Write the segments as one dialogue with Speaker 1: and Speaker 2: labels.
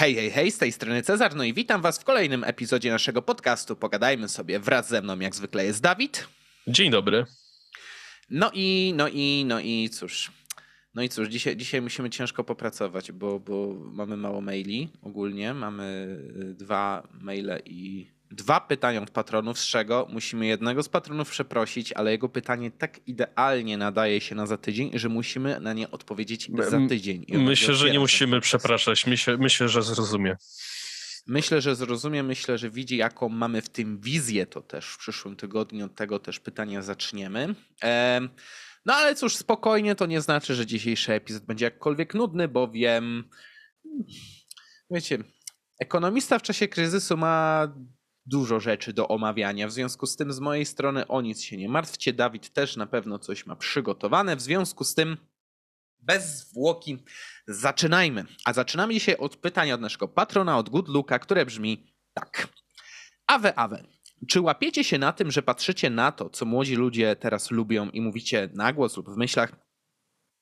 Speaker 1: Hej, hej, hej, z tej strony Cezar, no i witam was w kolejnym epizodzie naszego podcastu. Pogadajmy sobie. Wraz ze mną jak zwykle jest Dawid.
Speaker 2: Dzień dobry.
Speaker 1: No i, no i, no i cóż. No i cóż, dzisiaj, dzisiaj musimy ciężko popracować, bo, bo mamy mało maili ogólnie. Mamy y, dwa maile i dwa pytania od patronów, z czego musimy jednego z patronów przeprosić, ale jego pytanie tak idealnie nadaje się na za tydzień, że musimy na nie odpowiedzieć za tydzień. I
Speaker 2: Myślę, że nie musimy przepraszać. Myślę, myślę, że zrozumie.
Speaker 1: Myślę, że zrozumie, myślę, że widzi, jaką mamy w tym wizję, to też w przyszłym tygodniu od tego też pytania zaczniemy. no ale cóż, spokojnie, to nie znaczy, że dzisiejszy epizod będzie jakkolwiek nudny, bowiem wiecie, ekonomista w czasie kryzysu ma dużo rzeczy do omawiania. W związku z tym z mojej strony o nic się nie martwcie. Dawid też na pewno coś ma przygotowane. W związku z tym bez zwłoki zaczynajmy. A zaczynamy dzisiaj od pytania od naszego patrona, od Good Looka, które brzmi tak. Awe, awe. Czy łapiecie się na tym, że patrzycie na to, co młodzi ludzie teraz lubią i mówicie na głos lub w myślach,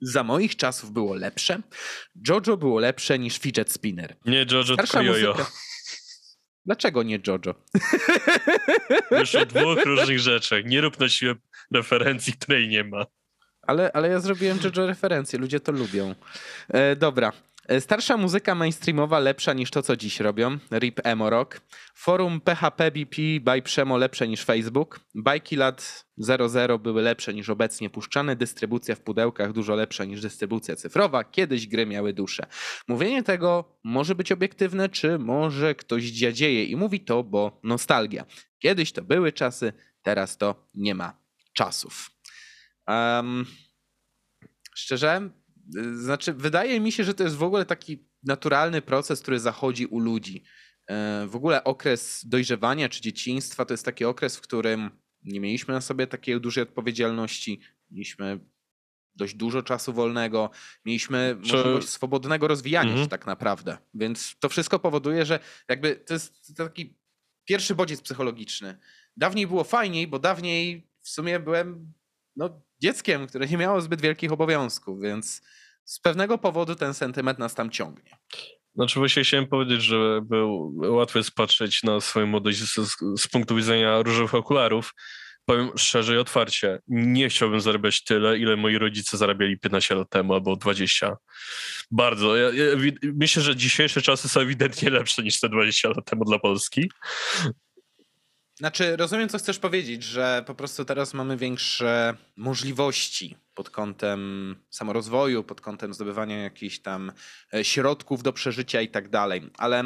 Speaker 1: za moich czasów było lepsze? Jojo było lepsze niż fidget spinner.
Speaker 2: Nie Jojo, Starsza tylko jojo. Muzyka...
Speaker 1: Dlaczego nie Jojo?
Speaker 2: Już o dwóch różnych rzeczach. Nie rób na siłę referencji, której nie ma.
Speaker 1: Ale, ale ja zrobiłem JoJo referencję, ludzie to lubią. E, dobra. E, starsza muzyka mainstreamowa lepsza niż to, co dziś robią. RIP Emo Rock. Forum PHP BP by Przemo lepsze niż Facebook. Bajki lat 00 były lepsze niż obecnie puszczane. Dystrybucja w pudełkach dużo lepsza niż dystrybucja cyfrowa. Kiedyś gry miały duszę. Mówienie tego może być obiektywne, czy może ktoś dziadzieje i mówi to, bo nostalgia. Kiedyś to były czasy, teraz to nie ma czasów. Um, szczerze, znaczy, wydaje mi się, że to jest w ogóle taki naturalny proces, który zachodzi u ludzi. E, w ogóle okres dojrzewania czy dzieciństwa to jest taki okres, w którym nie mieliśmy na sobie takiej dużej odpowiedzialności, mieliśmy dość dużo czasu wolnego, mieliśmy czy... możliwość swobodnego rozwijania mhm. się tak naprawdę. Więc to wszystko powoduje, że jakby to jest taki pierwszy bodziec psychologiczny. Dawniej było fajniej, bo dawniej w sumie byłem no, dzieckiem, które nie miało zbyt wielkich obowiązków, więc z pewnego powodu ten sentyment nas tam ciągnie.
Speaker 2: Znaczy właśnie chciałem powiedzieć, że był, łatwo jest patrzeć na swoją młodość z, z, z punktu widzenia różowych okularów. Powiem szczerze i otwarcie, nie chciałbym zarabiać tyle, ile moi rodzice zarabiali 15 lat temu albo 20. Bardzo. Ja, ja, myślę, że dzisiejsze czasy są ewidentnie lepsze niż te 20 lat temu dla Polski.
Speaker 1: Znaczy, rozumiem, co chcesz powiedzieć, że po prostu teraz mamy większe możliwości pod kątem samorozwoju, pod kątem zdobywania jakichś tam e, środków do przeżycia i tak dalej. Ale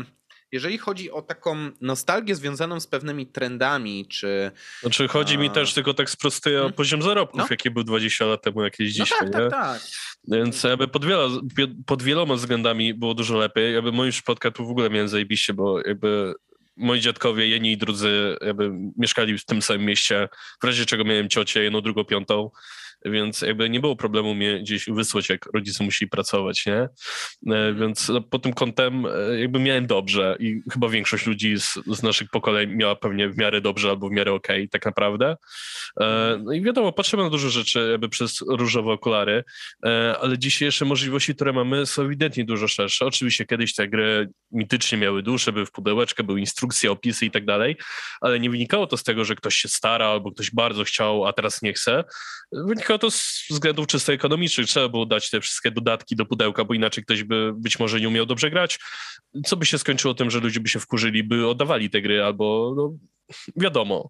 Speaker 1: jeżeli chodzi o taką nostalgię związaną z pewnymi trendami, czy...
Speaker 2: Znaczy chodzi mi też tylko tak sprostuję hmm? o poziom zarobków, no? jaki był 20 lat temu, jakieś no dzisiaj, tak, tak, tak. Więc jakby pod, wielo, pod wieloma względami było dużo lepiej. Jakby moim przypadku tu w ogóle miałem zajebiście, bo jakby moi dziadkowie, jedni i drudzy jakby mieszkali w tym samym mieście, w razie czego miałem ciocię, jedną, drugą, piątą, więc jakby nie było problemu mnie gdzieś wysłać, jak rodzice musieli pracować, nie? E, mhm. Więc pod tym kątem e, jakby miałem dobrze i chyba większość ludzi z, z naszych pokoleń miała pewnie w miarę dobrze albo w miarę okej, okay, tak naprawdę. E, mhm. No i wiadomo, patrzymy na dużo rzeczy jakby przez różowe okulary, ale dzisiejsze możliwości, które mamy są ewidentnie dużo szersze. Oczywiście kiedyś te gry mitycznie miały duszę, były w pudełeczkę, były instrukcje, opisy i tak dalej, ale nie wynikało to z tego, że ktoś się stara albo ktoś bardzo chciał, a teraz nie chce. Wynikało wynikało to z względów czysto ekonomicznych. Trzeba było dać te wszystkie dodatki do pudełka, bo inaczej ktoś by być może nie umiał dobrze grać. Co by się skończyło tym, że ludzie by się wkurzyli, by oddawali te gry, albo no, wiadomo.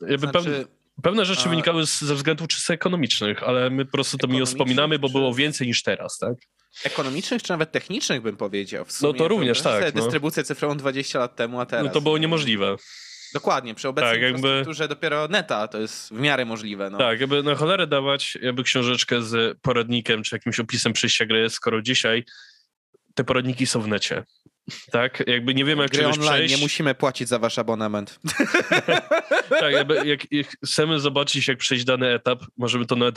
Speaker 2: Jakby znaczy... Pewne rzeczy A... wynikały z, ze względów czysto ekonomicznych, ale my po prostu to mi wspominamy, bo było więcej niż teraz, tak?
Speaker 1: Ekonomicznych czy nawet technicznych bym powiedział.
Speaker 2: No to również tak.
Speaker 1: No. Dystrybucję cyfrową 20 lat temu, a teraz.
Speaker 2: No to było niemożliwe.
Speaker 1: Dokładnie, przy obecnej tak, infrastrukturze jakby... dopiero neta to jest w miarę możliwe. No.
Speaker 2: Tak, jakby na cholerę dawać jakby książeczkę z poradnikiem czy jakimś opisem przejścia gry, skoro dzisiaj te poradniki są w necie. Tak, jakby nie wiemy jak Gry czegoś online, przejść.
Speaker 1: nie musimy płacić za wasz abonament.
Speaker 2: tak, jakby jak, jak chcemy zobaczyć jak przejść dany etap, możemy to nawet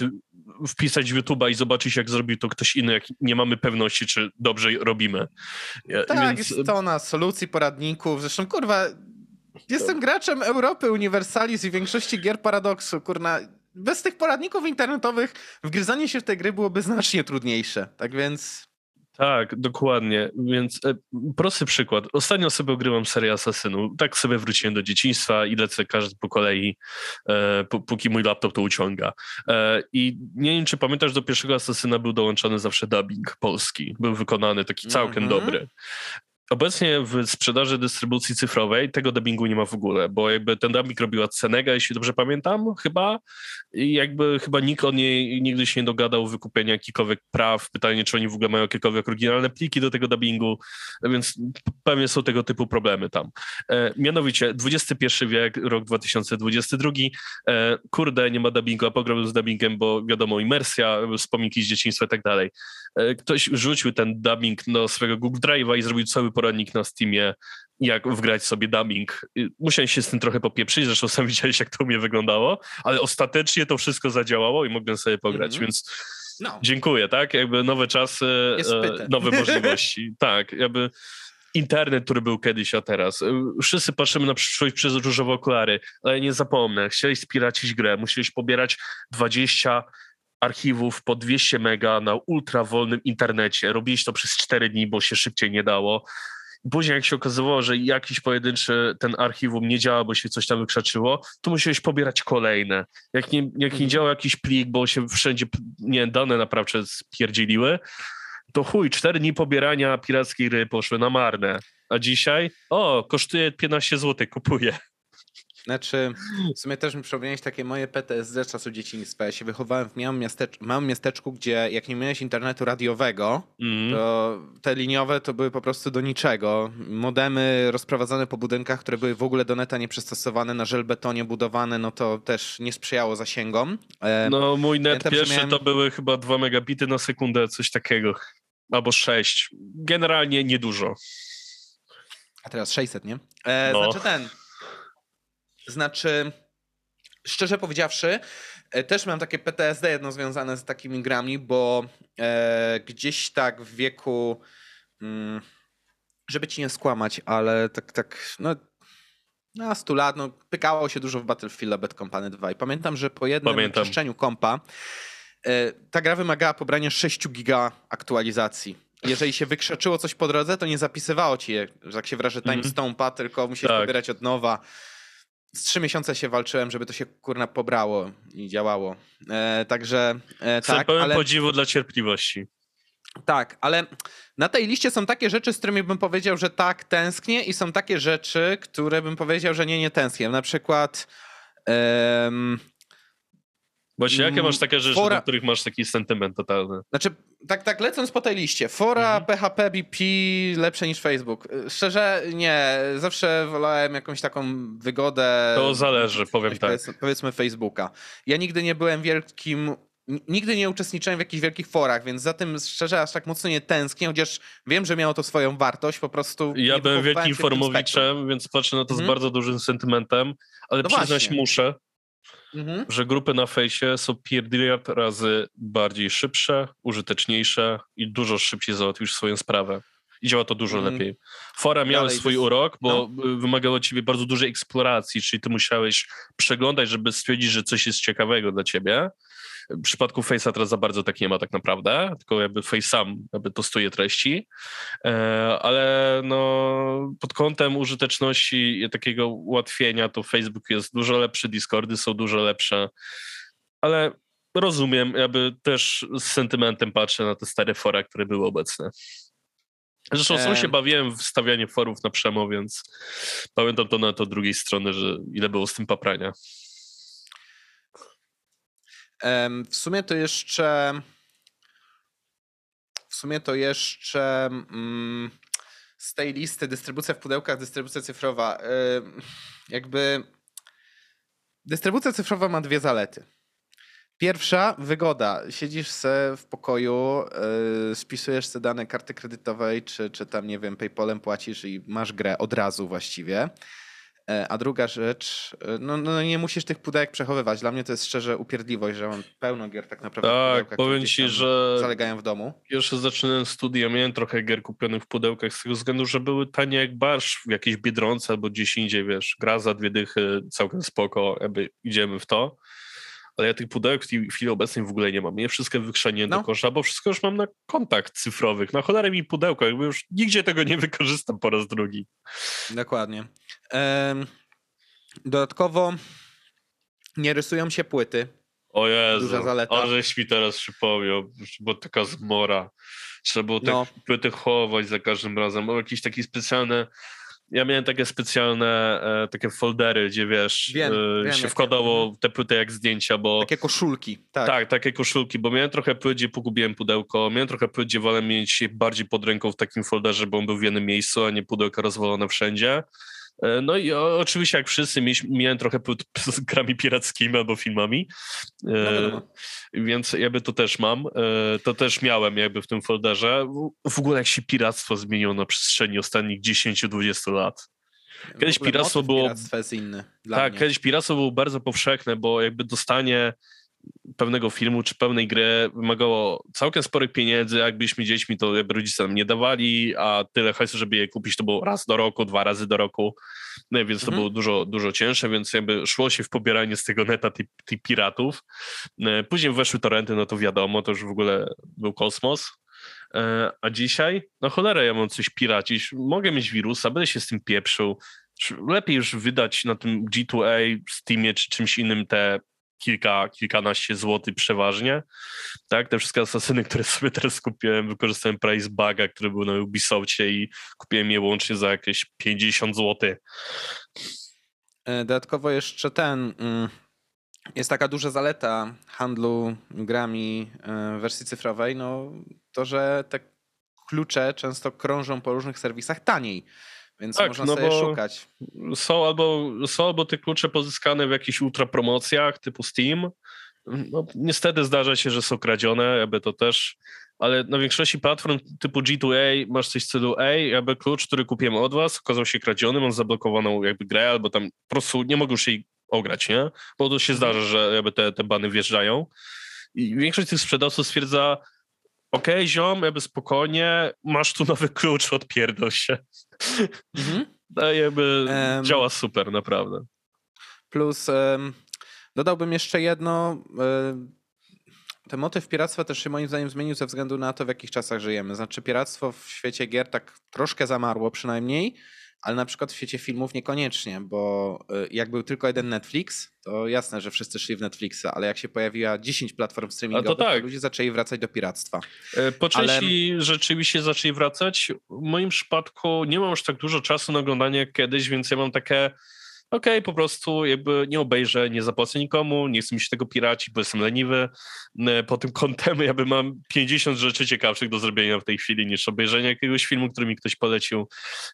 Speaker 2: wpisać w YouTube'a i zobaczyć jak zrobił to ktoś inny, jak nie mamy pewności, czy dobrze robimy.
Speaker 1: tak, Więc... jest to na solucji, poradników. Zresztą kurwa, Jestem graczem Europy Universalis i większości gier Paradoksu, kurna. Bez tych poradników internetowych wgryzanie się w te gry byłoby znacznie trudniejsze. Tak więc
Speaker 2: Tak, dokładnie. Więc e, prosty przykład. Ostatnio sobie ogrywam serię Asasynu. Tak sobie wróciłem do dzieciństwa i lecę każdy po kolei, e, póki mój laptop to uciąga. E, I nie wiem, czy pamiętasz, do pierwszego Asasyna był dołączony zawsze dubbing polski. Był wykonany taki całkiem mm -hmm. dobry. Obecnie w sprzedaży dystrybucji cyfrowej tego dubbingu nie ma w ogóle, bo jakby ten dubbing robiła Cenega, jeśli dobrze pamiętam, chyba. I jakby chyba nikt od niej nigdy się nie dogadał wykupienia jakichkolwiek praw. Pytanie, czy oni w ogóle mają jakiekolwiek oryginalne pliki do tego dubbingu, więc pewnie są tego typu problemy tam. E, mianowicie XXI wiek, rok 2022, e, kurde, nie ma dubbingu, a pograłbym z dubbingiem, bo wiadomo, imersja, wspominki z dzieciństwa i tak dalej. E, ktoś rzucił ten dubbing do swojego Google Drive'a i zrobił cały poradnik na Steamie, jak wgrać sobie dubbing. Musiałem się z tym trochę popieprzyć, zresztą sam widziałeś, jak to u mnie wyglądało, ale ostatecznie to wszystko zadziałało i mogłem sobie pograć, mm -hmm. więc no. dziękuję, tak? Jakby nowe czasy, e, nowe możliwości. tak, jakby internet, który był kiedyś, a teraz. E, wszyscy patrzymy na przyszłość przez różowe okulary, ale nie zapomnę, chciałeś spiracić grę, musiałeś pobierać 20 archiwów po 200 mega na ultra wolnym internecie. Robiliście to przez 4 dni, bo się szybciej nie dało. Później jak się okazywało, że jakiś pojedynczy ten archiwum nie działa, bo się coś tam wykrzaczyło, to musiałeś pobierać kolejne. Jak nie, jak nie mhm. działa jakiś plik, bo się wszędzie nie, dane naprawcze spierdzieliły, to chuj, 4 dni pobierania pirackiej gry poszły na marne. A dzisiaj, o, kosztuje 15 zł, kupuję.
Speaker 1: Znaczy, w sumie też mi przypomniałeś takie moje PTSD z czasu dzieciństwa. Ja się wychowałem w małym, miastecz małym miasteczku, gdzie jak nie miałeś internetu radiowego, mm. to te liniowe to były po prostu do niczego. Modemy rozprowadzane po budynkach, które były w ogóle do neta nieprzystosowane, na żelbetonie budowane, no to też nie sprzyjało zasięgom.
Speaker 2: E, no mój net Pamiętam, pierwszy miałem... to były chyba 2 megabity na sekundę, coś takiego. Albo 6. Generalnie niedużo.
Speaker 1: A teraz 600, nie? E, no. Znaczy ten... Znaczy, szczerze powiedziawszy, e, też mam takie PTSD jedno związane z takimi grami, bo e, gdzieś tak w wieku, mm, żeby ci nie skłamać, ale tak, tak, no na 100 lat, no, pykało się dużo w Battlefield Bad Company 2 i pamiętam, że po jednym pamiętam. czyszczeniu kompa e, ta gra wymagała pobrania 6 giga aktualizacji. Jeżeli się wykrzeczyło coś po drodze, to nie zapisywało ci je, że tak się wyrażę, mhm. timestampa, mm tylko musiałeś tak. pobierać od nowa z trzy miesiące się walczyłem, żeby to się kurna pobrało i działało. E, także e, tak.
Speaker 2: pełen ale... podziwu dla cierpliwości.
Speaker 1: Tak, ale na tej liście są takie rzeczy, z którymi bym powiedział, że tak, tęsknię i są takie rzeczy, które bym powiedział, że nie, nie tęsknię. Na przykład um,
Speaker 2: Właśnie jakie masz takie rzeczy, fora... do których masz taki sentyment totalny?
Speaker 1: Znaczy, tak, tak lecąc po tej liście, fora, mhm. PHP, BP lepsze niż Facebook. Szczerze nie, zawsze wolałem jakąś taką wygodę.
Speaker 2: To zależy, powiem tak.
Speaker 1: Powiedzmy Facebooka. Ja nigdy nie byłem wielkim nigdy nie uczestniczyłem w jakichś wielkich forach, więc za tym szczerze aż tak mocno nie tęsknię, chociaż wiem, że miało to swoją wartość, po prostu...
Speaker 2: Ja byłem wielkim formowiczem, więc patrzę na to z mhm. bardzo dużym sentymentem, ale no przyznać właśnie. muszę, mhm. że grupy na fejsie są pierdyliard razy bardziej szybsze, użyteczniejsze i dużo szybciej załatwisz swoją sprawę. I działa to dużo mhm. lepiej. Fora miały Dalej, swój urok, bo no. wymagało ciebie bardzo dużej eksploracji, czyli ty musiałeś przeglądać, żeby stwierdzić, że coś jest ciekawego dla ciebie. W przypadku Face'a teraz za bardzo tak nie ma tak naprawdę, tylko jakby Face sam jakby tostuje treści, e, ale no pod kątem użyteczności i takiego ułatwienia to Facebook jest dużo lepszy, Discordy są dużo lepsze, ale rozumiem, jakby też z sentymentem patrzę na te stare fora, które były obecne. Zresztą sam się bawiłem w stawianie forów na przemo, więc pamiętam to na to drugiej strony, że ile było z tym paprania.
Speaker 1: W sumie to jeszcze. W sumie to jeszcze mm, z tej listy dystrybucja w pudełkach, dystrybucja cyfrowa. Jakby dystrybucja cyfrowa ma dwie zalety. Pierwsza, wygoda. Siedzisz se w pokoju, yy, spisujesz te dane karty kredytowej, czy, czy tam, nie wiem, PayPalem płacisz i masz grę od razu właściwie. E, a druga rzecz, e, no, no, nie musisz tych pudełek przechowywać. Dla mnie to jest szczerze upierdliwość, że mam pełno gier tak naprawdę
Speaker 2: tak, powiem ci, że
Speaker 1: zalegają w domu.
Speaker 2: Jeszcze zaczynałem studia, miałem trochę gier kupionych w pudełkach z tego względu, że były tanie jak barsz w jakiejś Biedronce albo gdzieś indziej, wiesz, gra za dwie dychy, całkiem spoko, jakby idziemy w to. Ale ja tych pudełek w tej chwili obecnej w ogóle nie mam. Ja wszystko wykrzenię no. do kosza, bo wszystko już mam na kontakt cyfrowych. Na cholerę mi pudełko, jakby już nigdzie tego nie wykorzystam po raz drugi.
Speaker 1: Dokładnie. Ehm, dodatkowo nie rysują się płyty.
Speaker 2: O Jezu, Duża zaleta. o żeś mi teraz przypomniał, bo taka zmora. Trzeba było no. te płyty chować za każdym razem. Był jakieś takie specjalne ja miałem takie specjalne e, takie foldery, gdzie wiesz, wiem, e, wiem, się wkładało te płyty jak zdjęcia, bo...
Speaker 1: Takie koszulki, tak.
Speaker 2: Tak, takie koszulki, bo miałem trochę płyt, gdzie pogubiłem pudełko, miałem trochę płyt, gdzie wolę mieć bardziej pod ręką w takim folderze, bo on był w jednym miejscu, a nie pudełka rozwalone wszędzie. E, no i oczywiście, jak wszyscy, miałem trochę z grami pirackimi albo filmami, no, więc jakby to też mam. E, to też miałem jakby w tym folderze. W ogóle jak się piractwo zmieniło na przestrzeni ostatnich 10-20 lat. Kiedyś piractwo było.
Speaker 1: Jest inny
Speaker 2: tak,
Speaker 1: mnie.
Speaker 2: kiedyś piractwo było bardzo powszechne, bo jakby dostanie pewnego filmu czy pewnej gry wymagało całkiem sporych pieniędzy. Jak byliśmy dziećmi, to jakby rodzice nam nie dawali, a tyle hajsu, żeby je kupić, to było raz do roku, dwa razy do roku, no, więc to mhm. było dużo, dużo cięższe, więc jakby szło się w pobieranie z tego neta tych, tych piratów. E, później weszły torrenty, no to wiadomo, to już w ogóle był kosmos. E, a dzisiaj, no cholera, ja mam coś piracić, mogę mieć wirusa, będę się z tym pieprzył. Lepiej już wydać na tym G2A, Steamie czy czymś innym te kilka, kilkanaście złotych przeważnie. Tak, te wszystkie asasyny, które sobie teraz kupiłem, wykorzystałem price buga, który był na Ubisoftie i kupiłem je łącznie za jakieś 50 zł.
Speaker 1: E, dodatkowo jeszcze ten, mm, jest taka duża zaleta handlu grami e, w wersji cyfrowej, no to, że te klucze często krążą po różnych serwisach taniej. Więc tak, można no sobie szukać.
Speaker 2: Są albo, są albo te klucze pozyskane w jakichś ultra promocjach typu Steam. No, niestety zdarza się, że są kradzione, jakby to też, ale na większości platform typu G2A masz coś w stylu A, jakby klucz, który kupiłem od was, okazał się kradziony, mam zablokowaną jakby grę, albo tam po prostu nie mogę już jej ograć, nie? Bo to się zdarza, że jakby te, te bany wjeżdżają. I większość tych sprzedawców stwierdza, okej, okay, ziom, jakby spokojnie, masz tu nowy klucz, odpierdol się. Mhm. No jakby um, działa super, naprawdę.
Speaker 1: Plus um, dodałbym jeszcze jedno. Um, ten motyw piractwa też się moim zdaniem zmienił ze względu na to, w jakich czasach żyjemy. Znaczy piractwo w świecie gier tak troszkę zamarło przynajmniej, ale na przykład w świecie filmów niekoniecznie, bo y, jak był tylko jeden Netflix, to jasne, że wszyscy szli w Netflixa, ale jak się pojawiła 10 platform streamingowych, to, tak. to ludzie zaczęli wracać do piractwa.
Speaker 2: E, po części ale... rzeczywiście zaczęli wracać. W moim przypadku nie mam już tak dużo czasu na oglądanie jak kiedyś, więc ja mam takie okej, okay, po prostu jakby nie obejrzę, nie zapłacę nikomu, nie chcę mi się tego piracić, bo jestem leniwy. E, po tym kątem jakby mam 50 rzeczy ciekawszych do zrobienia w tej chwili niż obejrzenie jakiegoś filmu, który mi ktoś polecił.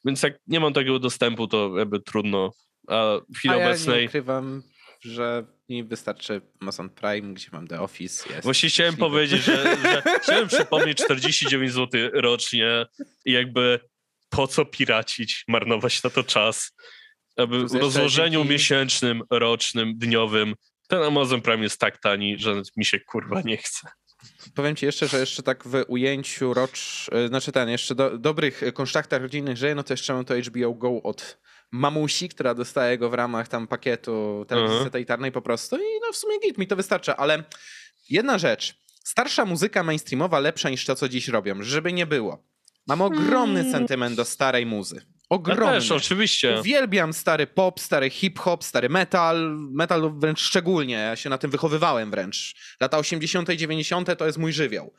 Speaker 2: Więc jak nie mam takiego dostępu, to jakby trudno. A w chwili
Speaker 1: A ja
Speaker 2: obecnej...
Speaker 1: nie ukrywam, że mi wystarczy Amazon Prime, gdzie mam The Office.
Speaker 2: Jest Właśnie chciałem powiedzieć, że, że chciałem przypomnieć 49 zł rocznie i jakby po co piracić, marnować na to czas w rozłożeniu dzięki... miesięcznym, rocznym, dniowym ten Amazon Prime jest tak tani, że mi się kurwa nie chce.
Speaker 1: Powiem ci jeszcze, że jeszcze tak w ujęciu rocz, e, znaczy ten, jeszcze do, dobrych konsztaktach rodzinnych żyje, no to jeszcze mam to HBO Go od mamusi, która dostaje go w ramach tam pakietu telewizji uh -huh. satelitarnej po prostu i no w sumie git, mi to wystarcza, ale jedna rzecz, starsza muzyka mainstreamowa lepsza niż to, co dziś robią, żeby nie było. Mam ogromny hmm. sentyment do starej muzy. Ogromny. Ja
Speaker 2: też, oczywiście.
Speaker 1: Uwielbiam stary pop, stary hip-hop, stary metal. Metal wręcz szczególnie. Ja się na tym wychowywałem wręcz. Lata 80. i 90. to jest mój żywioł.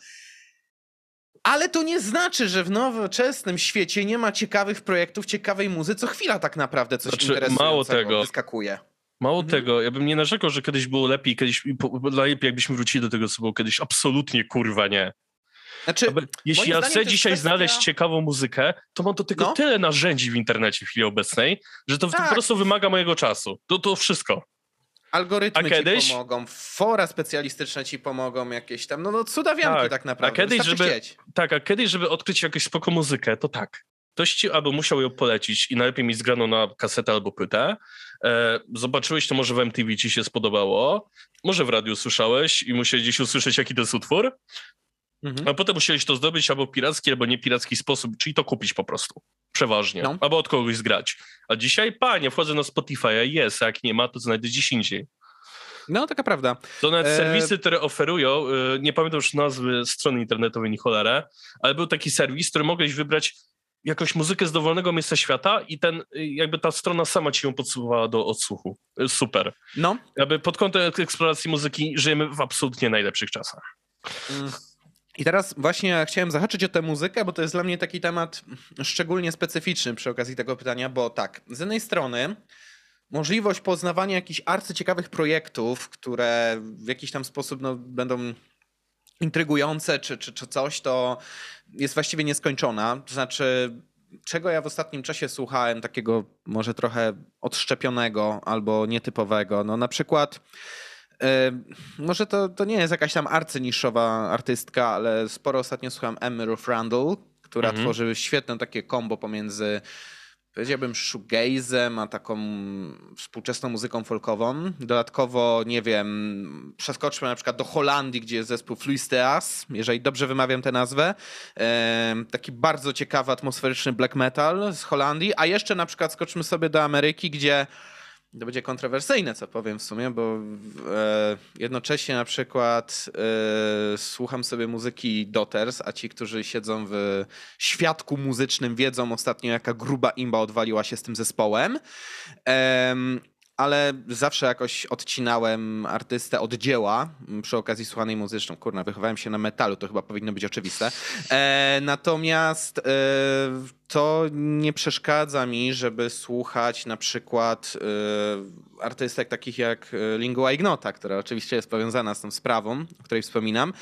Speaker 1: Ale to nie znaczy, że w nowoczesnym świecie nie ma ciekawych projektów, ciekawej muzy. Co chwila tak naprawdę coś znaczy, interesującego mało tego. wyskakuje.
Speaker 2: Mało mhm. tego, ja bym nie narzekał, że kiedyś było lepiej, kiedyś lepiej jakbyśmy wrócili do tego, co było kiedyś. Absolutnie kurwa nie. Znaczy, jeśli ja chcę dzisiaj kwestia... znaleźć ciekawą muzykę, to mam do tego no. tyle narzędzi w internecie w chwili obecnej, że to tak. po prostu wymaga mojego czasu. To, to wszystko.
Speaker 1: Algorytmy a kiedyś... ci pomogą, fora specjalistyczne ci pomogą, jakieś tam, no, no cudawianki tak, tak naprawdę.
Speaker 2: A kiedyś, żeby, tak, a kiedyś, żeby odkryć jakąś spoko muzykę, to tak. Ktoś ci albo musiał ją polecić i najlepiej mieć zgraną na kasetę albo płytę. E, zobaczyłeś to może w MTV ci się spodobało, może w radiu słyszałeś i musiałeś gdzieś usłyszeć jaki to jest utwór, Mhm. A potem musieliś to zdobyć albo piracki, albo niepiracki sposób, czyli to kupić po prostu. Przeważnie. No. Albo od kogoś zgrać. A dzisiaj, panie, wchodzę na Spotify, jest, a jak nie ma, to znajdę gdzieś indziej.
Speaker 1: No, taka prawda.
Speaker 2: To nawet e... serwisy, które oferują, y, nie pamiętam już nazwy strony internetowej, ni cholerę, ale był taki serwis, który mogłeś wybrać jakąś muzykę z dowolnego miejsca świata i ten, jakby ta strona sama ci ją podsuwała do odsłuchu. Super.
Speaker 1: No.
Speaker 2: Jakby pod kątem eksploracji muzyki żyjemy w absolutnie najlepszych czasach.
Speaker 1: Mm. I teraz właśnie chciałem zahaczyć o tę muzykę, bo to jest dla mnie taki temat szczególnie specyficzny przy okazji tego pytania, bo tak, z jednej strony możliwość poznawania jakichś arcyciekawych projektów, które w jakiś tam sposób no, będą intrygujące czy, czy, czy coś, to jest właściwie nieskończona. To znaczy, czego ja w ostatnim czasie słuchałem, takiego może trochę odszczepionego albo nietypowego. No na przykład. Może to, to nie jest jakaś tam arcyniszowa artystka, ale sporo ostatnio słucham Emmy Ruth Randall, która mhm. tworzy świetne takie kombo pomiędzy powiedziałbym shoegazem, a taką współczesną muzyką folkową. Dodatkowo, nie wiem, przeskoczmy na przykład do Holandii, gdzie jest zespół Fluisteas, jeżeli dobrze wymawiam tę nazwę. Taki bardzo ciekawy, atmosferyczny black metal z Holandii, a jeszcze na przykład skoczmy sobie do Ameryki, gdzie to będzie kontrowersyjne, co powiem w sumie, bo e, jednocześnie na przykład e, słucham sobie muzyki Doters, a ci, którzy siedzą w świadku muzycznym, wiedzą ostatnio, jaka gruba imba odwaliła się z tym zespołem. E, ale zawsze jakoś odcinałem artystę od dzieła przy okazji słuchanej muzyczną. Kurna, wychowałem się na metalu, to chyba powinno być oczywiste. E, natomiast e, to nie przeszkadza mi, żeby słuchać na przykład y, artystek takich jak e, Lingua Ignota, która oczywiście jest powiązana z tą sprawą, o której wspominam.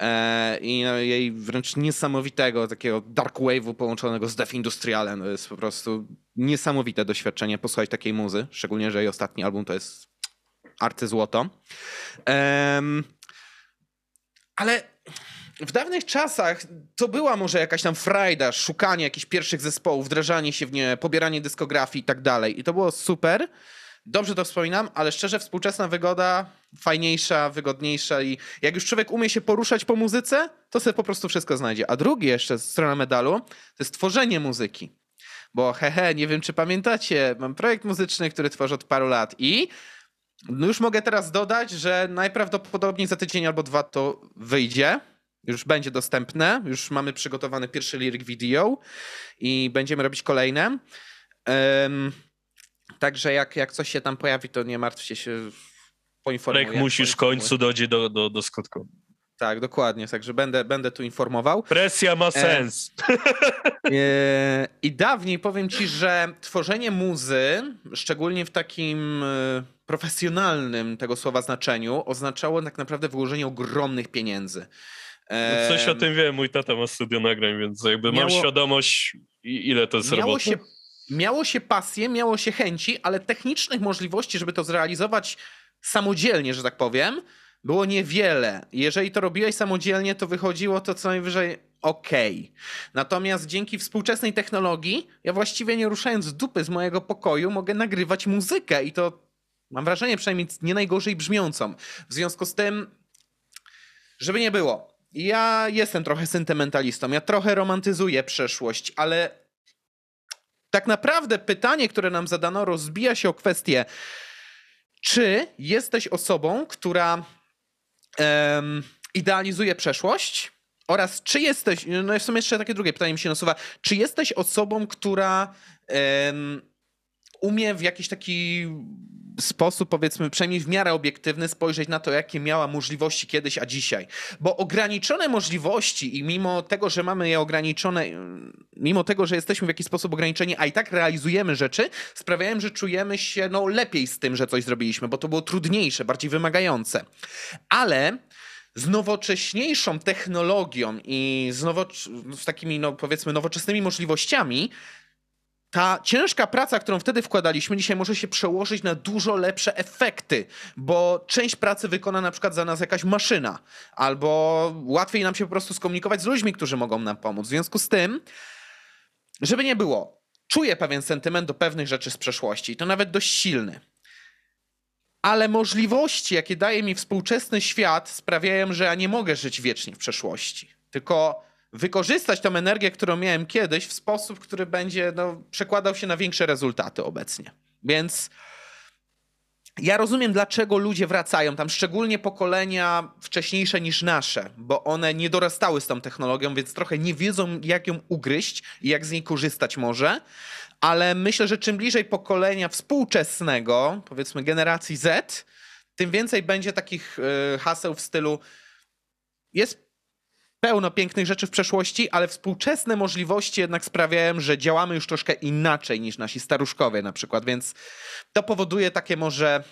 Speaker 1: E, I no, jej wręcz niesamowitego takiego dark wave'u połączonego z death industrialem. To jest po prostu niesamowite doświadczenie posłuchać takiej muzy, szczególnie, że jej ostatni album to jest arcyzłoto. Um, ale w dawnych czasach to była może jakaś tam frajda, szukanie jakichś pierwszych zespołów, wdrażanie się w nie, pobieranie dyskografii i tak dalej. I to było super. Dobrze to wspominam, ale szczerze współczesna wygoda fajniejsza, wygodniejsza i jak już człowiek umie się poruszać po muzyce, to sobie po prostu wszystko znajdzie. A drugi jeszcze strona medalu to jest tworzenie muzyki. Bo hehe, nie wiem czy pamiętacie, mam projekt muzyczny, który tworzę od paru lat i no już mogę teraz dodać, że najprawdopodobniej za tydzień albo dwa to wyjdzie już będzie dostępne, już mamy przygotowany pierwszy lyric video i będziemy robić kolejne. Um, także jak, jak coś się tam pojawi, to nie martwcie się, poinformuję.
Speaker 2: Jak musisz w końcu dojdzie do, do, do skutku.
Speaker 1: Tak, dokładnie, także będę, będę tu informował.
Speaker 2: Presja ma sens.
Speaker 1: E, e, I dawniej powiem ci, że tworzenie muzy, szczególnie w takim e, profesjonalnym tego słowa znaczeniu, oznaczało tak naprawdę wyłożenie ogromnych pieniędzy.
Speaker 2: No coś o tym wiem, mój tata ma studio nagrań, więc jakby miało, mam świadomość, ile to jest miało roboty.
Speaker 1: Się, miało się pasję, miało się chęci, ale technicznych możliwości, żeby to zrealizować samodzielnie, że tak powiem, było niewiele. Jeżeli to robiłeś samodzielnie, to wychodziło to co najwyżej ok. Natomiast dzięki współczesnej technologii, ja właściwie nie ruszając dupy z mojego pokoju, mogę nagrywać muzykę i to mam wrażenie przynajmniej nie najgorzej brzmiącą. W związku z tym, żeby nie było, ja jestem trochę sentymentalistą, ja trochę romantyzuję przeszłość, ale tak naprawdę pytanie, które nam zadano, rozbija się o kwestię, czy jesteś osobą, która um, idealizuje przeszłość? Oraz czy jesteś, no w sumie jeszcze takie drugie pytanie mi się nasuwa, czy jesteś osobą, która um, umie w jakiś taki sposób, powiedzmy, przynajmniej w miarę obiektywny, spojrzeć na to, jakie miała możliwości kiedyś, a dzisiaj. Bo ograniczone możliwości i mimo tego, że mamy je ograniczone, mimo tego, że jesteśmy w jakiś sposób ograniczeni, a i tak realizujemy rzeczy, sprawiają, że czujemy się no, lepiej z tym, że coś zrobiliśmy, bo to było trudniejsze, bardziej wymagające. Ale z nowocześniejszą technologią i z, nowo, z takimi, no, powiedzmy, nowoczesnymi możliwościami, ta ciężka praca, którą wtedy wkładaliśmy, dzisiaj może się przełożyć na dużo lepsze efekty, bo część pracy wykona na przykład za nas jakaś maszyna, albo łatwiej nam się po prostu skomunikować z ludźmi, którzy mogą nam pomóc. W związku z tym, żeby nie było, czuję pewien sentyment do pewnych rzeczy z przeszłości, to nawet dość silny. Ale możliwości, jakie daje mi współczesny świat, sprawiają, że ja nie mogę żyć wiecznie w przeszłości. Tylko wykorzystać tą energię, którą miałem kiedyś w sposób, który będzie no, przekładał się na większe rezultaty obecnie. Więc ja rozumiem, dlaczego ludzie wracają tam, szczególnie pokolenia wcześniejsze niż nasze, bo one nie dorastały z tą technologią, więc trochę nie wiedzą, jak ją ugryźć i jak z niej korzystać może. Ale myślę, że czym bliżej pokolenia współczesnego, powiedzmy generacji Z, tym więcej będzie takich y, haseł w stylu jest pełno pięknych rzeczy w przeszłości, ale współczesne możliwości jednak sprawiają, że działamy już troszkę inaczej niż nasi staruszkowie na przykład, więc to powoduje takie może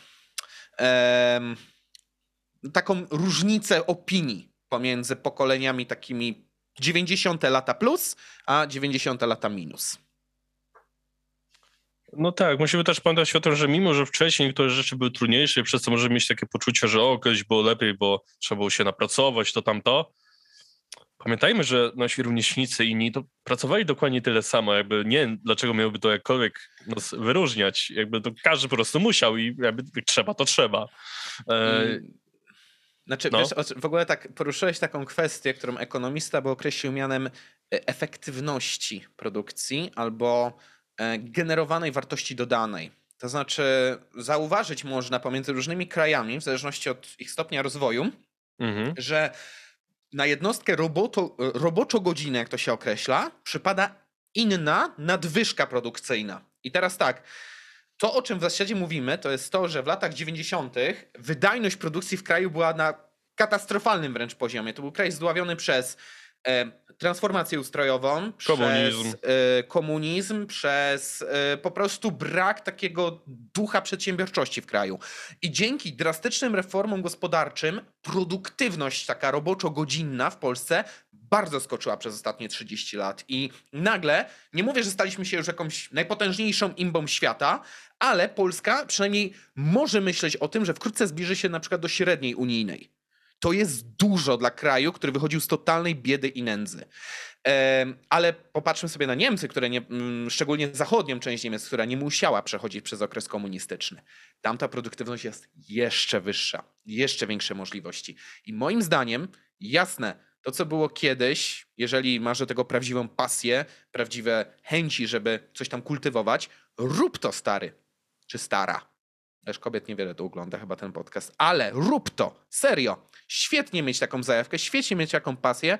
Speaker 1: taką różnicę opinii pomiędzy pokoleniami takimi 90 lata plus, a 90 lata minus.
Speaker 2: No tak, musimy też pamiętać o tym, że mimo, że wcześniej niektóre rzeczy były trudniejsze, przez co możemy mieć takie poczucie, że o, kiedyś było lepiej, bo trzeba było się napracować, to tamto, Pamiętajmy, że nasi rówieśnicy inni to pracowali dokładnie tyle samo, jakby nie dlaczego miałoby to jakkolwiek nas wyróżniać, jakby to każdy po prostu musiał i jakby trzeba, to trzeba. E...
Speaker 1: Znaczy, no. wiesz, w ogóle tak poruszyłeś taką kwestię, którą ekonomista by określił mianem e, efektywności produkcji albo e, generowanej wartości dodanej. To znaczy, zauważyć można pomiędzy różnymi krajami, w zależności od ich stopnia rozwoju, mhm. że na jednostkę roboto, roboczo-godzinę, jak to się określa, przypada inna nadwyżka produkcyjna. I teraz tak, to o czym w zasadzie mówimy, to jest to, że w latach 90. wydajność produkcji w kraju była na katastrofalnym wręcz poziomie. To był kraj zdławiony przez transformację ustrojową, komunizm. przez y, komunizm, przez y, po prostu brak takiego ducha przedsiębiorczości w kraju. I dzięki drastycznym reformom gospodarczym produktywność taka roboczo-godzinna w Polsce bardzo skoczyła przez ostatnie 30 lat. I nagle, nie mówię, że staliśmy się już jakąś najpotężniejszą imbą świata, ale Polska przynajmniej może myśleć o tym, że wkrótce zbliży się na przykład do średniej unijnej to jest dużo dla kraju, który wychodził z totalnej biedy i nędzy. Ale popatrzmy sobie na Niemcy, które nie, mm, szczególnie zachodnią część Niemiec, która nie musiała przechodzić przez okres komunistyczny. Tam ta produktywność jest jeszcze wyższa, jeszcze większe możliwości. I moim zdaniem, jasne, to co było kiedyś, jeżeli masz do tego prawdziwą pasję, prawdziwe chęci, żeby coś tam kultywować, rób to stary czy stara. Też kobiet niewiele to ogląda chyba ten podcast, ale rób to, serio. Świetnie mieć taką zajawkę, świetnie mieć taką pasję,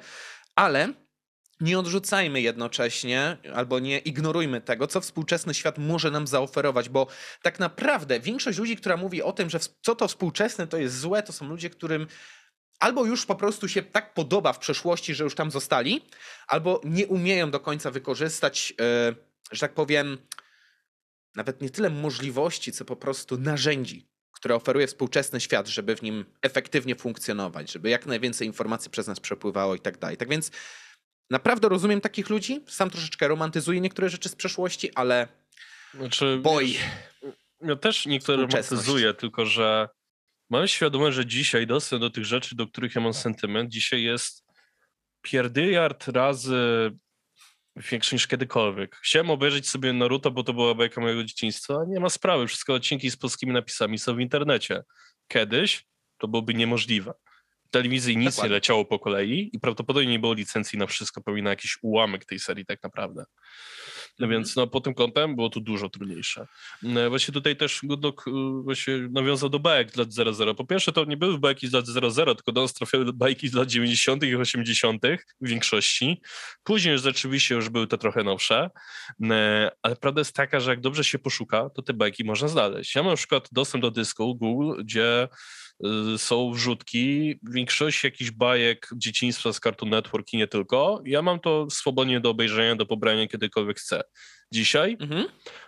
Speaker 1: ale nie odrzucajmy jednocześnie albo nie ignorujmy tego, co współczesny świat może nam zaoferować, bo tak naprawdę większość ludzi, która mówi o tym, że co to współczesne to jest złe, to są ludzie, którym albo już po prostu się tak podoba w przeszłości, że już tam zostali, albo nie umieją do końca wykorzystać, yy, że tak powiem, nawet nie tyle możliwości, co po prostu narzędzi, które oferuje współczesny świat, żeby w nim efektywnie funkcjonować, żeby jak najwięcej informacji przez nas przepływało i tak dalej. Tak więc naprawdę rozumiem takich ludzi. Sam troszeczkę romantyzuję niektóre rzeczy z przeszłości, ale znaczy, boj.
Speaker 2: Ja też niektóre romantyzuję, tylko że mam świadomość, że dzisiaj dostęp do tych rzeczy, do których ja mam sentyment, dzisiaj jest pierdyliard razy większy niż kiedykolwiek. Chciałem obejrzeć sobie Naruto, bo to była bajka mojego dzieciństwa. Nie ma sprawy, wszystkie odcinki z polskimi napisami są w internecie. Kiedyś to byłoby niemożliwe. W telewizji nic Dokładnie. nie leciało po kolei i prawdopodobnie nie było licencji na wszystko, pewnie na jakiś ułamek tej serii tak naprawdę. No więc no, pod tym kątem było to dużo trudniejsze. No, właśnie tutaj też Goodlock y, właśnie nawiązał do bajek z lat 00. Po pierwsze to nie były bajki z lat 00, tylko do nas trafiały bajki z lat 90. i 80. w większości. Później rzeczywiście już były te trochę nowsze, e, ale prawda jest taka, że jak dobrze się poszuka, to te bajki można znaleźć. Ja mam na przykład dostęp do dysku Google, gdzie są wrzutki, większość jakichś bajek dzieciństwa z Cartoon Network i nie tylko. Ja mam to swobodnie do obejrzenia, do pobrania kiedykolwiek chcę. Dzisiaj mhm.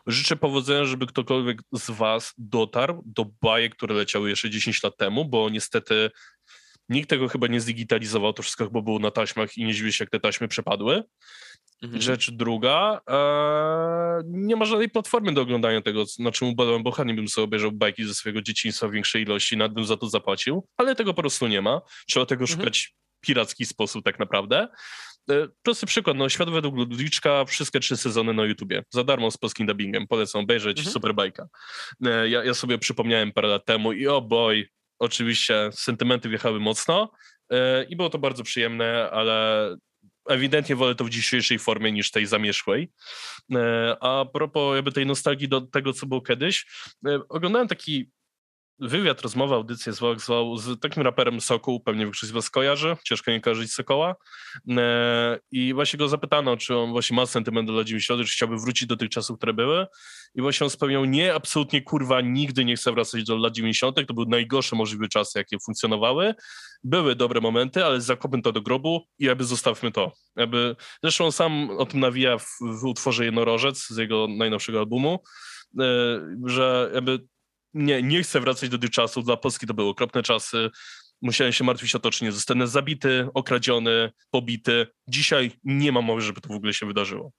Speaker 2: życzę powodzenia, żeby ktokolwiek z was dotarł do bajek, które leciały jeszcze 10 lat temu, bo niestety nikt tego chyba nie zdigitalizował, to wszystko chyba było na taśmach i nie dziwię się, jak te taśmy przepadły. Mhm. Rzecz druga, e, nie ma żadnej platformy do oglądania tego, na czym ubolałem, bo chętnie bym sobie obejrzał bajki ze swojego dzieciństwa w większej ilości, nad bym za to zapłacił, ale tego po prostu nie ma. Trzeba tego mhm. szukać w piracki sposób tak naprawdę. E, prosty przykład, no Świat według Ludwiczka, wszystkie trzy sezony na YouTubie, za darmo z polskim dubbingiem, polecam obejrzeć, mhm. super bajka. E, ja, ja sobie przypomniałem parę lat temu i o oh boy, oczywiście sentymenty wjechały mocno e, i było to bardzo przyjemne, ale ewidentnie wolę to w dzisiejszej formie niż tej zamierzchłej. A propos jakby tej nostalgii do tego, co było kiedyś, oglądałem taki wywiad, rozmowa, audycję zwał, zwał z takim raperem Sokół, pewnie większość z was kojarzy, ciężko nie kojarzyć Sokoła. E, I właśnie go zapytano, czy on właśnie ma sentyment do lat 90., czy chciałby wrócić do tych czasów, które były. I właśnie on spełniał, nie, absolutnie kurwa, nigdy nie chcę wracać do lat 90., to były najgorsze możliwe czasy, jakie funkcjonowały. Były dobre momenty, ale zakopmy to do grobu i jakby zostawmy to. Jakby, zresztą on sam o tym nawija w, w utworze Jednorożec z jego najnowszego albumu, e, że jakby nie, nie chcę wracać do tych czasów. Dla Polski to były okropne czasy. Musiałem się martwić o to, czy nie zostanę zabity, okradziony, pobity. Dzisiaj nie ma mowy, żeby to w ogóle się wydarzyło.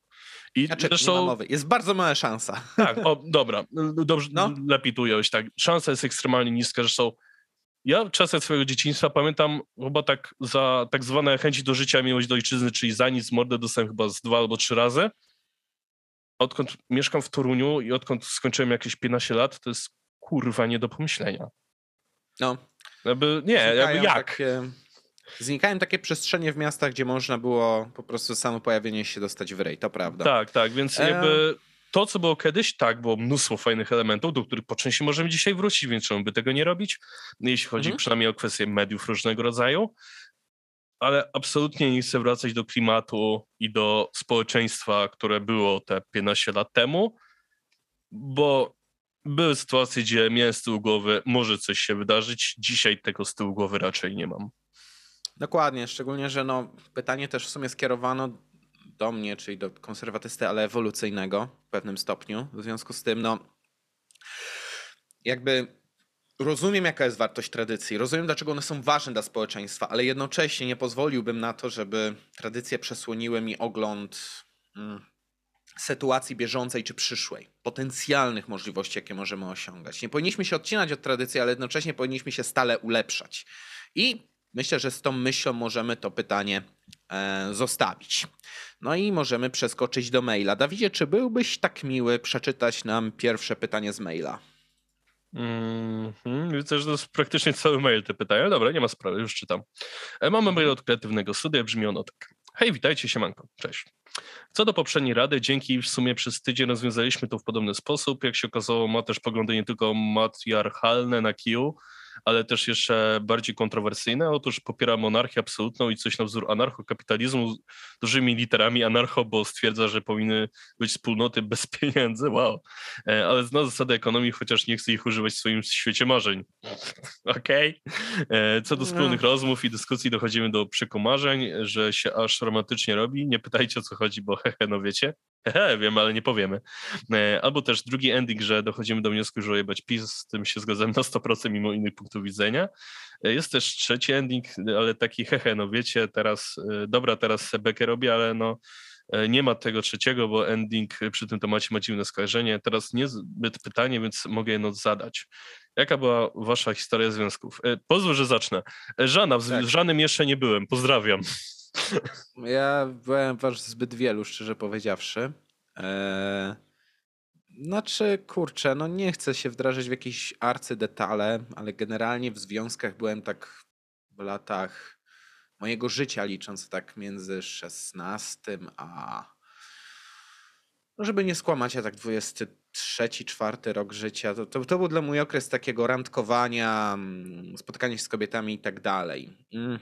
Speaker 1: I znaczy, zresztą... nie ma mowy. Jest bardzo mała szansa.
Speaker 2: Tak, o, dobra. Dobrze, no. lepiej tu. Tak. Szansa jest ekstremalnie niska. Zresztą ja czasem swojego dzieciństwa pamiętam chyba tak za tak zwane chęci do życia, miłość do ojczyzny, czyli za nic mordę dostałem chyba z dwa albo trzy razy. Odkąd mieszkam w Toruniu i odkąd skończyłem jakieś 15 lat, to jest kurwa nie do pomyślenia.
Speaker 1: No.
Speaker 2: Jakby, nie, jakby jak? Takie,
Speaker 1: znikają takie przestrzenie w miastach, gdzie można było po prostu samo pojawienie się dostać w rej, to prawda.
Speaker 2: Tak, tak, więc e... jakby to, co było kiedyś, tak, było mnóstwo fajnych elementów, do których po części możemy dzisiaj wrócić, więc czemu by tego nie robić, jeśli chodzi mhm. przynajmniej o kwestie mediów różnego rodzaju, ale absolutnie nie chcę wracać do klimatu i do społeczeństwa, które było te 15 lat temu, bo były sytuacje, gdzie miałem z tyłu głowy, może coś się wydarzyć. Dzisiaj tego z tyłu głowy raczej nie mam.
Speaker 1: Dokładnie, szczególnie, że no, pytanie też w sumie skierowano do mnie, czyli do konserwatysty, ale ewolucyjnego w pewnym stopniu. W związku z tym, no, jakby rozumiem, jaka jest wartość tradycji, rozumiem, dlaczego one są ważne dla społeczeństwa, ale jednocześnie nie pozwoliłbym na to, żeby tradycje przesłoniły mi ogląd. Hmm sytuacji bieżącej czy przyszłej, potencjalnych możliwości, jakie możemy osiągać. Nie powinniśmy się odcinać od tradycji, ale jednocześnie powinniśmy się stale ulepszać. I myślę, że z tą myślą możemy to pytanie e, zostawić. No i możemy przeskoczyć do maila. Dawidzie, czy byłbyś tak miły przeczytać nam pierwsze pytanie z maila?
Speaker 2: Mm -hmm. Widzę, że to jest praktycznie cały mail te pytania. Dobra, nie ma sprawy, już czytam. E, mamy mail od kreatywnego studia, brzmi ono tak. Hej, witajcie, siemanko, cześć. Co do poprzedniej rady, dzięki w sumie przez tydzień rozwiązaliśmy to w podobny sposób. Jak się okazało, ma też poglądy nie tylko matriarchalne na kiju, ale też jeszcze bardziej kontrowersyjne. Otóż popiera monarchię absolutną i coś na wzór anarchokapitalizmu z dużymi literami anarcho, bo stwierdza, że powinny być wspólnoty bez pieniędzy. Wow. E, ale zna zasady ekonomii, chociaż nie chce ich używać w swoim świecie marzeń. Okej. Okay. E, co do wspólnych no. rozmów i dyskusji dochodzimy do przekomarzeń, że się aż romantycznie robi. Nie pytajcie o co chodzi, bo hehe, no wiecie. Hehe, wiem, ale nie powiemy. E, albo też drugi ending, że dochodzimy do wniosku, że jebać PiS, z tym się zgadzam na 100% mimo innych punktów widzenia. E, jest też trzeci ending, ale taki hehe, no wiecie, teraz, e, dobra, teraz Bekę robię, ale no nie ma tego trzeciego, bo ending przy tym temacie ma dziwne skojarzenie. Teraz niezbyt pytanie, więc mogę je zadać. Jaka była wasza historia związków? Pozwól, że zacznę. Żana, w tak. żadnym jeszcze nie byłem. Pozdrawiam.
Speaker 1: Ja byłem wasz zbyt wielu, szczerze powiedziawszy. Eee, znaczy, kurczę, no nie chcę się wdrażać w jakieś arcydetale, ale generalnie w związkach byłem tak w latach mojego życia, licząc tak między 16 a. No żeby nie skłamać, a tak 23, 4 rok życia, to, to, to był dla mój okres takiego randkowania, mm, spotkania się z kobietami i tak dalej. Mm.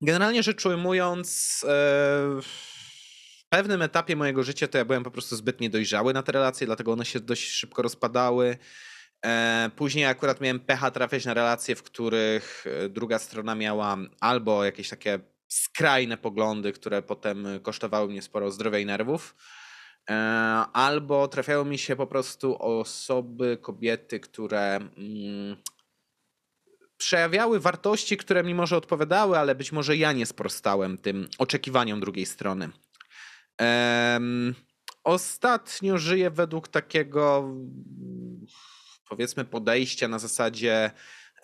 Speaker 1: Generalnie rzecz ujmując, w pewnym etapie mojego życia to ja byłem po prostu zbyt niedojrzały na te relacje, dlatego one się dość szybko rozpadały. E, później akurat miałem pecha trafiać na relacje, w których e, druga strona miała albo jakieś takie skrajne poglądy, które potem kosztowały mnie sporo zdrowia i nerwów, albo trafiały mi się po prostu osoby, kobiety, które mm, przejawiały wartości, które mi może odpowiadały, ale być może ja nie sprostałem tym oczekiwaniom drugiej strony. Um, ostatnio żyję według takiego, powiedzmy, podejścia na zasadzie.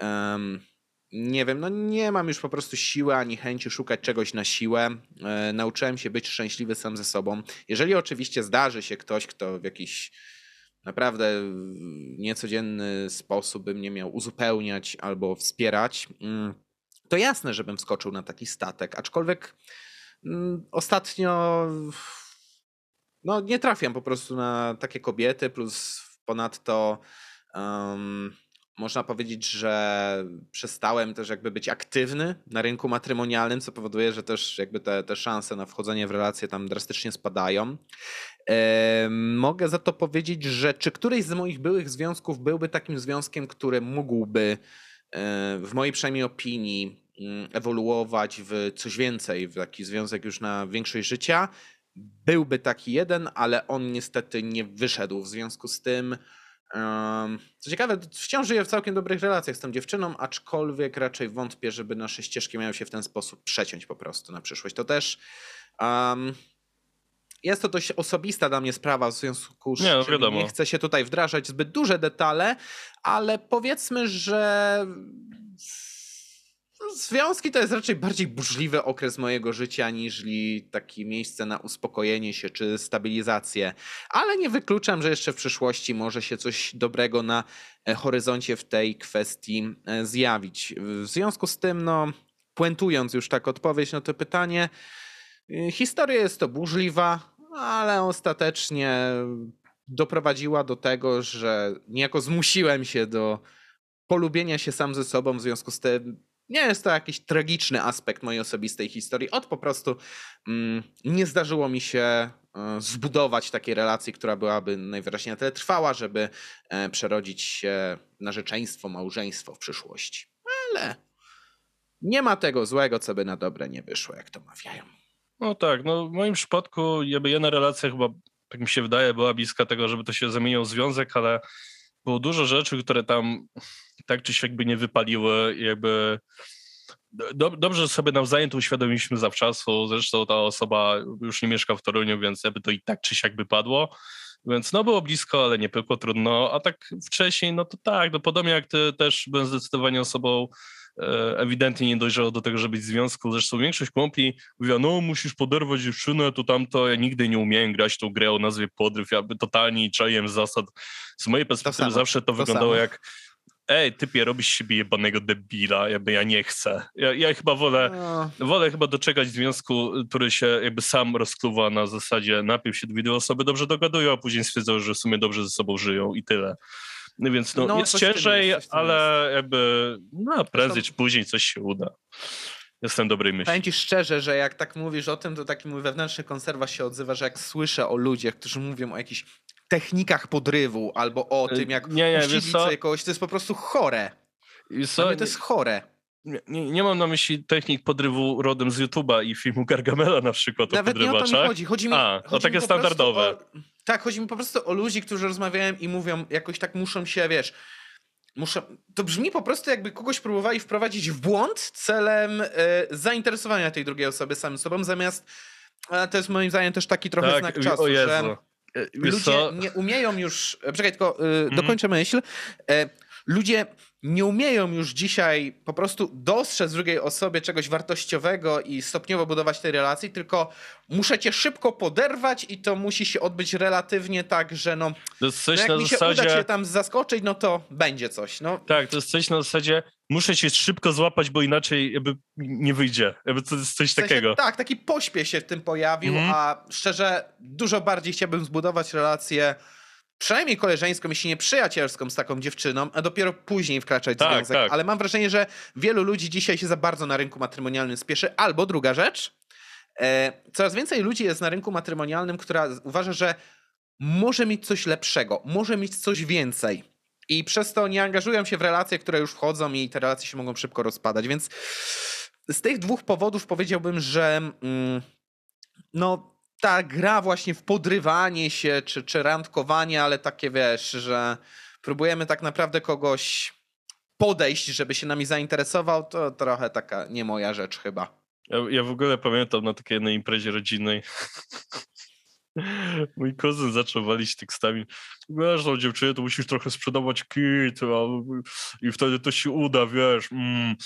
Speaker 1: Um, nie wiem, no nie mam już po prostu siły ani chęci szukać czegoś na siłę. E, nauczyłem się być szczęśliwy sam ze sobą. Jeżeli oczywiście zdarzy się ktoś, kto w jakiś naprawdę niecodzienny sposób bym nie miał uzupełniać albo wspierać, mm, to jasne, żebym wskoczył na taki statek. Aczkolwiek ostatnio no, nie trafiam po prostu na takie kobiety, plus ponadto um, można powiedzieć, że przestałem też jakby być aktywny na rynku matrymonialnym, co powoduje, że też jakby te, te szanse na wchodzenie w relacje tam drastycznie spadają. mogę za to powiedzieć, że czy któryś z moich byłych związków byłby takim związkiem, który mógłby w mojej przynajmniej opinii mm, ewoluować w coś więcej, w taki związek już na większość życia. Byłby taki jeden, ale on niestety nie wyszedł. W związku z tym co ciekawe, wciąż żyję w całkiem dobrych relacjach z tą dziewczyną, aczkolwiek raczej wątpię, żeby nasze ścieżki miały się w ten sposób przeciąć po prostu na przyszłość. To też um, jest to dość osobista dla mnie sprawa, w związku z
Speaker 2: nie, no czym
Speaker 1: nie chcę się tutaj wdrażać zbyt duże detale, ale powiedzmy, że Związki to jest raczej bardziej burzliwy okres mojego życia niż takie miejsce na uspokojenie się czy stabilizację. Ale nie wykluczam, że jeszcze w przyszłości może się coś dobrego na e, horyzoncie w tej kwestii e, zjawić. W związku z tym, no, puentując już tak odpowiedź na to pytanie, e, historia jest to burzliwa, ale ostatecznie doprowadziła do tego, że niejako zmusiłem się do polubienia się sam ze sobą, w związku z tym nie jest to jakiś tragiczny aspekt mojej osobistej historii. Od po prostu mm, nie zdarzyło mi się y, zbudować takiej relacji, która byłaby najwyraźniej na tyle trwała, żeby y, przerodzić się narzeczeństwo, małżeństwo w przyszłości. Ale nie ma tego złego, co by na dobre nie wyszło, jak to mawiają.
Speaker 2: No tak, no w moim przypadku jakby jedna relacja chyba, tak mi się wydaje, była bliska tego, żeby to się zamieniło w związek, ale było dużo rzeczy, które tam tak czy siak by nie wypaliły jakby dobrze sobie nawzajem to uświadomiliśmy zawczasu, zresztą ta osoba już nie mieszka w Toruniu, więc jakby to i tak czy siak by padło, więc no było blisko, ale nie pykło, trudno, a tak wcześniej, no to tak, no podobnie jak ty też byłem zdecydowanie osobą ewidentnie nie dojrzało do tego, żeby być w związku. Zresztą większość kumpli mówiła, no musisz poderwać dziewczynę, to tamto. Ja nigdy nie umiałem grać tą grę o nazwie podryw. Ja totalnie nie czaiłem zasad. Z mojej perspektywy to zawsze to, to wyglądało samo. jak ej, typie, robisz siebie jebanego debila, jakby ja nie chcę. Ja, ja chyba wolę, no. wolę chyba doczekać związku, który się jakby sam rozkluwa na zasadzie najpierw się dwie osoby dobrze dogadują, a później stwierdzą, że w sumie dobrze ze sobą żyją i tyle. No więc no, no jest ciężej, jest, ale jest. jakby no, prędzej czy później coś się uda. Jestem dobrej myśli.
Speaker 1: Powiem ci szczerze, że jak tak mówisz o tym, to taki mój wewnętrzny konserwa się odzywa, że jak słyszę o ludziach, którzy mówią o jakichś technikach podrywu albo o y, tym, jak nie, nie, uścilić sobie kogoś, to jest po prostu chore. to jest chore.
Speaker 2: Nie, nie, mam na myśli technik podrywu rodem z YouTube'a i filmu Gargamela na przykład
Speaker 1: Nawet
Speaker 2: o nie
Speaker 1: o to mi chodzi. Chodzi mi,
Speaker 2: A,
Speaker 1: chodzi
Speaker 2: o takie standardowe.
Speaker 1: O, tak, chodzi mi po prostu o ludzi, którzy rozmawiają i mówią, jakoś tak muszą się, wiesz, muszą, to brzmi po prostu jakby kogoś próbowali wprowadzić w błąd celem y, zainteresowania tej drugiej osoby samym sobą, zamiast a to jest moim zdaniem też taki trochę tak, znak czasu, że e, ludzie nie umieją już, czekaj, tylko y, mm. dokończę myśl, y, ludzie nie umieją już dzisiaj po prostu dostrzec drugiej osobie czegoś wartościowego i stopniowo budować tej relacji, tylko muszę cię szybko poderwać i to musi się odbyć relatywnie tak, że no,
Speaker 2: to jest coś
Speaker 1: no jak
Speaker 2: na
Speaker 1: mi
Speaker 2: się zasadzie...
Speaker 1: uda cię tam zaskoczyć, no to będzie coś. No.
Speaker 2: Tak, to jest coś na zasadzie muszę cię szybko złapać, bo inaczej jakby nie wyjdzie. Jakby to jest coś w sensie, takiego.
Speaker 1: Tak, taki pośpiech się w tym pojawił, mm. a szczerze dużo bardziej chciałbym zbudować relację przynajmniej koleżeńską, jeśli nie przyjacielską z taką dziewczyną, a dopiero później wkraczać w tak, związek. Tak. Ale mam wrażenie, że wielu ludzi dzisiaj się za bardzo na rynku matrymonialnym spieszy. Albo druga rzecz, e, coraz więcej ludzi jest na rynku matrymonialnym, która uważa, że może mieć coś lepszego, może mieć coś więcej. I przez to nie angażują się w relacje, które już wchodzą i te relacje się mogą szybko rozpadać. Więc z tych dwóch powodów powiedziałbym, że mm, no ta gra właśnie w podrywanie się czy, czy randkowanie, ale takie wiesz, że próbujemy tak naprawdę kogoś podejść, żeby się nami zainteresował, to trochę taka nie moja rzecz chyba.
Speaker 2: Ja, ja w ogóle pamiętam na takiej jednej imprezie rodzinnej. Mój kuzyn zaczął walić tekstami. Wiesz, no dziewczyny, to musisz trochę sprzedawać kit i wtedy to się uda, wiesz. Mm.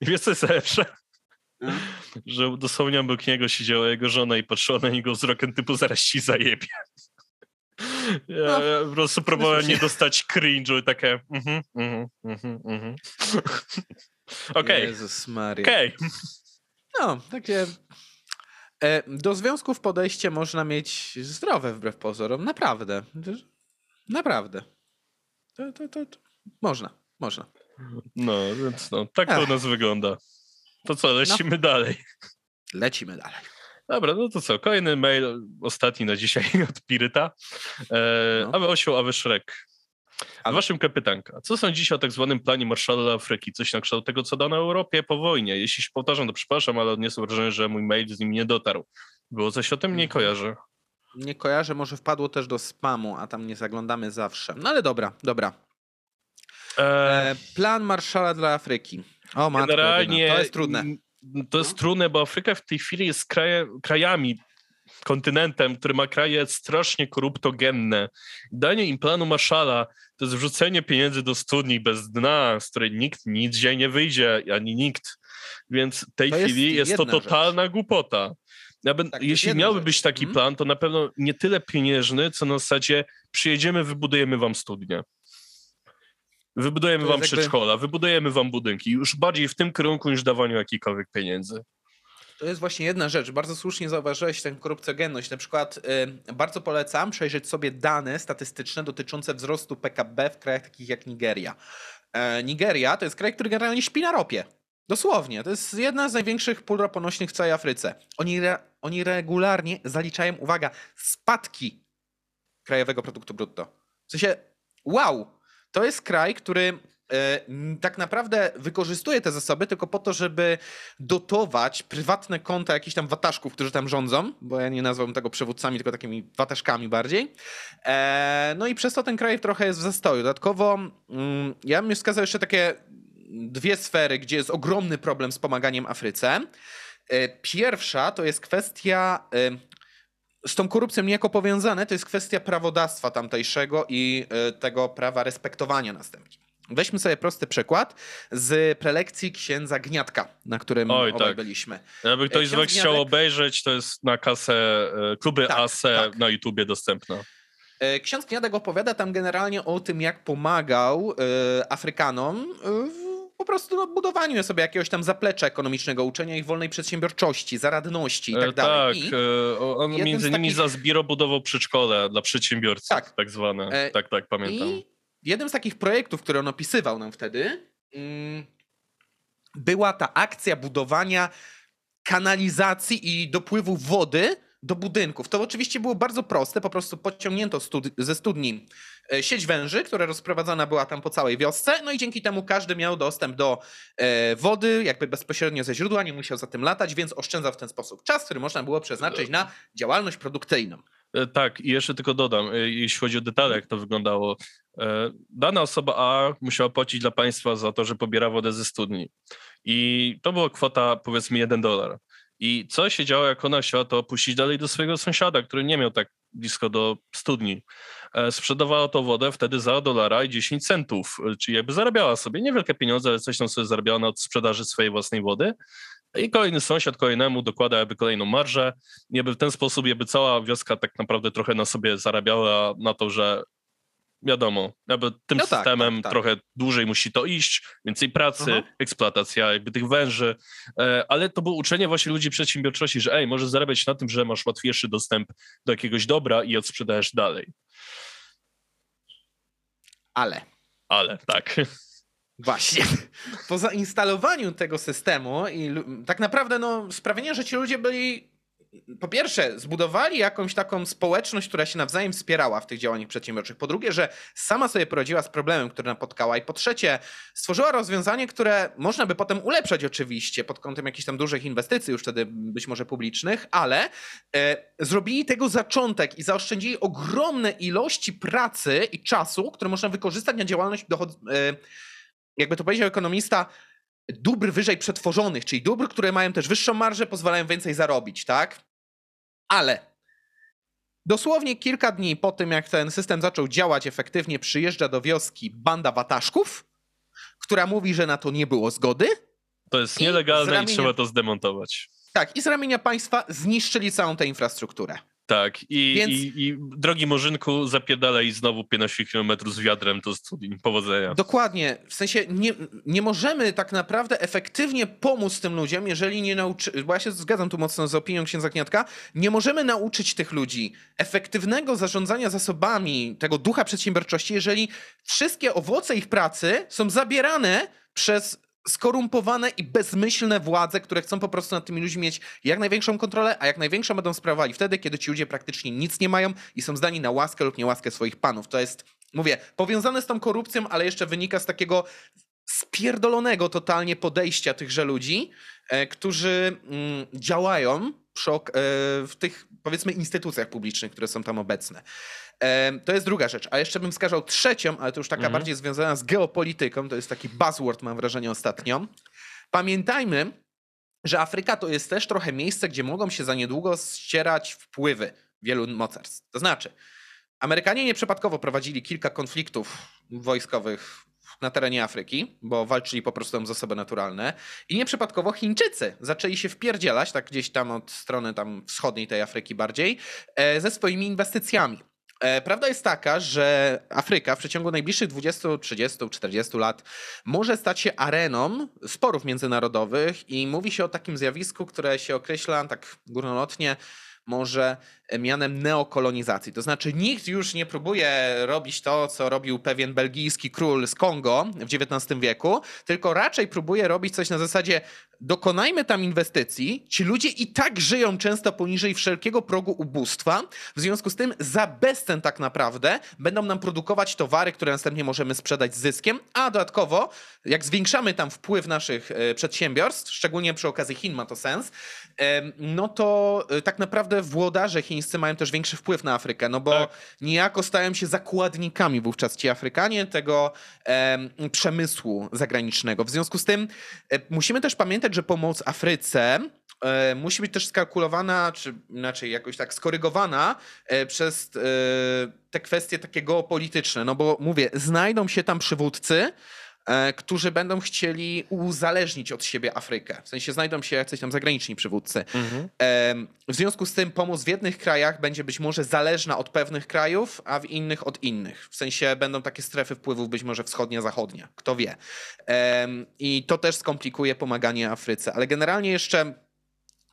Speaker 2: I wiesz, co jest lepsze? Że dosłownie obok niego siedziała jego żona i patrzyła na niego wzrokiem typu zaraz ci zajebie. Ja, no, ja po prostu próbowałem nie dostać cringe'u i takie mhm, mhm, mhm, mhm. Okej.
Speaker 1: Jezus Maria.
Speaker 2: Okej. Okay.
Speaker 1: No, takie... E, do związków podejście można mieć zdrowe wbrew pozorom. Naprawdę. Naprawdę. To, to, to, Można, można.
Speaker 2: No, więc no, tak to u nas wygląda. To co, lecimy no. dalej.
Speaker 1: Lecimy dalej.
Speaker 2: Dobra, no to co, kolejny mail, ostatni na dzisiaj od Piryta. E, no. Awy osioł, awy szrek. A waszym kapytanka, co sądzicie o tak zwanym planie Marszala dla Afryki? Coś na kształt tego, co dano Europie po wojnie. Jeśli się powtarzam, to przepraszam, ale odniosę wrażenie, że mój mail z nim nie dotarł. Było coś o tym? Nie mhm. kojarzę.
Speaker 1: Nie kojarzę, może wpadło też do spamu, a tam nie zaglądamy zawsze. No ale dobra, dobra. E... Plan Marszala dla Afryki. O matko, Generalnie to jest trudne.
Speaker 2: To jest trudne, bo Afryka w tej chwili jest kraje, krajami, kontynentem, który ma kraje strasznie koruptogenne. Danie im planu Marszala to jest wrzucenie pieniędzy do studni bez dna, z której nikt nic nie wyjdzie, ani nikt. Więc w tej to chwili jest, jest to totalna rzecz. głupota. Ja ben, tak, jeśli miałby rzecz. być taki hmm? plan, to na pewno nie tyle pieniężny, co na zasadzie przyjedziemy, wybudujemy wam studnię. Wybudujemy wam jakby... przedszkola, wybudujemy wam budynki. Już bardziej w tym kierunku niż dawaniu jakichkolwiek pieniędzy.
Speaker 1: To jest właśnie jedna rzecz. Bardzo słusznie zauważyłeś tę korupcjogenność. Na przykład y, bardzo polecam przejrzeć sobie dane statystyczne dotyczące wzrostu PKB w krajach takich jak Nigeria. E, Nigeria to jest kraj, który generalnie śpi na ropie. Dosłownie. To jest jedna z największych pól roponośnych w całej Afryce. Oni, re, oni regularnie zaliczają, uwaga, spadki krajowego produktu brutto. W sensie, wow, to jest kraj, który e, tak naprawdę wykorzystuje te zasoby tylko po to, żeby dotować prywatne konta jakichś tam wataszków, którzy tam rządzą, bo ja nie nazwałbym tego przywódcami, tylko takimi wataszkami bardziej. E, no i przez to ten kraj trochę jest w zastoju. Dodatkowo mm, ja bym wskazał jeszcze takie dwie sfery, gdzie jest ogromny problem z pomaganiem Afryce. E, pierwsza to jest kwestia z tą korupcją niejako powiązane, to jest kwestia prawodawstwa tamtejszego i e, tego prawa respektowania następnie. Weźmy sobie prosty przykład z prelekcji księdza Gniatka, na którym Oj, tak. byliśmy.
Speaker 2: Jakby ktoś z was Gniatek... chciał obejrzeć, to jest na kasę e, kluby tak, ASE tak. na YouTubie dostępne.
Speaker 1: Ksiądz Gniatek opowiada tam generalnie o tym, jak pomagał Afrykanom w po prostu no, budowaniu sobie jakiegoś tam zaplecza ekonomicznego, uczenia ich wolnej przedsiębiorczości, zaradności i tak e, dalej.
Speaker 2: Tak, I e, on między innymi takich... za Zbiro budował przedszkole dla przedsiębiorców, tak, tak zwane. E, tak, tak, pamiętam. I
Speaker 1: jednym z takich projektów, które on opisywał nam wtedy, mm, była ta akcja budowania kanalizacji i dopływu wody do budynków. To oczywiście było bardzo proste, po prostu podciągnięto ze studni e, sieć węży, która rozprowadzana była tam po całej wiosce, no i dzięki temu każdy miał dostęp do e, wody, jakby bezpośrednio ze źródła, nie musiał za tym latać, więc oszczędzał w ten sposób czas, który można było przeznaczyć na działalność produkcyjną.
Speaker 2: E, tak, i jeszcze tylko dodam, jeśli chodzi o detale, jak to wyglądało. Dana osoba A musiała płacić dla państwa za to, że pobiera wodę ze studni. I to była kwota powiedzmy 1 dolar. I co się działo, jak ona chciała to opuścić dalej do swojego sąsiada, który nie miał tak blisko do studni. E, sprzedawała to wodę wtedy za dolara i 10 centów, e, czyli jakby zarabiała sobie niewielkie pieniądze, ale coś tam sobie zarabiała na sprzedaży swojej własnej wody. I kolejny sąsiad kolejnemu dokłada jakby kolejną marżę. Jakby w ten sposób jakby cała wioska tak naprawdę trochę na sobie zarabiała na to, że wiadomo, jakby tym no tak, systemem tak, tak. trochę dłużej musi to iść, więcej pracy, uh -huh. eksploatacja jakby tych węży, e, ale to było uczenie właśnie ludzi przedsiębiorczości, że ej, możesz zarabiać na tym, że masz łatwiejszy dostęp do jakiegoś dobra i odsprzedajesz dalej.
Speaker 1: Ale.
Speaker 2: Ale, tak.
Speaker 1: Właśnie. Po zainstalowaniu tego systemu i tak naprawdę no, sprawienie, że ci ludzie byli po pierwsze, zbudowali jakąś taką społeczność, która się nawzajem wspierała w tych działaniach przedsiębiorczych. Po drugie, że sama sobie poradziła z problemem, który napotkała. I po trzecie, stworzyła rozwiązanie, które można by potem ulepszać oczywiście pod kątem jakichś tam dużych inwestycji, już wtedy być może publicznych, ale e, zrobili tego zaczątek i zaoszczędzili ogromne ilości pracy i czasu, które można wykorzystać na działalność dochod... E, jakby to powiedział ekonomista, dóbr wyżej przetworzonych, czyli dóbr, które mają też wyższą marżę, pozwalają więcej zarobić, tak? Ale dosłownie kilka dni po tym, jak ten system zaczął działać efektywnie, przyjeżdża do wioski banda wataszków, która mówi, że na to nie było zgody.
Speaker 2: To jest nielegalne i, ramienia... i trzeba to zdemontować.
Speaker 1: Tak, i z ramienia państwa zniszczyli całą tę infrastrukturę.
Speaker 2: Tak, I, Więc... i, i drogi Murzynku, zapierdalaj znowu 15 km z wiadrem do studni. Powodzenia.
Speaker 1: Dokładnie. W sensie nie, nie możemy tak naprawdę efektywnie pomóc tym ludziom, jeżeli nie nauczy... Bo ja się zgadzam tu mocno z opinią księdza Kniatka. Nie możemy nauczyć tych ludzi efektywnego zarządzania zasobami, tego ducha przedsiębiorczości, jeżeli wszystkie owoce ich pracy są zabierane przez skorumpowane i bezmyślne władze, które chcą po prostu nad tymi ludźmi mieć jak największą kontrolę, a jak największą będą sprawowali wtedy, kiedy ci ludzie praktycznie nic nie mają i są zdani na łaskę lub niełaskę swoich panów. To jest, mówię, powiązane z tą korupcją, ale jeszcze wynika z takiego spierdolonego totalnie podejścia tychże ludzi, e, którzy mm, działają przy, e, w tych, powiedzmy, instytucjach publicznych, które są tam obecne. To jest druga rzecz. A jeszcze bym wskazał trzecią, ale to już taka mhm. bardziej związana z geopolityką. To jest taki buzzword, mam wrażenie, ostatnio. Pamiętajmy, że Afryka to jest też trochę miejsce, gdzie mogą się za niedługo ścierać wpływy wielu mocarstw. To znaczy, Amerykanie nieprzypadkowo prowadzili kilka konfliktów wojskowych na terenie Afryki, bo walczyli po prostu tam zasoby naturalne. I nieprzypadkowo Chińczycy zaczęli się wpierdzielać, tak gdzieś tam od strony tam wschodniej tej Afryki bardziej, e, ze swoimi inwestycjami. E, prawda jest taka, że Afryka w przeciągu najbliższych 20, 30, 40 lat może stać się areną sporów międzynarodowych i mówi się o takim zjawisku, które się określa tak górnolotnie może mianem neokolonizacji. To znaczy nikt już nie próbuje robić to, co robił pewien belgijski król z Kongo w XIX wieku, tylko raczej próbuje robić coś na zasadzie dokonajmy tam inwestycji, ci ludzie i tak żyją często poniżej wszelkiego progu ubóstwa, w związku z tym za bezcen tak naprawdę będą nam produkować towary, które następnie możemy sprzedać z zyskiem, a dodatkowo jak zwiększamy tam wpływ naszych e, przedsiębiorstw, szczególnie przy okazji Chin ma to sens, no to e, tak naprawdę włodarze chińscy mają też większy wpływ na Afrykę, no bo tak. niejako stają się zakładnikami wówczas ci Afrykanie tego przemysłu zagranicznego. W związku z tym e, musimy też pamiętać, że pomoc Afryce e, musi być też skalkulowana, czy inaczej jakoś tak skorygowana przez te kwestie takie geopolityczne, no bo mówię, znajdą się tam przywódcy, E, którzy będą chcieli uzależnić od siebie Afrykę. W sensie znajdą się jacyś tam zagraniczni przywódcy. Mhm. W związku z tym pomoc w jednych krajach będzie być może zależna od pewnych krajów, a w innych od innych. W sensie będą takie strefy wpływów być może wschodnia, zachodnia. Kto wie. I to też skomplikuje pomaganie Afryce. Ale generalnie jeszcze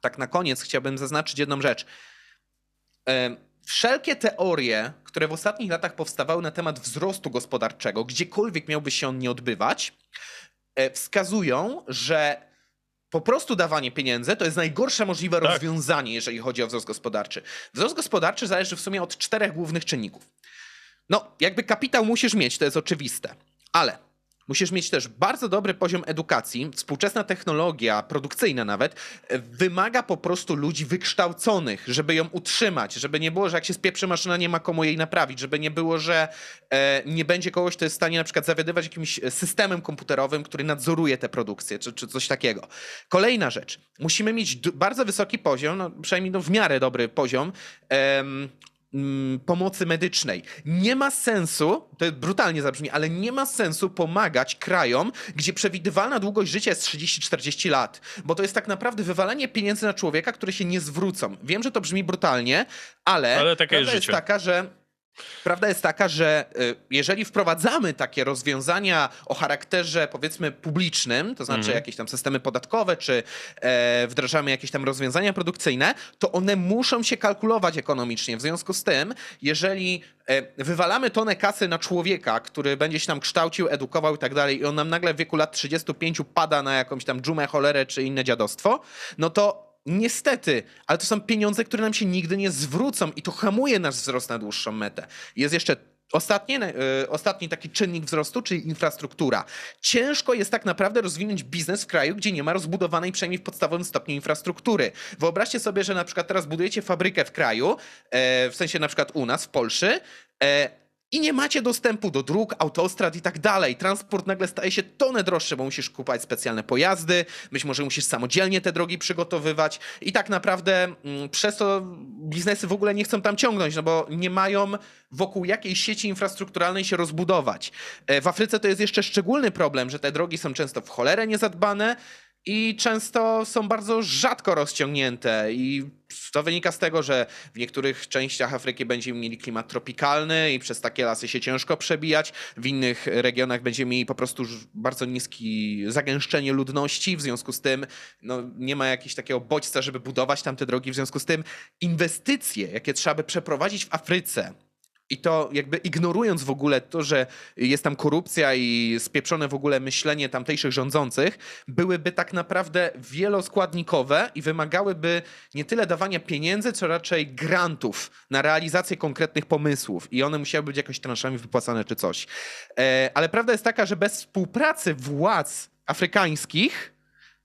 Speaker 1: tak na koniec chciałbym zaznaczyć jedną rzecz wszelkie teorie, które w ostatnich latach powstawały na temat wzrostu gospodarczego, gdziekolwiek miałby się on nie odbywać, e, wskazują, że po prostu dawanie pieniędzy to jest najgorsze możliwe tak. rozwiązanie, jeżeli chodzi o wzrost gospodarczy. Wzrost gospodarczy zależy w sumie od czterech głównych czynników. No, jakby kapitał musisz mieć, to jest oczywiste, ale Musisz mieć też bardzo dobry poziom edukacji. Współczesna technologia, produkcyjna nawet, e, wymaga po prostu ludzi wykształconych, żeby ją utrzymać, żeby nie było, że jak się spieprzy maszyna, nie ma komu jej naprawić, żeby nie było, że e, nie będzie kogoś, kto jest w stanie na przykład zawiadywać jakimś systemem komputerowym, który nadzoruje tę produkcję, czy, czy coś takiego. Kolejna rzecz. Musimy mieć bardzo wysoki poziom, no, przynajmniej no, w miarę dobry poziom Mm, pomocy medycznej. Nie ma sensu, to brutalnie zabrzmi, ale nie ma sensu pomagać krajom, gdzie przewidywalna długość życia jest 30-40 lat, bo to jest tak naprawdę wywalanie pieniędzy na człowieka, które się nie zwrócą. Wiem, że to brzmi brutalnie, ale, ale taka jest, jest taka, że Prawda jest taka, że y, jeżeli wprowadzamy takie rozwiązania o charakterze powiedzmy publicznym, to znaczy mhm. jakieś tam systemy podatkowe, czy e, wdrażamy jakieś tam rozwiązania produkcyjne, to one muszą się kalkulować ekonomicznie. W związku z tym, jeżeli e, wywalamy tonę kasy na człowieka, który będzie się tam kształcił, edukował i tak dalej, i on nam nagle w wieku lat 35 pada na jakąś tam dżumę, cholerę czy inne dziadostwo, no to Niestety, ale to są pieniądze, które nam się nigdy nie zwrócą i to hamuje nasz wzrost na dłuższą metę. Jest jeszcze Ostatnie, yy, ostatni taki czynnik wzrostu, czyli infrastruktura. Ciężko jest tak naprawdę rozwinąć biznes w kraju, gdzie nie ma rozbudowanej przynajmniej w podstawowym stopniu infrastruktury. Wyobraźcie sobie, że na przykład teraz budujecie fabrykę w kraju, yy, w sensie na przykład u nas w Polsce, yy, i nie macie dostępu do dróg, autostrad i tak dalej. Transport nagle staje się tonę droższy, bo musisz kupować specjalne pojazdy, być może musisz samodzielnie te drogi przygotowywać i tak naprawdę mm, przez to biznesy w ogóle nie chcą tam ciągnąć, no bo nie mają wokół jakiej sieci infrastrukturalnej się rozbudować. E, w Afryce to jest jeszcze szczególny problem, że te drogi są często w cholerę niezadbane, i często są bardzo rzadko rozciągnięte i to wynika z tego, że w niektórych częściach Afryki będziemy mieli klimat tropikalny i przez takie lasy się ciężko przebijać. W innych regionach będziemy mieli po prostu bardzo niskie zagęszczenie ludności, w związku z tym no, nie ma jakiegoś takiego bodźca, żeby budować tam te drogi, w związku z tym inwestycje, jakie trzeba by przeprowadzić w Afryce, i to jakby ignorując w ogóle to, że jest tam korupcja i spieprzone w ogóle myślenie tamtejszych rządzących, byłyby tak naprawdę wieloskładnikowe i wymagałyby nie tyle dawania pieniędzy, co raczej grantów na realizację konkretnych pomysłów. I one musiały być jakoś transzami wypłacane czy coś. E, ale prawda jest taka, że bez współpracy władz afrykańskich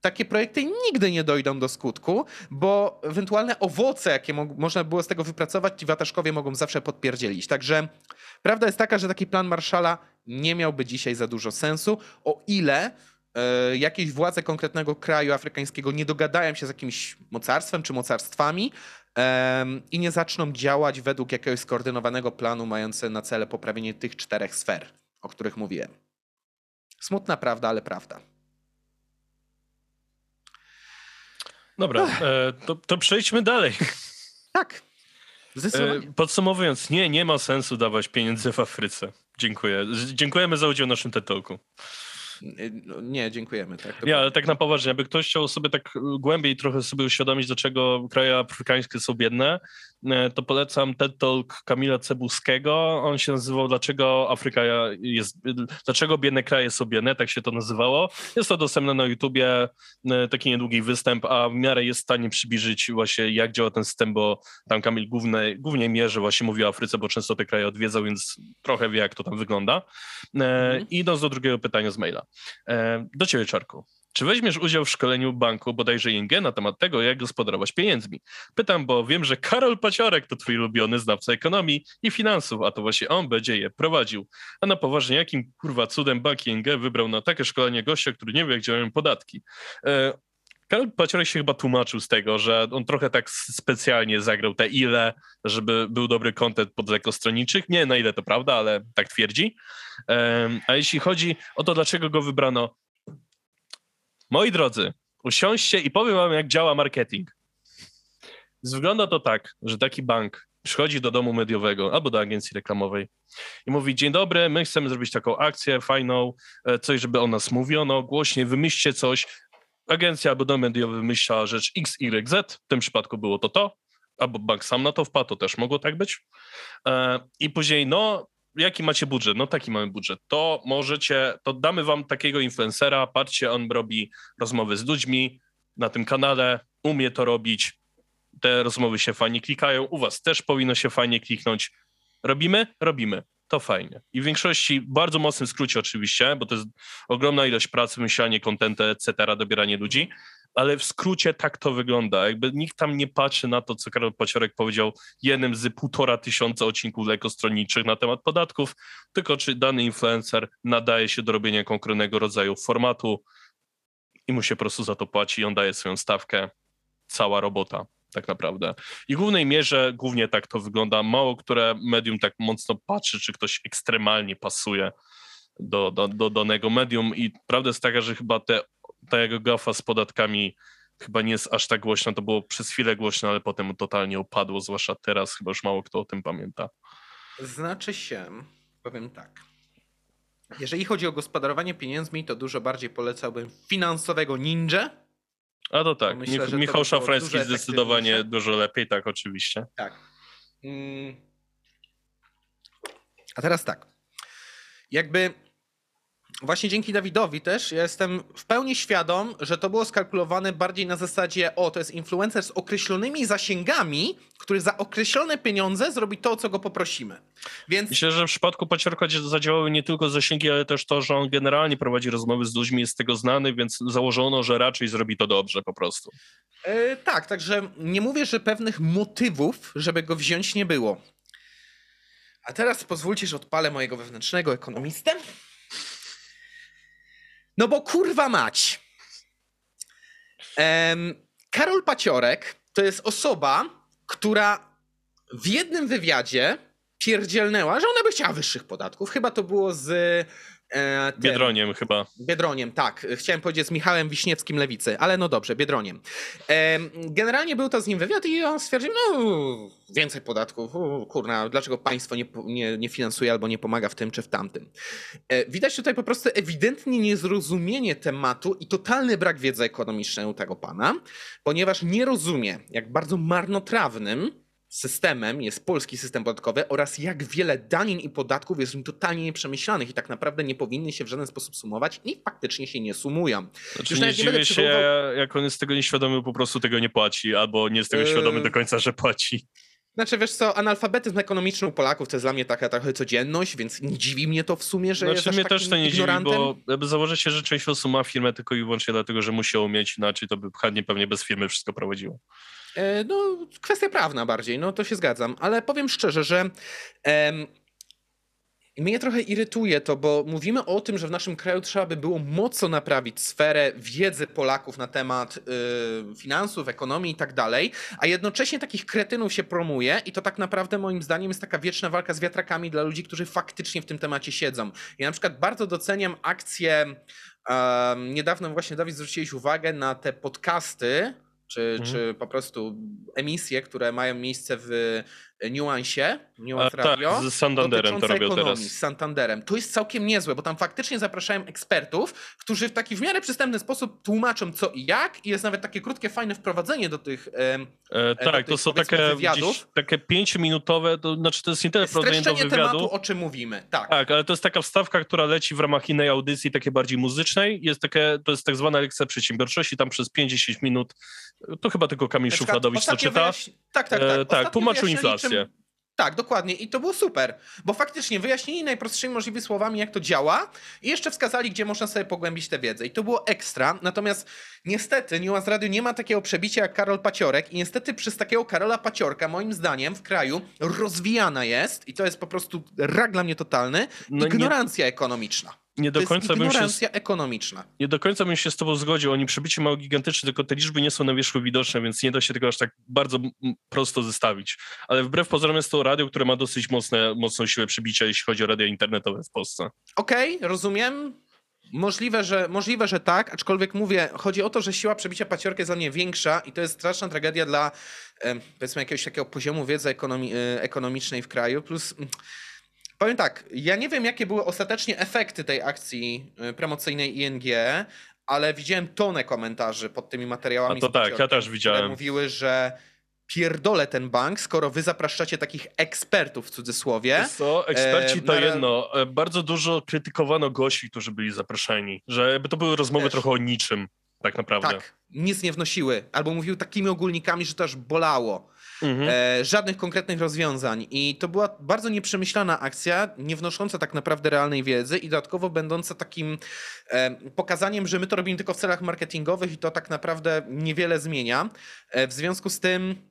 Speaker 1: takie projekty nigdy nie dojdą do skutku, bo ewentualne owoce, jakie mo można było z tego wypracować, ci wataszkowie mogą zawsze podpierdzielić. Także prawda jest taka, że taki plan Marszala nie miałby dzisiaj za dużo sensu, o ile e, jakieś władze konkretnego kraju afrykańskiego nie dogadają się z jakimś mocarstwem czy mocarstwami i nie zaczną działać według jakiegoś skoordynowanego planu mającego na cele poprawienie tych czterech sfer, o których mówiłem. Smutna prawda, ale prawda.
Speaker 2: Dobra, e, to, to przejdźmy dalej.
Speaker 1: Tak.
Speaker 2: E, podsumowując, nie, nie ma sensu dawać pieniędzy w Afryce. Dziękuję. Dziękujemy za udział w naszym TED Talku.
Speaker 1: Nie, dziękujemy. Tak,
Speaker 2: nie, ale tak na poważnie, aby ktoś chciał sobie tak głębiej trochę sobie uświadomić, dlaczego kraje afrykańskie są biedne, e, to polecam TED Talk Kamila Cebuskiego. On się nazywał Dlaczego Afryka jest, dlaczego biedne kraje są biedne, tak się to nazywało. Jest to dostępne na YouTubie, taki niedługi występ, a w miarę jest w stanie przybliżyć właśnie jak działa ten system, bo tam Kamil głównie, głównie mierzy, właśnie mówi o Afryce, bo często te kraje odwiedzał, więc trochę wie jak to tam wygląda. Mhm. Idąc do drugiego pytania z maila. E, do ciebie, Czarku. Czy weźmiesz udział w szkoleniu banku, bodajże ING, na temat tego, jak gospodarować pieniędzmi? Pytam, bo wiem, że Karol Paciorek to twój ulubiony znawca ekonomii i finansów, a to właśnie on będzie je prowadził. A na poważnie, jakim kurwa cudem bank ING wybrał na takie szkolenie gościa, który nie wie, jak działają podatki? E, Karol Paciorek się chyba tłumaczył z tego, że on trochę tak specjalnie zagrał te ile, żeby był dobry kontent pod lekostronniczych. Nie na ile to prawda, ale tak twierdzi. A jeśli chodzi o to, dlaczego go wybrano, moi drodzy, usiądźcie i powiem wam, jak działa marketing. Wygląda to tak, że taki bank przychodzi do domu mediowego albo do agencji reklamowej i mówi: Dzień dobry, my chcemy zrobić taką akcję fajną, e, coś, żeby o nas mówiono, głośniej, wymyślcie coś, agencja albo dom mediowy wymyśla rzecz X, Y, w tym przypadku było to to, albo bank sam na to wpadł, to też mogło tak być. E, I później, no, jaki macie budżet? No taki mamy budżet. To możecie, to damy wam takiego influencera, patrzcie, on robi rozmowy z ludźmi na tym kanale, umie to robić, te rozmowy się fajnie klikają, u was też powinno się fajnie kliknąć. Robimy? Robimy to fajnie. I w większości, bardzo mocnym skrócie oczywiście, bo to jest ogromna ilość pracy, myślenie, kontentu, etc., dobieranie ludzi, ale w skrócie tak to wygląda. Jakby nikt tam nie patrzy na to, co Karol Paciorek powiedział jednym z półtora tysiąca odcinków lekostronniczych na temat podatków, tylko czy dany influencer nadaje się do robienia konkretnego rodzaju formatu i mu się po prostu za to płaci i on daje swoją stawkę. Cała robota tak naprawdę. I w głównej mierze głównie tak to wygląda. Mało które medium tak mocno patrzy, czy ktoś ekstremalnie pasuje do, do, do danego medium i prawda jest taka, że chyba te, ta jego gafa z podatkami chyba nie jest aż tak głośna, to było przez chwilę głośno, ale potem totalnie opadło, zwłaszcza teraz chyba już mało kto o tym pamięta.
Speaker 1: Znaczy się, powiem tak. Jeżeli chodzi o gospodarowanie pieniędzmi, to dużo bardziej polecałbym finansowego ninja,
Speaker 2: a to tak. Myślę, Mich Michał Szafrański zdecydowanie dużo lepiej, tak, oczywiście.
Speaker 1: Tak. Mm. A teraz tak. Jakby właśnie dzięki Dawidowi też ja jestem w pełni świadom, że to było skalkulowane bardziej na zasadzie, o, to jest influencer z określonymi zasięgami, który za określone pieniądze zrobi to, o co go poprosimy. Więc...
Speaker 2: Myślę, że w przypadku Paciorka zadziałały nie tylko zasięgi, ale też to, że on generalnie prowadzi rozmowy z ludźmi, jest z tego znany, więc założono, że raczej zrobi to dobrze po prostu.
Speaker 1: E, tak, także nie mówię, że pewnych motywów, żeby go wziąć, nie było. A teraz pozwólcie, że odpalę mojego wewnętrznego ekonomistę. No bo kurwa mać. Um, Karol Paciorek to jest osoba, która w jednym wywiadzie pierdzielnęła, że ona by chciała wyższych podatków. Chyba to było z
Speaker 2: E, Biedroniem chyba.
Speaker 1: Biedroniem, tak. Chciałem powiedzieć z Michałem Wiśniewskim Lewicy, ale no dobrze, Biedroniem. E, generalnie był to z nim wywiad i on stwierdził, no więcej podatków, u, kurna, dlaczego państwo nie, nie, nie finansuje albo nie pomaga w tym czy w tamtym. E, widać tutaj po prostu ewidentnie niezrozumienie tematu i totalny brak wiedzy ekonomicznej u tego pana, ponieważ nie rozumie, jak bardzo marnotrawnym systemem jest polski system podatkowy oraz jak wiele danin i podatków jest totalnie nieprzemyślanych i tak naprawdę nie powinny się w żaden sposób sumować i faktycznie się nie sumują.
Speaker 2: Znaczy Już nie dziwię nie się, przywoływał... jak on jest tego nieświadomy, po prostu tego nie płaci, albo nie jest tego yy... świadomy do końca, że płaci.
Speaker 1: Znaczy, wiesz co, analfabetyzm ekonomiczny u Polaków to jest dla mnie taka trochę codzienność, więc nie dziwi mnie to w sumie, że
Speaker 2: znaczy,
Speaker 1: jest
Speaker 2: mnie
Speaker 1: też
Speaker 2: to nie
Speaker 1: ignorantem.
Speaker 2: dziwi, bo założę się, że część osób ma firmę tylko i wyłącznie dlatego, że musi ją mieć, inaczej to by chętnie pewnie bez firmy wszystko prowadziło.
Speaker 1: E, no, kwestia prawna bardziej, no to się zgadzam, ale powiem szczerze, że em, mnie trochę irytuje to, bo mówimy o tym, że w naszym kraju trzeba by było mocno naprawić sferę wiedzy Polaków na temat y, finansów, ekonomii i tak dalej, a jednocześnie takich kretynów się promuje i to tak naprawdę moim zdaniem jest taka wieczna walka z wiatrakami dla ludzi, którzy faktycznie w tym temacie siedzą. Ja na przykład bardzo doceniam akcję, um, niedawno właśnie Dawid zwróciłeś uwagę na te podcasty, czy, mhm. czy po prostu emisje, które mają miejsce w niuansie, Nuance
Speaker 2: A, Radio. Tak, z Santanderem to robią ekonomii, teraz.
Speaker 1: Z Santanderem. To jest całkiem niezłe, bo tam faktycznie zapraszają ekspertów, którzy w taki w miarę przystępny sposób tłumaczą co i jak i jest nawet takie krótkie, fajne wprowadzenie do tych e,
Speaker 2: e, Tak, do tych, to są takie, wywiadów. takie pięciominutowe, to znaczy to jest nie tyle wprowadzenie do wywiadu. tematu,
Speaker 1: o czym mówimy, tak.
Speaker 2: Tak, ale to jest taka wstawka, która leci w ramach innej audycji, takiej bardziej muzycznej. Jest takie, to jest tak zwana lekcja przedsiębiorczości, tam przez 5-10 minut, to chyba tylko Kamil Szufladowicz to czyta. Wyjaśni...
Speaker 1: Tak, tak, tak.
Speaker 2: E, tak, tłumaczył inflację.
Speaker 1: Tak, dokładnie. I to było super, bo faktycznie wyjaśnili najprostszymi możliwymi słowami, jak to działa i jeszcze wskazali, gdzie można sobie pogłębić tę wiedzę. I to było ekstra. Natomiast niestety Nuance Radio nie ma takiego przebicia jak Karol Paciorek i niestety przez takiego Karola Paciorka, moim zdaniem, w kraju rozwijana jest, i to jest po prostu rak dla mnie totalny, no ignorancja nie... ekonomiczna
Speaker 2: nie do końca
Speaker 1: bym się, ekonomiczna.
Speaker 2: Nie do końca bym się z tobą zgodził. Oni przebicie mało gigantyczne, tylko te liczby nie są na wierzchu widoczne, więc nie da się tego aż tak bardzo prosto zestawić. Ale wbrew pozorom jest to radio, które ma dosyć mocne, mocną siłę przebicia, jeśli chodzi o radio internetowe w Polsce.
Speaker 1: Okej, okay, rozumiem. Możliwe że, możliwe, że tak, aczkolwiek mówię, chodzi o to, że siła przebicia paciorka jest dla mnie większa i to jest straszna tragedia dla powiedzmy jakiegoś takiego poziomu wiedzy ekonomi e, ekonomicznej w kraju. Plus Powiem tak, ja nie wiem, jakie były ostatecznie efekty tej akcji y, promocyjnej ING, ale widziałem tonę komentarzy pod tymi materiałami.
Speaker 2: A to tak, ja też widziałem.
Speaker 1: Mówiły, że pierdolę ten bank, skoro wy zapraszacie takich ekspertów w cudzysłowie.
Speaker 2: Co, eksperci e, to na... jedno. E, bardzo dużo krytykowano gości, którzy byli zapraszani, że to były rozmowy też. trochę o niczym, tak naprawdę. Tak,
Speaker 1: nic nie wnosiły. Albo mówił takimi ogólnikami, że to aż bolało. Mhm. E, żadnych konkretnych rozwiązań. I to była bardzo nieprzemyślana akcja, nie wnosząca tak naprawdę realnej wiedzy i dodatkowo będąca takim e, pokazaniem, że my to robimy tylko w celach marketingowych i to tak naprawdę niewiele zmienia. E, w związku z tym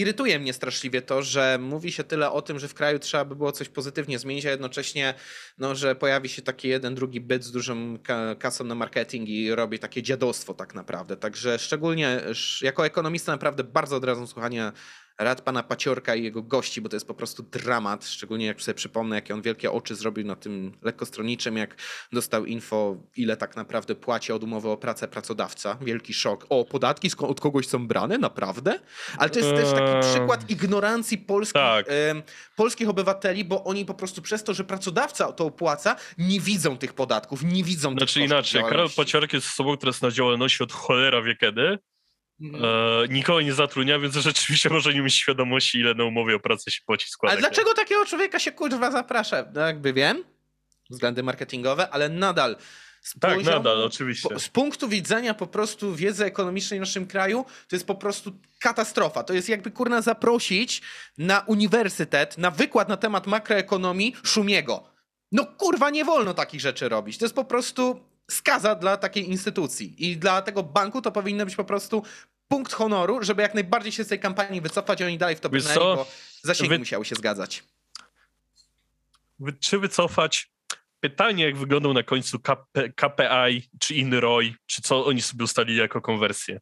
Speaker 1: irytuje mnie straszliwie to, że mówi się tyle o tym, że w kraju trzeba by było coś pozytywnie zmienić, a jednocześnie, no, że pojawi się taki jeden, drugi byt z dużą kasą na marketing i robi takie dziadostwo tak naprawdę. Także szczególnie jako ekonomista naprawdę bardzo odradzam słuchania rad pana Paciorka i jego gości, bo to jest po prostu dramat, szczególnie jak sobie przypomnę, jakie on wielkie oczy zrobił na tym lekkostronniczym, jak dostał info, ile tak naprawdę płaci od umowy o pracę pracodawca. Wielki szok. O, podatki od kogoś są brane? Naprawdę? Ale to jest też taki eee. przykład ignorancji polskich, tak. polskich obywateli, bo oni po prostu przez to, że pracodawca to opłaca, nie widzą tych podatków, nie widzą
Speaker 2: znaczy tych inaczej, Karol Paciorek jest osobą, która jest na działalności od cholera wie kiedy. E, nikogo nie zatrudnia, więc rzeczywiście może nie mieć świadomości, ile na umowie o pracę się płaci składek.
Speaker 1: Ale dlaczego takiego człowieka się kurwa zaprasza? No jakby wiem, względy marketingowe, ale nadal
Speaker 2: z tak, poziomu, nadal, oczywiście.
Speaker 1: z punktu widzenia po prostu wiedzy ekonomicznej w naszym kraju, to jest po prostu katastrofa. To jest jakby kurna zaprosić na uniwersytet, na wykład na temat makroekonomii Szumiego. No kurwa, nie wolno takich rzeczy robić. To jest po prostu skaza dla takiej instytucji. I dla tego banku to powinno być po prostu punkt honoru, żeby jak najbardziej się z tej kampanii wycofać, oni dalej w to brnęli, bo zasięgi Wy... musiały się zgadzać.
Speaker 2: Wy... Czy wycofać? Pytanie, jak wyglądał na końcu KP... KPI, czy inny ROI, czy co oni sobie ustalili jako konwersję.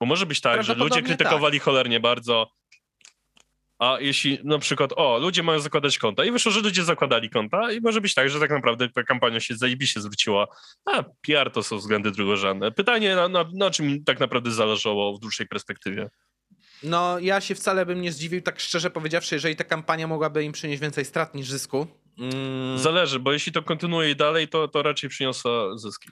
Speaker 2: Bo może być tak, że ludzie krytykowali tak. cholernie bardzo, A jeśli na przykład, o, ludzie mają zakładać konta i wyszło, że ludzie zakładali konta i może być tak, że tak naprawdę ta kampania się zajebiście zwróciła. A PR to są względy drugorzędne. Pytanie, na, na, na czym tak naprawdę zależało w dłuższej perspektywie?
Speaker 1: No, ja się wcale bym nie zdziwił, tak szczerze powiedziawszy, jeżeli ta kampania mogłaby im przynieść więcej strat niż zysku.
Speaker 2: Mm. Zależy, bo jeśli to kontynuuje dalej, to, to raczej przyniosła zyski.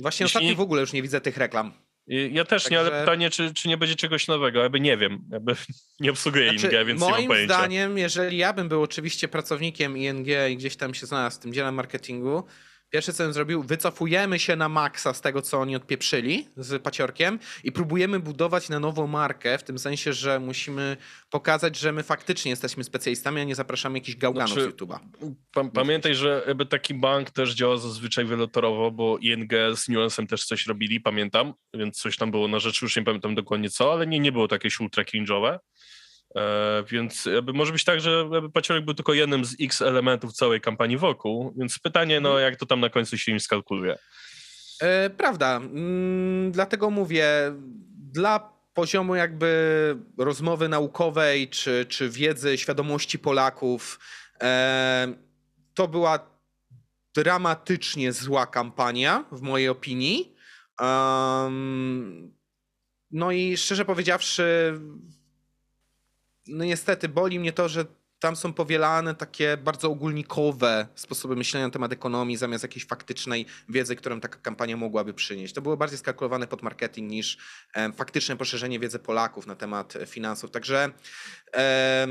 Speaker 1: Właśnie jeśli... ostatnio w ogóle już nie widzę tych reklam.
Speaker 2: Ja też Także... nie, ale pytanie, czy, czy nie będzie czegoś nowego? Jakby nie wiem, jakby nie obsługuję znaczy, ING, więc nie mam
Speaker 1: pojęcia. Moim zdaniem, jeżeli ja bym był oczywiście pracownikiem ING i gdzieś tam się znalazł w tym dziele marketingu, Pierwsze, co bym zrobił, wycofujemy się na maksa z tego, co oni odpieprzyli z paciorkiem i próbujemy budować na nową markę, w tym sensie, że musimy pokazać, że my faktycznie jesteśmy specjalistami, a nie zapraszamy jakichś gałganów znaczy, z YouTube'a.
Speaker 2: Pa pamiętaj, że jakby taki bank też działa zazwyczaj wielotorowo, bo ING z Nuancem też coś robili, pamiętam, więc coś tam było na rzecz, już nie pamiętam dokładnie co, ale nie, nie było takie ultra cringe'owe. E, więc jakby może być tak, że Paciorek był tylko jednym z x elementów całej kampanii wokół, więc pytanie, no jak to tam na końcu się im skalkuluje.
Speaker 1: E, prawda. Mm, dlatego mówię, dla poziomu jakby rozmowy naukowej czy, czy wiedzy, świadomości Polaków, e, to była dramatycznie zła kampania, w mojej opinii. No i szczerze powiedziawszy, no niestety boli mnie to, że tam są powielane takie bardzo ogólnikowe sposoby myślenia na temat ekonomii zamiast jakiejś faktycznej wiedzy, którą taka kampania mogłaby przynieść. To było bardziej skalkulowane pod marketing niż e, faktyczne poszerzenie wiedzy Polaków na temat finansów. Także e,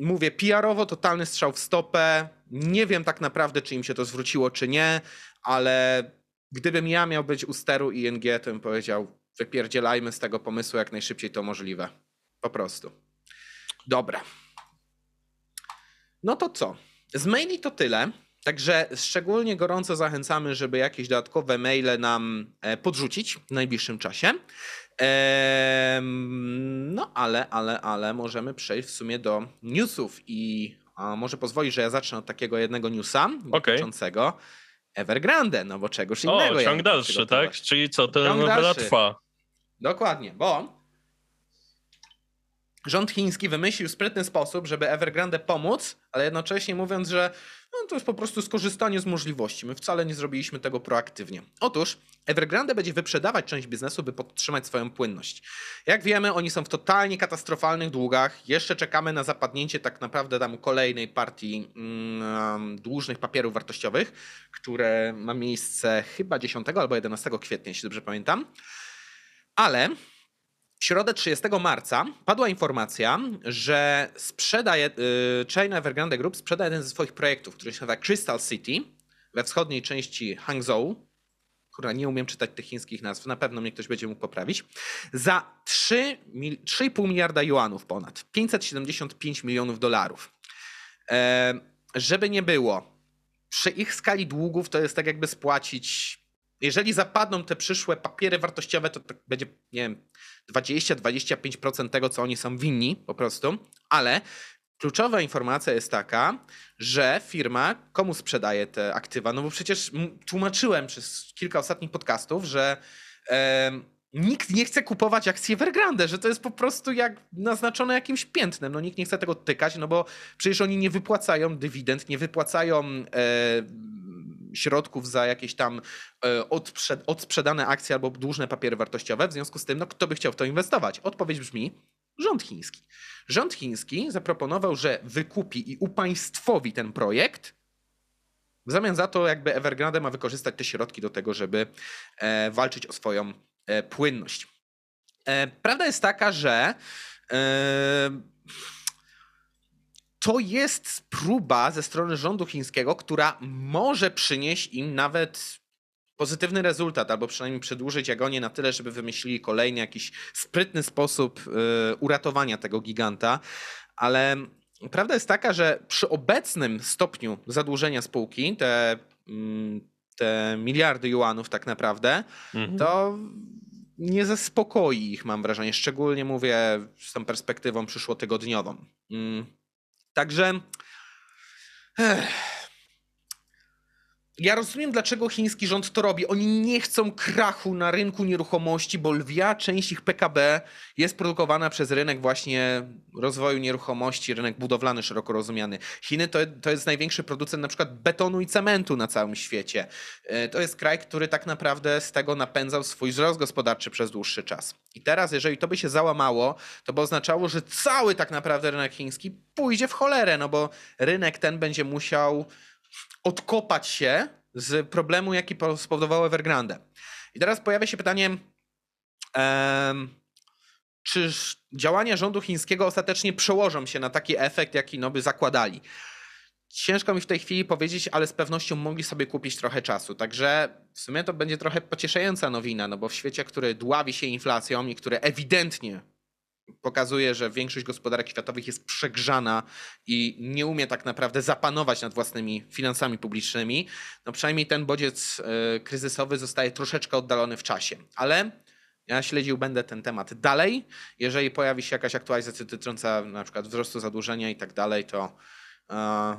Speaker 1: mówię, PR-owo totalny strzał w stopę. Nie wiem tak naprawdę, czy im się to zwróciło, czy nie, ale gdybym ja miał być u steru ING, to bym powiedział, wypierdzielajmy z tego pomysłu jak najszybciej to możliwe. Po prostu. Dobra. No to co? Z maili to tyle. Także szczególnie gorąco zachęcamy, żeby jakieś dodatkowe maile nam e, podrzucić w najbliższym czasie. No ale, ale, ale możemy przejść w sumie do newsów i może pozwolisz, że ja zacznę od takiego jednego newsa okay. dotyczącego Evergrande, no bo czegoś innego.
Speaker 2: O, ciąg dalszy, tak? Czyli co, ten nowela trwa.
Speaker 1: Dokładnie, bo rząd chiński wymyślił sprytny sposób, żeby Evergrande pomóc, ale jednocześnie mówiąc, że no, to jest po prostu skorzystanie z możliwości. My wcale nie zrobiliśmy tego proaktywnie. Otóż Evergrande będzie wyprzedawać część biznesu, by podtrzymać swoją płynność. Jak wiemy, oni są w totalnie katastrofalnych długach. Jeszcze czekamy na zapadnięcie tak naprawdę tam kolejnej partii mm, dłużnych papierów wartościowych, które ma miejsce chyba 10 albo 11 kwietnia, jeśli dobrze pamiętam. Ale w środę 30 marca padła informacja, że sprzedaje, y, China Evergrande Group sprzeda jeden ze swoich projektów, który się nazywa Crystal City we wschodniej części Hangzhou. Która nie umiem czytać tych chińskich nazw, na pewno mnie ktoś będzie mógł poprawić. Za 3,5 miliarda juanów ponad, 575 milionów dolarów. E, żeby nie było, przy ich skali długów to jest tak jakby spłacić jeżeli zapadną te przyszłe papiery wartościowe, to, to będzie, nie wiem, 20-25% tego, co oni są winni po prostu, ale kluczowa informacja jest taka, że firma komu sprzedaje te aktywa? No bo przecież tłumaczyłem przez kilka ostatnich podcastów, że e, nikt nie chce kupować akcji Evergrande, że to jest po prostu jak naznaczone jakimś piętnem. No nikt nie chce tego tykać, no bo przecież oni nie wypłacają dywidend, nie wypłacają e, środków za jakieś tam e, odsprzed, odsprzedane akcje albo dłużne papiery wartościowe. W związku z tym, no, kto by chciał w to inwestować? Odpowiedź brzmi rząd chiński. Rząd chiński zaproponował, że wykupi i upaństwowi ten projekt. W zamian za to, jakby Evergrande ma wykorzystać te środki do tego, żeby e, walczyć o swoją e, płynność. E, prawda jest taka, że e, to jest próba ze strony rządu chińskiego, która może przynieść im nawet pozytywny rezultat, albo przynajmniej przedłużyć agonię na tyle, żeby wymyślili kolejny jakiś sprytny sposób y, uratowania tego giganta. Ale prawda jest taka, że przy obecnym stopniu zadłużenia spółki, te, mm, te miliardy juanów tak naprawdę, mhm. to nie zaspokoi ich, mam wrażenie. Szczególnie mówię z tą perspektywą przyszłotygodniową. Także. Ja rozumiem, dlaczego chiński rząd to robi. Oni nie chcą krachu na rynku nieruchomości, bo lwia część ich PKB jest produkowana przez rynek właśnie rozwoju nieruchomości, rynek budowlany szeroko rozumiany. Chiny to, to jest największy producent na przykład betonu i cementu na całym świecie. E, to jest kraj, który tak naprawdę z tego napędzał swój wzrost gospodarczy przez dłuższy czas. I teraz, jeżeli to by się załamało, to by oznaczało, że cały tak naprawdę rynek chiński pójdzie w cholerę, no bo rynek ten będzie musiał odkopać się z problemu, jaki spowodowało Evergrande. I teraz pojawia się pytanie, um, czy działania rządu chińskiego ostatecznie przełożą się na taki efekt, jaki no by zakładali. Ciężko mi w tej chwili powiedzieć, ale z pewnością mogli sobie kupić trochę czasu. Także w sumie to będzie trochę pocieszająca nowina, no bo w świecie, który dławi się inflacją i który ewidentnie pokazuje, że większość gospodarek światowych jest przegrzana i nie umie tak naprawdę zapanować nad własnymi finansami publicznymi, no przynajmniej ten bodziec y, kryzysowy zostaje troszeczkę oddalony w czasie. Ale ja śledził będę ten temat dalej. Jeżeli pojawi się jakaś aktualizacja dotycząca na przykład wzrostu zadłużenia i tak dalej, to y,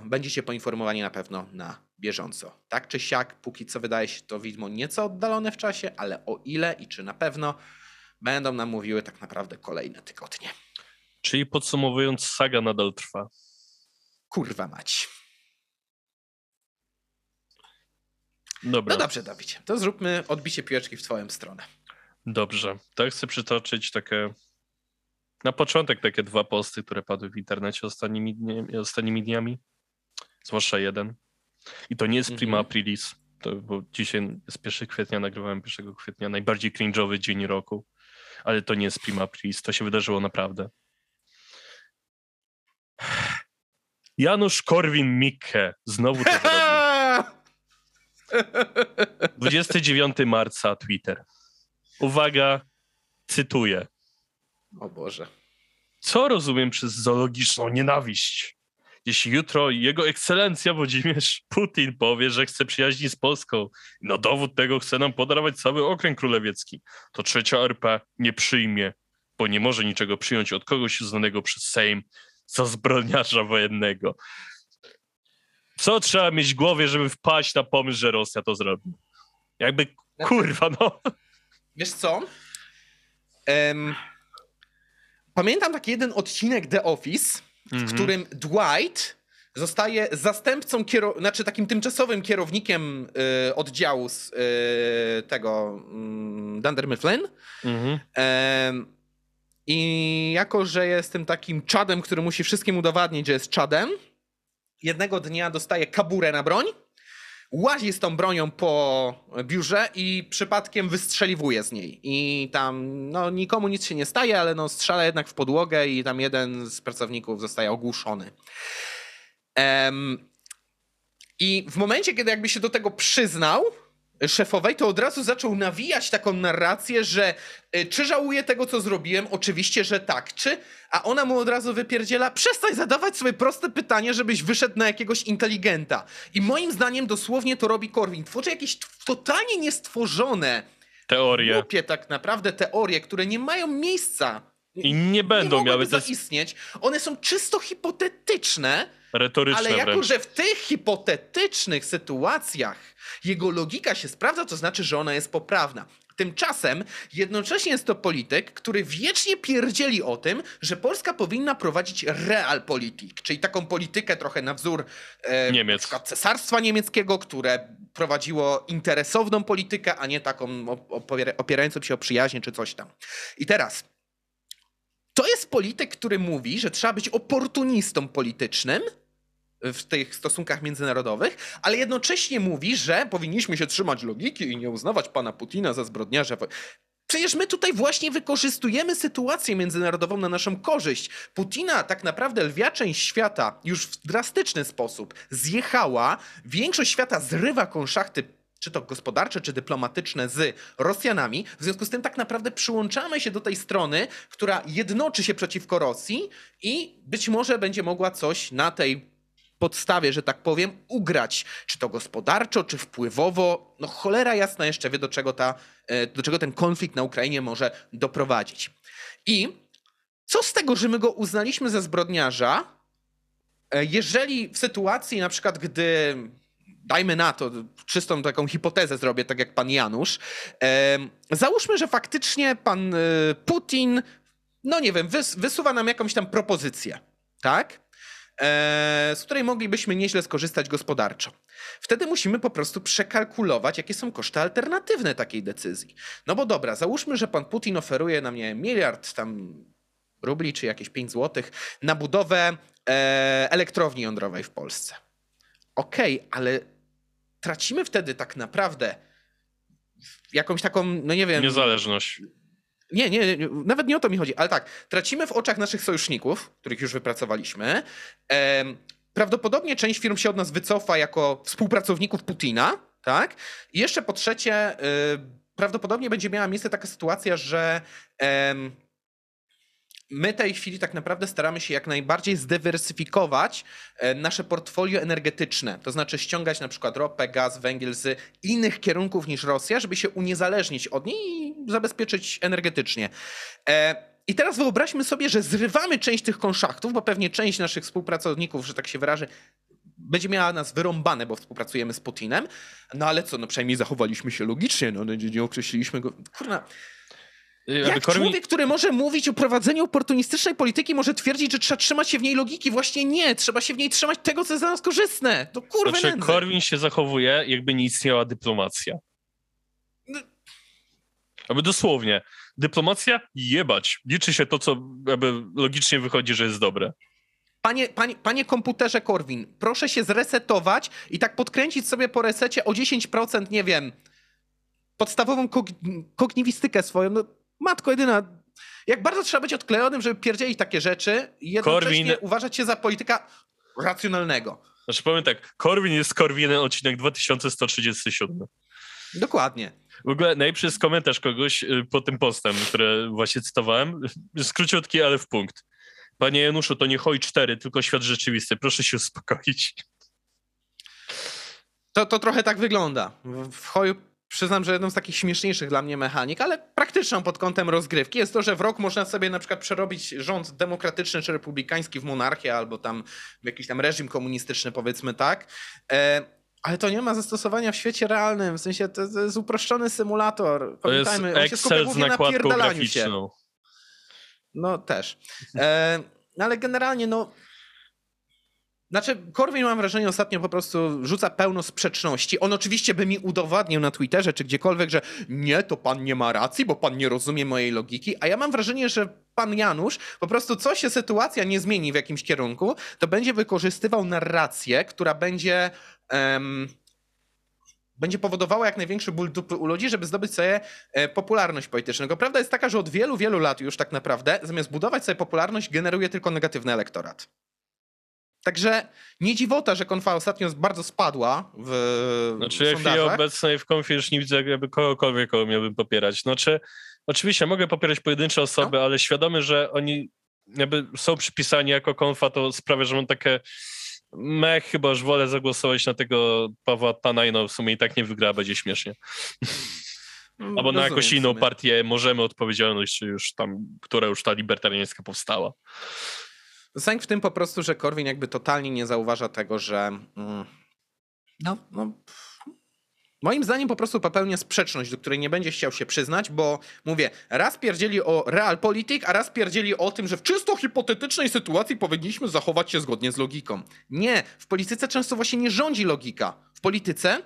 Speaker 1: będziecie poinformowani na pewno na bieżąco. Tak czy siak, póki co wydaje się to widmo nieco oddalone w czasie, ale o ile i czy na pewno będą nam mówiły tak naprawdę kolejne tygodnie.
Speaker 2: Czyli podsumowując, saga nadal trwa.
Speaker 1: Kurwa mać.
Speaker 2: Dobra.
Speaker 1: No dobrze, Dawidzie. To zróbmy odbicie piłeczki w twoją stronę.
Speaker 2: Dobrze. To chcę przytoczyć takie na początek takie dwa posty, które padły w internecie ostatnimi, dniami, ostatnimi dniami. Zwłaszcza jeden. I to nie jest prima mhm. aprilis, to, bo dzisiaj jest 1 kwietnia, nagrywałem 1 kwietnia, najbardziej cringe'owy dzień roku ale to nie jest prima pris, to się wydarzyło naprawdę. Janusz Korwin-Mikke znowu to zrobił. 29 marca Twitter. Uwaga, cytuję.
Speaker 1: O Boże.
Speaker 2: Co rozumiem przez zoologiczną nienawiść? Jeśli jutro jego ekscelencja Włodzimierz Putin powie, że chce przyjaźni z Polską, no dowód tego chce nam podarować cały okręg królewiecki, to trzecia RP nie przyjmie, bo nie może niczego przyjąć od kogoś uznanego przez Sejm za zbrodniarza wojennego. Co trzeba mieć w głowie, żeby wpaść na pomysł, że Rosja to zrobi? Jakby, kurwa, no.
Speaker 1: Wiesz co? Um, pamiętam taki jeden odcinek The Office, mm -hmm. którym Dwight zostaje zastępcą, kiero- znaczy takim tymczasowym kierownikiem y, oddziału z y, tego y, Dunder Mifflin. Mm -hmm. I jako, że jestem takim czadem, który musi wszystkim udowadnić, że jest czadem, jednego dnia dostaje kaburę na broń łazi z tą bronią po biurze i przypadkiem wystrzeliwuje z niej. I tam no, nikomu nic się nie staje, ale no, strzela jednak w podłogę i tam jeden z pracowników zostaje ogłuszony. Um, I w momencie, kiedy jakby się do tego przyznał, szefowej, to od razu zaczął nawijać taką narrację, że y, czy żałuję tego, co zrobiłem? Oczywiście, że tak. Czy? A ona mu od razu wypierdziela, przestań zadawać sobie proste pytanie, żebyś wyszedł na jakiegoś inteligenta. I moim zdaniem dosłownie to robi Korwin. Tworzy jakieś totalnie niestworzone
Speaker 2: teorie.
Speaker 1: Głupie tak naprawdę teorie, które nie mają miejsca.
Speaker 2: I nie będą nie miały
Speaker 1: zaistnieć. One są czysto hipotetyczne.
Speaker 2: Retoryczne
Speaker 1: Ale jako,
Speaker 2: wręcz.
Speaker 1: że w tych hipotetycznych sytuacjach jego logika się sprawdza, to znaczy, że ona jest poprawna. Tymczasem jednocześnie jest to polityk, który wiecznie pierdzieli o tym, że Polska powinna prowadzić realpolitik, czyli taką politykę trochę na wzór e, Niemiec. Na cesarstwa niemieckiego, które prowadziło interesowną politykę, a nie taką opierającą się o przyjaźnie czy coś tam. I teraz to jest polityk, który mówi, że trzeba być oportunistą politycznym, w tych stosunkach międzynarodowych, ale jednocześnie mówi, że powinniśmy się trzymać logiki i nie uznawać pana Putina za zbrodniarza. Przecież my tutaj właśnie wykorzystujemy sytuację międzynarodową na naszą korzyść. Putina, tak naprawdę lwia część świata już w drastyczny sposób zjechała. Większość świata zrywa konszachty czy to gospodarcze, czy dyplomatyczne z Rosjanami. W związku z tym tak naprawdę przyłączamy się do tej strony, która jednoczy się przeciwko Rosji i być może będzie mogła coś na tej podstawie, że tak powiem, ugrać, czy to gospodarczo, czy wpływowo. No cholera jasna jeszcze wie, do czego, ta, e, do czego ten konflikt na Ukrainie może doprowadzić. I co z tego, że my go uznaliśmy za zbrodniarza, e, jeżeli w sytuacji na przykład, gdy dajmy na to, czystą taką hipotezę zrobię, tak jak pan Janusz. E, załóżmy, że faktycznie pan Putin, no nie wiem, wys, wysuwa nam jakąś tam propozycję, tak? E, z której moglibyśmy nieźle skorzystać gospodarczo. Wtedy musimy po prostu przekalkulować, jakie są koszty alternatywne takiej decyzji. No bo dobra, załóżmy, że pan Putin oferuje nam nie miliard tam rubli czy jakieś 5 złotych na budowę e, elektrowni jądrowej w Polsce. Okej, okay, ale tracimy wtedy tak naprawdę jakąś taką, no nie wiem.
Speaker 2: Niezależność.
Speaker 1: Nie, nie, nawet nie o to mi chodzi, ale tak, tracimy w oczach naszych sojuszników, których już wypracowaliśmy. Prawdopodobnie część firm się od nas wycofa jako współpracowników Putina, tak? I jeszcze po trzecie, e, prawdopodobnie będzie miała miejsce taka sytuacja, że my tej chwili tak naprawdę staramy się jak najbardziej zdywersyfikować e, nasze portfolio energetyczne. To znaczy ściągać na przykład ropę, gaz, węgiel z innych kierunków niż Rosja, żeby się uniezależnić od niej i zabezpieczyć energetycznie. E, I teraz wyobraźmy sobie, że zrywamy część tych konszachtów, bo pewnie część naszych współpracowników, że tak się wyrażę, będzie miała nas wyrąbane, bo współpracujemy z Putinem. No ale co, no przynajmniej zachowaliśmy się logicznie, no nie, nie określiliśmy go. Kurna, Jak Korwin... człowiek, który może mówić o prowadzeniu oportunistycznej polityki, może twierdzić, że trzeba trzymać się w niej logiki? Właśnie nie. Trzeba się w niej trzymać tego, co jest dla nas korzystne. To kurwa znaczy, nędzy.
Speaker 2: Korwin się zachowuje, jakby nie istniała dyplomacja. No. Aby dosłownie. Dyplomacja jebać. Liczy się to, co aby logicznie wychodzi, że jest dobre.
Speaker 1: Panie, panie, panie komputerze Korwin, proszę się zresetować i tak podkręcić sobie po resecie o 10%, nie wiem, podstawową kogniwistykę swoją. No, matko jedyna, jak bardzo trzeba być odklejonym, żeby pierdzielić takie rzeczy i jednocześnie Korwin... uważać się za polityka racjonalnego.
Speaker 2: Znaczy powiem tak, Korwin jest Korwinem odcinek 2137.
Speaker 1: Dokładnie.
Speaker 2: W ogóle najlepszy jest komentarz kogoś y, po tym postem, który właśnie cytowałem. Skróciutki, ale w punkt. Panie Januszu, to nie hoj 4, tylko świat rzeczywisty. Proszę się uspokoić.
Speaker 1: To, to trochę tak wygląda. W hoju przyznam, że jedną z takich śmieszniejszych dla mnie mechanik, ale praktyczną pod kątem rozgrywki jest to, że w rok można sobie na przykład przerobić rząd demokratyczny czy republikański w monarchię albo tam w jakiś tam reżim komunistyczny, powiedzmy tak. E, ale to nie ma zastosowania w świecie realnym, w sensie to, to jest uproszczony symulator.
Speaker 2: Pamiętajmy, to jest Excel z nakładką graficzną. Się.
Speaker 1: No też. E, ale generalnie no znaczy, Korwin mam wrażenie ostatnio po prostu rzuca pełno sprzeczności. On oczywiście by mi udowadnił na Twitterze czy gdziekolwiek, że nie, to pan nie ma racji, bo pan nie rozumie mojej logiki, a ja mam wrażenie, że pan Janusz po prostu co się sytuacja nie zmieni w jakimś kierunku, to będzie wykorzystywał narrację, która będzie... Um, będzie powodowała jak największy ból dupy u ludzi, żeby zdobyć sobie e, popularność polityczną. Prawda jest taka, że od wielu, wielu lat już tak naprawdę, zamiast budować sobie popularność, generuje tylko negatywny elektorat. Także nie dziwota, że konfa ostatnio bardzo spadła w
Speaker 2: Znaczy w chwili obecnej w konfie już nie widzę jakby kogokolwiek, kogo miałbym popierać. Znaczy, oczywiście mogę popierać pojedyncze osoby, no. ale świadomy, że oni jakby są przypisani jako konfa, to sprawia, że mam takie mech, chyba już wolę zagłosować na tego Pawła Tanajno, w sumie i tak nie wygra, będzie śmiesznie. Mm, Albo na jakąś inną partię możemy odpowiedzialność, już tam, która już ta libertariańska powstała.
Speaker 1: Sęk w tym po prostu, że Korwin jakby totalnie nie zauważa tego, że mm, no, no, moim zdaniem po prostu popełnia sprzeczność, do której nie będzie chciał się przyznać, bo mówię, raz pierdzieli o realpolitik, a raz pierdzieli o tym, że w czysto hipotetycznej sytuacji powinniśmy zachować się zgodnie z logiką. Nie, w polityce często właśnie nie rządzi logika. W polityce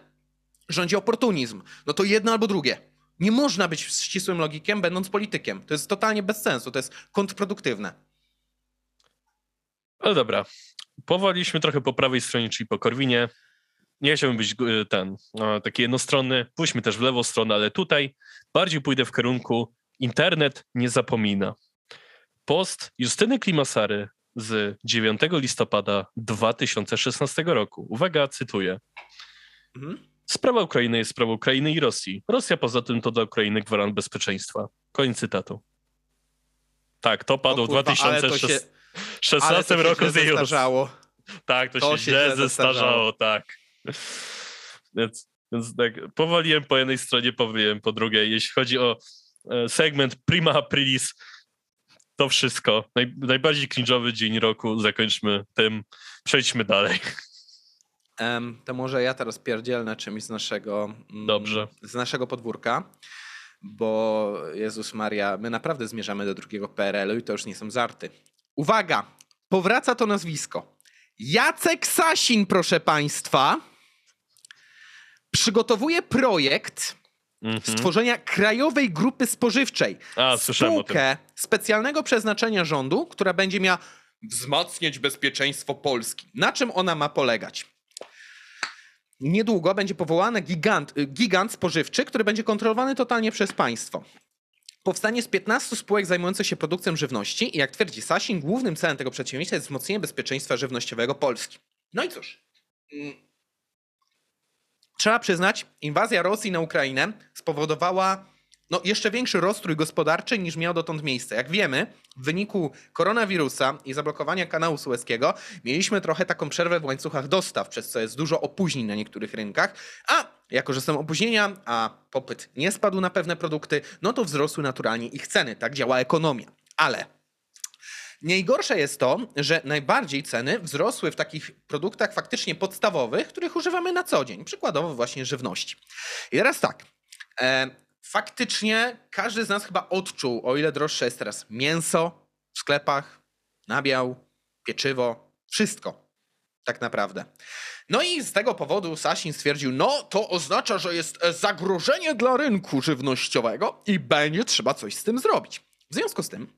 Speaker 1: rządzi oportunizm. No to jedno albo drugie. Nie można być ścisłym logikiem, będąc politykiem. To jest totalnie bez sensu, to jest kontrproduktywne.
Speaker 2: Ale dobra. Powaliśmy trochę po prawej stronie, czyli po Korwinie. Nie chciałbym być e, ten, no, taki jednostronny. Pójdźmy też w lewą stronę, ale tutaj bardziej pójdę w kierunku internet nie zapomina. Post Justyny Klimasary z 9 listopada 2016 roku. Uwaga, cytuję. Mhm. Sprawa Ukrainy jest sprawą Ukrainy i Rosji. Rosja poza tym to dla Ukrainy gwarant bezpieczeństwa. Koniec cytatu. Tak, to padło w 2016. 16 roku
Speaker 1: z zestarzało.
Speaker 2: Tak, to, to się, się źle zestarzało, tak. Więc, więc tak, powoliłem po jednej stronie, powoliłem po drugiej. Jeśli chodzi o e, segment Prima Aprilis, to wszystko. Naj, najbardziej cringe'owy dzień roku, zakończmy tym. Przejdźmy dalej.
Speaker 1: to może ja teraz pierdzielnę czymś z naszego,
Speaker 2: mm, Dobrze.
Speaker 1: z naszego podwórka, bo Jezus Maria, my naprawdę zmierzamy do drugiego PRL-u i to już nie są żarty. Uwaga! Powraca to nazwisko. Jacek Sasin, proszę państwa, przygotowuje projekt mhm. stworzenia krajowej grupy spożywczej.
Speaker 2: A, Spółkę
Speaker 1: specjalnego przeznaczenia rządu, która będzie miała wzmacniać bezpieczeństwo Polski. Na czym ona ma polegać? Niedługo będzie powołany gigant, gigant spożywczy, który będzie kontrolowany totalnie przez państwo. Powstanie z 15 spółek zajmujących się produkcją żywności i jak twierdzi Sasin, głównym celem tego przedsięwzięcia jest wzmocnienie bezpieczeństwa żywnościowego Polski. No i cóż, mm, trzeba przyznać, inwazja Rosji na Ukrainę spowodowała no, jeszcze większy rozstrój gospodarczy niż miał dotąd miejsce. Jak wiemy, w wyniku koronawirusa i zablokowania kanału sueskiego mieliśmy trochę taką przerwę w łańcuchach dostaw, przez co jest dużo opóźnień na niektórych rynkach, a jako, że są opóźnienia, a popyt nie spadł na pewne produkty, no to wzrosły naturalnie ich ceny. Tak działa ekonomia. Ale Najgorsze jest to, że najbardziej ceny wzrosły w takich produktach faktycznie podstawowych, których używamy na co dzień, przykładowo właśnie żywności. I teraz tak, e, faktycznie każdy z nas chyba odczuł, o ile droższe jest teraz mięso w sklepach, nabiał, pieczywo, wszystko tak naprawdę. No i z tego powodu Sasin stwierdził, no to oznacza, że jest zagrożenie dla rynku żywnościowego i będzie trzeba coś z tym zrobić. W związku z tym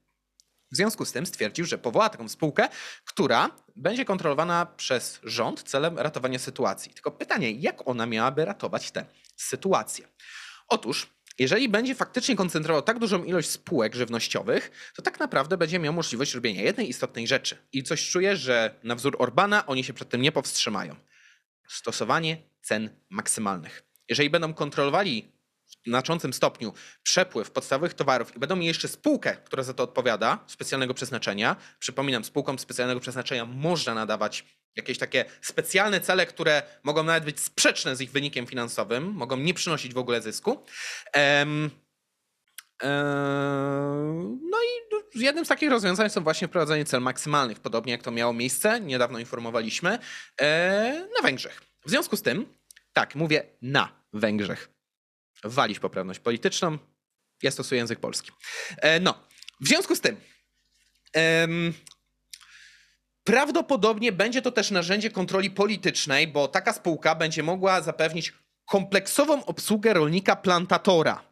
Speaker 1: w związku z tym stwierdził, że powoła taką spółkę, która będzie kontrolowana przez rząd celem ratowania sytuacji. Tylko pytanie, jak ona miałaby ratować tę sytuację? Otóż jeżeli będzie faktycznie koncentrował tak dużą ilość spółek żywnościowych, to tak naprawdę będzie miał możliwość robienia jednej istotnej rzeczy. I coś czuję, że na wzór Orbana oni się przed tym nie powstrzymają. Stosowanie cen maksymalnych. Jeżeli będą kontrolowali w znaczącym stopniu przepływ podstawowych towarów i będą mieli jeszcze spółkę, która za to odpowiada, specjalnego przeznaczenia. Przypominam, spółkom specjalnego przeznaczenia można nadawać jakieś takie specjalne cele, które mogą nawet być sprzeczne z ich wynikiem finansowym, mogą nie przynosić w ogóle zysku. Um, no i jednym z takich rozwiązań są właśnie wprowadzenie cel maksymalnych, podobnie jak to miało miejsce, niedawno informowaliśmy, e, na Węgrzech. W związku z tym, tak, mówię na Węgrzech. Walić poprawność polityczną, ja stosuję język polski. E, no, w związku z tym, Prawdopodobnie będzie to też narzędzie kontroli politycznej, bo taka spółka będzie mogła zapewnić kompleksową obsługę rolnika plantatora.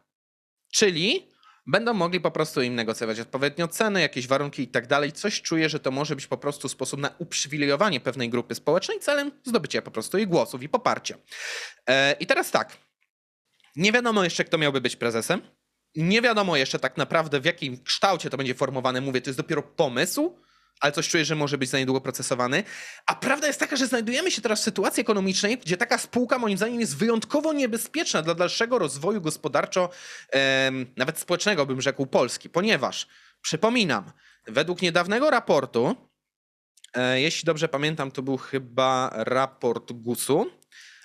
Speaker 1: Czyli będą mogli po prostu im negocjować odpowiednio ceny, jakieś warunki i tak dalej. Coś czuję, że to może być po prostu sposób na uprzywilejowanie pewnej grupy społecznej celem zdobycia po prostu jej głosów i poparcia. E, I teraz tak. Nie wiadomo jeszcze, kto miałby być prezesem. Nie wiadomo jeszcze tak naprawdę, w jakim kształcie to będzie formowane. Mówię, to jest dopiero pomysł ale coś czuję, że może być za niedługo procesowany. A prawda jest taka, że znajdujemy się teraz w sytuacji ekonomicznej, gdzie taka spółka moim zdaniem jest wyjątkowo niebezpieczna dla dalszego rozwoju gospodarczo, nawet społecznego bym rzekł, Polski, ponieważ, przypominam, według niedawnego raportu, e, jeśli dobrze pamiętam, to był chyba raport GUS-u,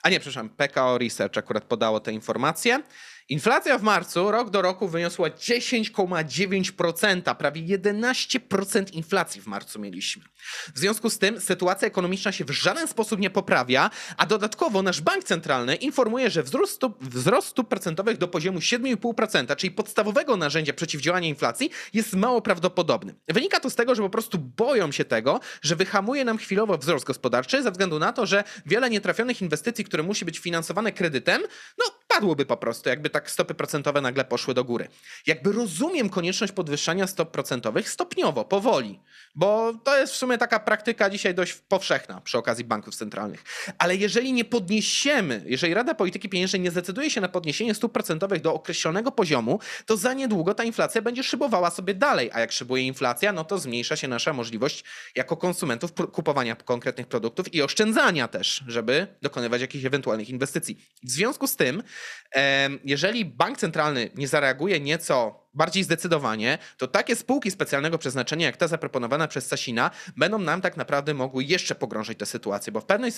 Speaker 1: a nie, przepraszam, PKO Research akurat podało te informacje, Inflacja w marcu rok do roku wyniosła 10,9%, prawie 11% inflacji w marcu mieliśmy. W związku z tym sytuacja ekonomiczna się w żaden sposób nie poprawia, a dodatkowo nasz bank centralny informuje, że wzrost stóp, wzrost stóp procentowych do poziomu 7,5%, czyli podstawowego narzędzia przeciwdziałania inflacji, jest mało prawdopodobny. Wynika to z tego, że po prostu boją się tego, że wyhamuje nam chwilowo wzrost gospodarczy ze względu na to, że wiele nietrafionych inwestycji, które musi być finansowane kredytem, no padłoby po prostu, jakby tak stopy procentowe nagle poszły do góry. Jakby rozumiem konieczność podwyższania stop procentowych stopniowo, powoli, bo to jest w sumie taka praktyka dzisiaj dość powszechna przy okazji banków centralnych. Ale jeżeli nie podniesiemy, jeżeli Rada Polityki Pieniężnej nie zdecyduje się na podniesienie stóp procentowych do określonego poziomu, to za niedługo ta inflacja będzie szybowała sobie dalej, a jak szybuje inflacja, no to zmniejsza się nasza możliwość jako konsumentów kupowania konkretnych produktów i oszczędzania też, żeby dokonywać jakichś ewentualnych inwestycji. W związku z tym, jeżeli bank centralny nie zareaguje nieco bardziej zdecydowanie, to takie spółki specjalnego przeznaczenia, jak ta zaproponowana przez Sasina, będą nam tak naprawdę mogły jeszcze pogrążyć tę sytuację, bo w, pewnej,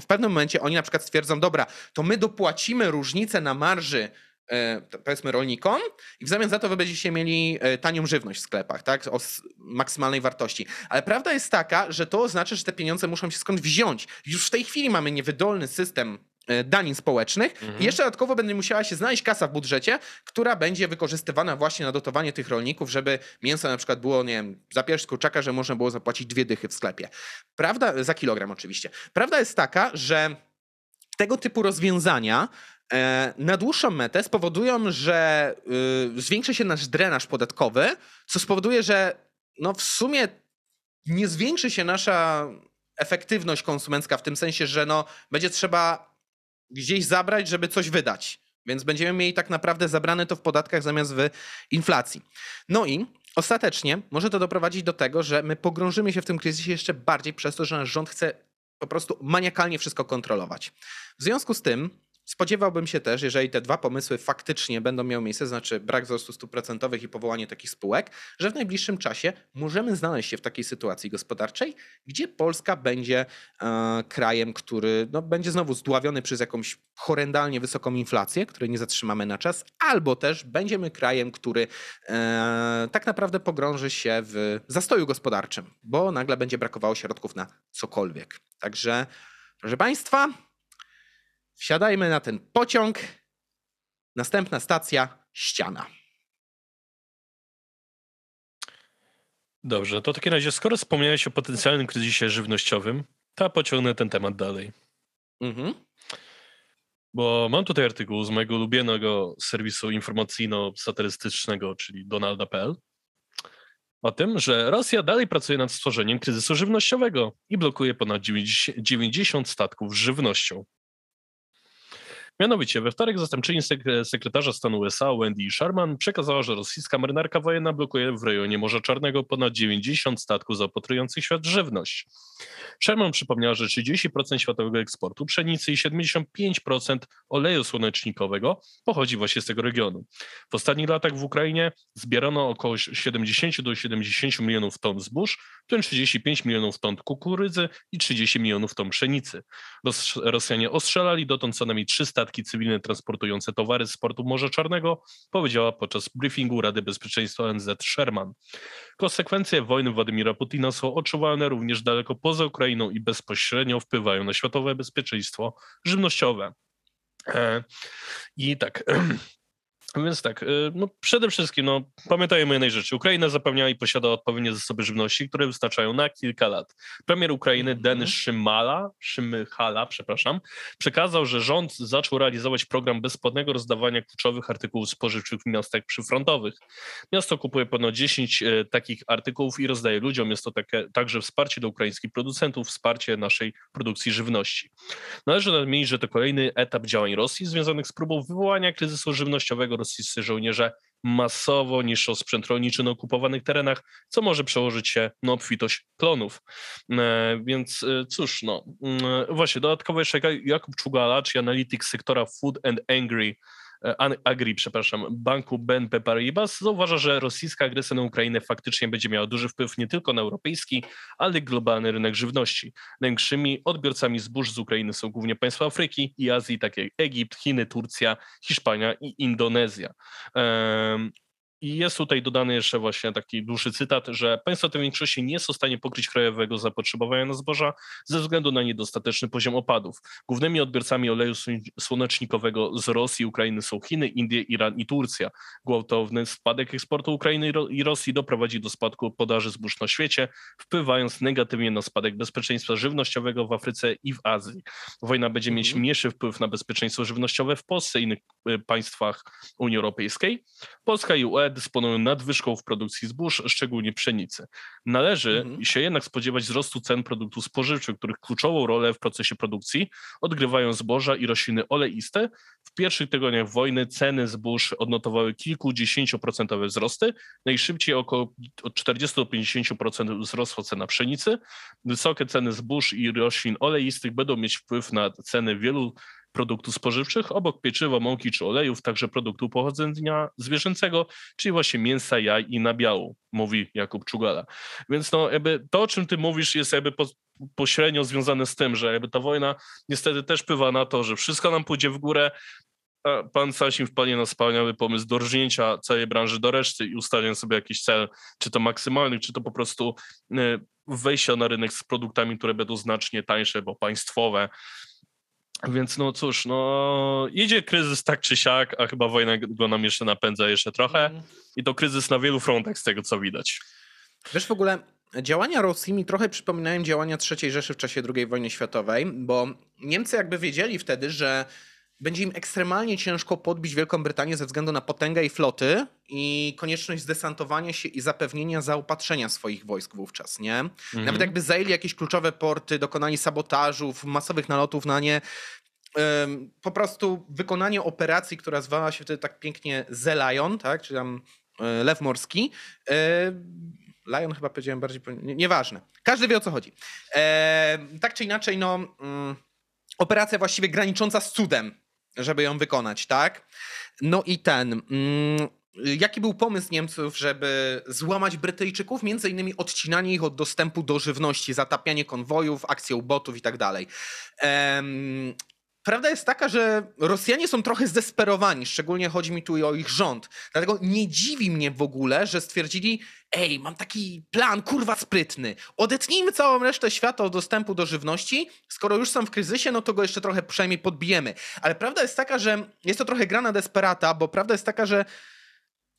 Speaker 1: w pewnym momencie oni na przykład stwierdzą, dobra, to my dopłacimy różnicę na marży e, powiedzmy rolnikom i w zamian za to wy będziecie mieli e, tanią żywność w sklepach, tak, o maksymalnej wartości. Ale prawda jest taka, że to oznacza, że te pieniądze muszą się skąd wziąć. Już w tej chwili mamy niewydolny system danin społecznych mhm. i jeszcze dodatkowo będzie musiała się znaleźć kasa w budżecie, która będzie wykorzystywana właśnie na dotowanie tych rolników, żeby mięso na przykład było, nie wiem, za pierwszy kurczaka, że można było zapłacić dwie dychy w sklepie. Prawda, za kilogram oczywiście. Prawda jest taka, że tego typu rozwiązania e, na dłuższą metę spowodują, że y, zwiększy się nasz drenaż podatkowy, co spowoduje, że no w sumie nie zwiększy się nasza efektywność konsumencka w tym sensie, że no będzie trzeba gdzieś zabrać, żeby coś wydać. Więc będziemy mieli tak naprawdę zabrane to w podatkach zamiast w inflacji. No i ostatecznie może to doprowadzić do tego, że my pogrążymy się w tym kryzysie jeszcze bardziej przez to, że nasz rząd chce po prostu maniakalnie wszystko kontrolować. W związku z tym Spodziewałbym się też, jeżeli te dwa pomysły faktycznie będą miały miejsce, znaczy brak wzrostu stóp procentowych i powołanie takich spółek, że w najbliższym czasie możemy znaleźć się w takiej sytuacji gospodarczej, gdzie Polska będzie e, krajem, który no, będzie znowu zdławiony przez jakąś horrendalnie wysoką inflację, której nie zatrzymamy na czas, albo też będziemy krajem, który e, tak naprawdę pogrąży się w zastoju gospodarczym, bo nagle będzie brakowało środków na cokolwiek. Także, proszę Państwa, Wsiadajmy na ten pociąg. Następna stacja ściana.
Speaker 2: Dobrze, to w takim razie, skoro wspomniałeś o potencjalnym kryzysie żywnościowym, to pociągnę ten temat dalej. Mhm. Bo mam tutaj artykuł z mojego ulubionego serwisu informacyjno-satyrystycznego, czyli Donalda.pl, o tym, że Rosja dalej pracuje nad stworzeniem kryzysu żywnościowego i blokuje ponad 90 statków z żywnością. Mianowicie we wtorek zastępczyni sekretarza stanu USA Wendy Sherman przekazała, że rosyjska marynarka wojenna blokuje w rejonie Morza Czarnego ponad 90 statków zaopatrujących świat żywność. Sherman przypomniała, że 30% światowego eksportu pszenicy i 75% oleju słonecznikowego pochodzi właśnie z tego regionu. W ostatnich latach w Ukrainie zbierano około 70 do 70 milionów ton zbóż, w tym 35 milionów ton kukurydzy i 30 milionów ton pszenicy. Rosjanie ostrzelali dotąd co najmniej 300 statki cywilne transportujące towary z portu Morza Czarnego, powiedziała podczas briefingu Rady Bezpieczeństwa ONZ Sherman. Konsekwencje wojny Władimira Putina są odczuwalne również daleko poza Ukrainą i bezpośrednio wpływają na światowe bezpieczeństwo żywnościowe. E, I tak, Więc tak, y, no przede wszystkim no, pamiętajmy o jednej rzeczy. Ukraina zapewnia i posiada odpowiednie zasoby żywności, które wystarczają na kilka lat. Premier Ukrainy -hmm. Denis Szymala, Szymychala, przepraszam, przekazał, że rząd zaczął realizować program bezpłatnego rozdawania kluczowych artykułów spożywczych w miastach przyfrontowych. Miasto kupuje ponad 10 e, takich artykułów i rozdaje ludziom. Jest to takie, także wsparcie dla ukraińskich producentów, wsparcie naszej produkcji żywności. Należy nadmienić, że to kolejny etap działań Rosji związanych z próbą wywołania kryzysu żywnościowego rosyjscy żołnierze masowo niszczą sprzęt rolniczy na okupowanych terenach, co może przełożyć się na obfitość klonów. E, więc e, cóż, no mm, właśnie, dodatkowo jeszcze Jakub Czugala, czyli analityk sektora Food and Angry E, Agri, przepraszam, banku BNP Paribas zauważa, że rosyjska agresja na Ukrainę faktycznie będzie miała duży wpływ nie tylko na europejski, ale i globalny rynek żywności. Największymi odbiorcami zbóż z Ukrainy są głównie państwa Afryki i Azji, takie jak Egipt, Chiny, Turcja, Hiszpania i Indonezja. I jest tutaj dodany jeszcze właśnie taki dłuższy cytat, że państwa te w większości nie są w stanie pokryć krajowego zapotrzebowania na zboża ze względu na niedostateczny poziom opadów. Głównymi odbiorcami oleju słonecznikowego z Rosji i Ukrainy są Chiny, Indie, Iran i Turcja. Gwałtowny spadek eksportu Ukrainy i Rosji doprowadzi do spadku podaży zbóż na świecie, wpływając negatywnie na spadek bezpieczeństwa żywnościowego w Afryce i w Azji. Wojna będzie mieć mhm. mniejszy wpływ na bezpieczeństwo żywnościowe w Polsce i innych y, państwach Unii Europejskiej. Polska i UE dysponują nadwyżką w produkcji zbóż, szczególnie pszenicy. Należy mhm. się jednak spodziewać wzrostu cen produktów spożywczych, których kluczową rolę w procesie produkcji odgrywają zboża i rośliny oleiste. W pierwszych tygodniach wojny ceny zbóż odnotowały kilkudziesięcioprocentowe wzrosty. Najszybciej około od 40 do 50% wzrosła cena pszenicy. Wysokie ceny zbóż i roślin oleistych będą mieć wpływ na ceny wielu produktów spożywczych, obok pieczywa, mąki czy olejów, także produktów pochodzenia zwierzęcego, czyli właśnie mięsa, jaj i nabiału, mówi Jakub Czugala. Więc no, jakby to, o czym ty mówisz, jest jakby po, pośrednio związane z tym, że jakby ta wojna niestety też wpływa na to, że wszystko nam pójdzie w górę, pan Sasin wpadnie na wspaniały pomysł do rżnięcia całej branży do reszty i ustalenia sobie jakiś cel, czy to maksymalny, czy to po prostu e, wejścia na rynek z produktami, które będą znacznie tańsze, bo państwowe. Więc no cóż, no idzie kryzys tak czy siak, a chyba wojna go nam jeszcze napędza jeszcze trochę mhm. i to kryzys na wielu frontach z tego co widać.
Speaker 1: Wiesz w ogóle, działania Rosji mi trochę przypominają działania III Rzeszy w czasie II wojny światowej, bo Niemcy jakby wiedzieli wtedy, że będzie im ekstremalnie ciężko podbić Wielką Brytanię ze względu na potęgę jej floty i konieczność zdesantowania się i zapewnienia zaopatrzenia swoich wojsk wówczas, nie? Mhm. Nawet jakby zajęli jakieś kluczowe porty, dokonali sabotażów, masowych nalotów na nie, po prostu wykonanie operacji, która zwała się wtedy tak pięknie Zelion, tak, czy tam e, lew morski. E, Lion chyba powiedziałem bardziej, nieważne. Każdy wie o co chodzi. tak czy inaczej, no, mm, operacja właściwie granicząca z cudem, żeby ją wykonać, tak? No i ten. Mm, jaki był pomysł Niemców, żeby złamać Brytyjczyków? Między innymi odcinanie ich od dostępu do żywności, zatapianie konwojów, akcje ubotów i tak dalej. Prawda jest taka, że Rosjanie są trochę zdesperowani, szczególnie chodzi mi tu o ich rząd. Dlatego nie dziwi mnie w ogóle, że stwierdzili, ej, mam taki plan, kurwa sprytny. Odetnijmy całą resztę świata od dostępu do żywności. Skoro już są w kryzysie, no to go jeszcze trochę przynajmniej podbijemy. Ale prawda jest taka, że jest to trochę grana desperata, bo prawda jest taka, że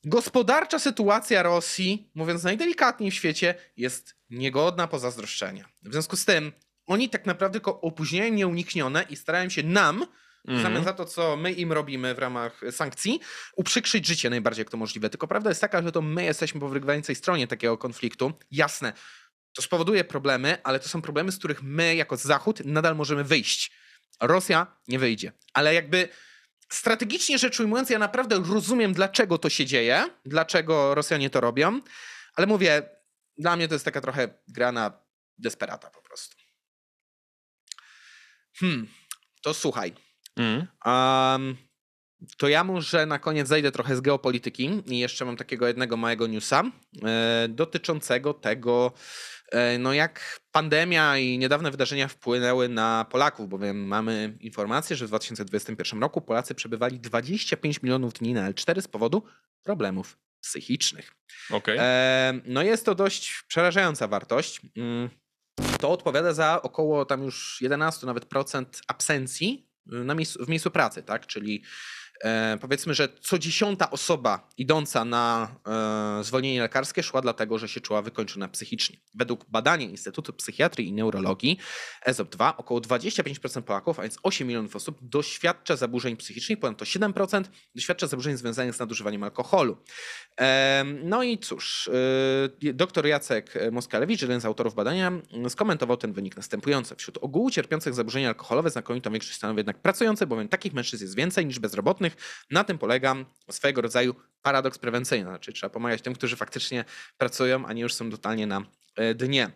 Speaker 1: gospodarcza sytuacja Rosji, mówiąc najdelikatniej w świecie, jest niegodna pozazdroszczenia. W związku z tym oni tak naprawdę tylko opóźniają nieuniknione i starają się nam, w zamian za to, co my im robimy w ramach sankcji, uprzykrzyć życie najbardziej jak to możliwe. Tylko prawda jest taka, że to my jesteśmy po wygrywającej stronie takiego konfliktu. Jasne, to spowoduje problemy, ale to są problemy, z których my jako Zachód nadal możemy wyjść. Rosja nie wyjdzie. Ale jakby strategicznie rzecz ujmując, ja naprawdę rozumiem, dlaczego to się dzieje, dlaczego Rosjanie to robią, ale mówię, dla mnie to jest taka trochę grana desperata po prostu. Hmm, to słuchaj. Mm. Um, to ja może na koniec zejdę trochę z geopolityki i jeszcze mam takiego jednego małego newsa e, dotyczącego tego, e, no jak pandemia i niedawne wydarzenia wpłynęły na Polaków, bowiem mamy informację, że w 2021 roku Polacy przebywali 25 milionów dni na L4 z powodu problemów psychicznych.
Speaker 2: Okay. E,
Speaker 1: no jest to dość przerażająca wartość. Mm to odpowiada za około tam już 11 nawet procent absencji y, na miejscu, w miejscu pracy, tak? Czyli E, powiedzmy, że co dziesiąta osoba idąca na e, zwolnienie lekarskie szła dlatego, że się czuła wykończona psychicznie. Według badania Instytutu Psychiatrii i Neurologii ESOP-2 około 25% Polaków, a więc 8 milionów osób doświadcza zaburzeń psychicznych, ponadto 7% doświadcza zaburzeń związanych z nadużywaniem alkoholu. E, no i cóż, dr Jacek Moskalewicz, jeden z autorów badania, skomentował ten wynik następująco. Wśród ogółu cierpiących zaburzenia alkoholowe znakomitą większość stanowi jednak pracujące, bowiem takich mężczyzn jest więcej niż bezrobotnych, na tym polega swojego rodzaju paradoks prewencyjny. Znaczy, trzeba pomagać tym, którzy faktycznie pracują, a nie już są totalnie na e, dnie.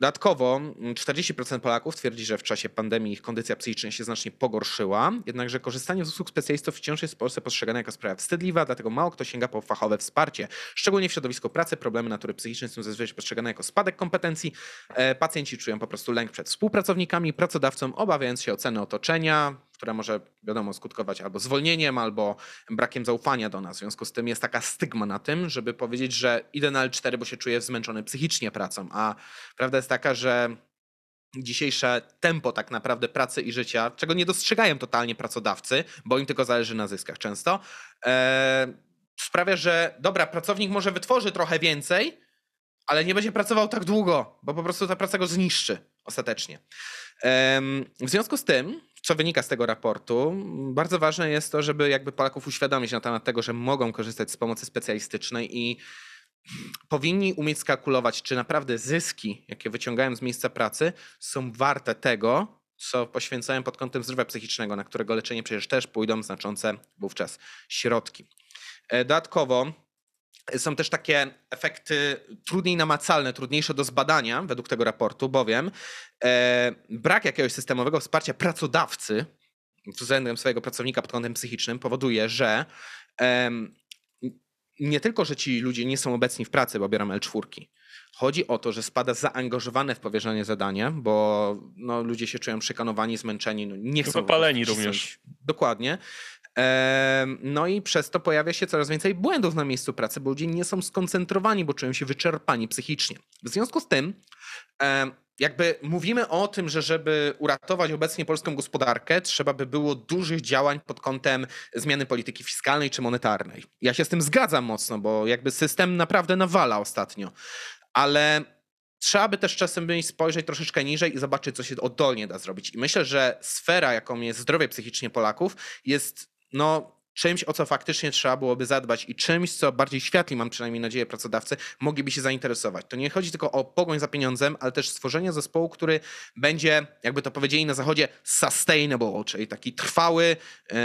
Speaker 1: Dodatkowo 40% mm, Polaków twierdzi, że w czasie pandemii ich kondycja psychiczna się znacznie pogorszyła, jednakże korzystanie z usług specjalistów wciąż jest w Polsce postrzegane jako sprawa wstydliwa, dlatego mało kto sięga po fachowe wsparcie. Szczególnie w środowisku pracy problemy natury psychicznej są zazwyczaj postrzegane jako spadek kompetencji. E, pacjenci czują po prostu lęk przed współpracownikami, pracodawcą, obawiając się oceny otoczenia, która może, wiadomo, skutkować albo zwolnieniem, albo brakiem zaufania do nas. W związku z tym jest taka stygma na tym, żeby powiedzieć, że idę na L4, bo się czuję zmęczony psychicznie pracą. A prawda jest taka, że dzisiejsze tempo tak naprawdę pracy i życia, czego nie dostrzegają totalnie pracodawcy, bo im tylko zależy na zyskach często, e, sprawia, że dobra, pracownik może wytworzy trochę więcej, ale nie będzie pracował tak długo, bo po prostu ta praca go zniszczy ostatecznie. W związku z tym, co wynika z tego raportu, bardzo ważne jest to, żeby jakby Polaków uświadomić na temat tego, że mogą korzystać z pomocy specjalistycznej i powinni umieć skalkulować, czy naprawdę zyski, jakie wyciągają z miejsca pracy, są warte tego, co poświęcają pod kątem zdrowia psychicznego, na którego leczenie przecież też pójdą znaczące wówczas środki. E, dodatkowo są też takie efekty trudniej namacalne, trudniejsze do zbadania według tego raportu, bowiem e, brak jakiegoś systemowego wsparcia pracodawcy względem swojego pracownika pod kątem psychicznym powoduje, że e, nie tylko, że ci ludzie nie są obecni w pracy, bo biorą L4. Chodzi o to, że spada zaangażowane w powierzanie zadania, bo no, ludzie się czują przekonowani, zmęczeni, no, nie chcą.
Speaker 2: Wypaleni również.
Speaker 1: Dokładnie. No i przez to pojawia się coraz więcej błędów na miejscu pracy, bo ludzie nie są skoncentrowani, bo czują się wyczerpani psychicznie. W związku z tym jakby mówimy o tym, że żeby uratować obecnie polską gospodarkę, trzeba by było dużych działań pod kątem zmiany polityki fiskalnej czy monetarnej. Ja się z tym zgadzam mocno, bo jakby system naprawdę nawala ostatnio. Ale trzeba by też czasem spojrzeć troszeczkę niżej i zobaczyć, co się oddolnie da zrobić. I myślę, że sfera, jaką jest zdrowie psychicznie Polaków, jest no, czymś, o co faktycznie trzeba byłoby zadbać i czymś, co bardziej światli, mam przynajmniej nadzieję, pracodawcy mogliby się zainteresować. To nie chodzi tylko o pogoń za pieniądzem, ale też stworzenie zespołu, który będzie, jakby to powiedzieli na zachodzie, sustainable, czyli taki trwały, e,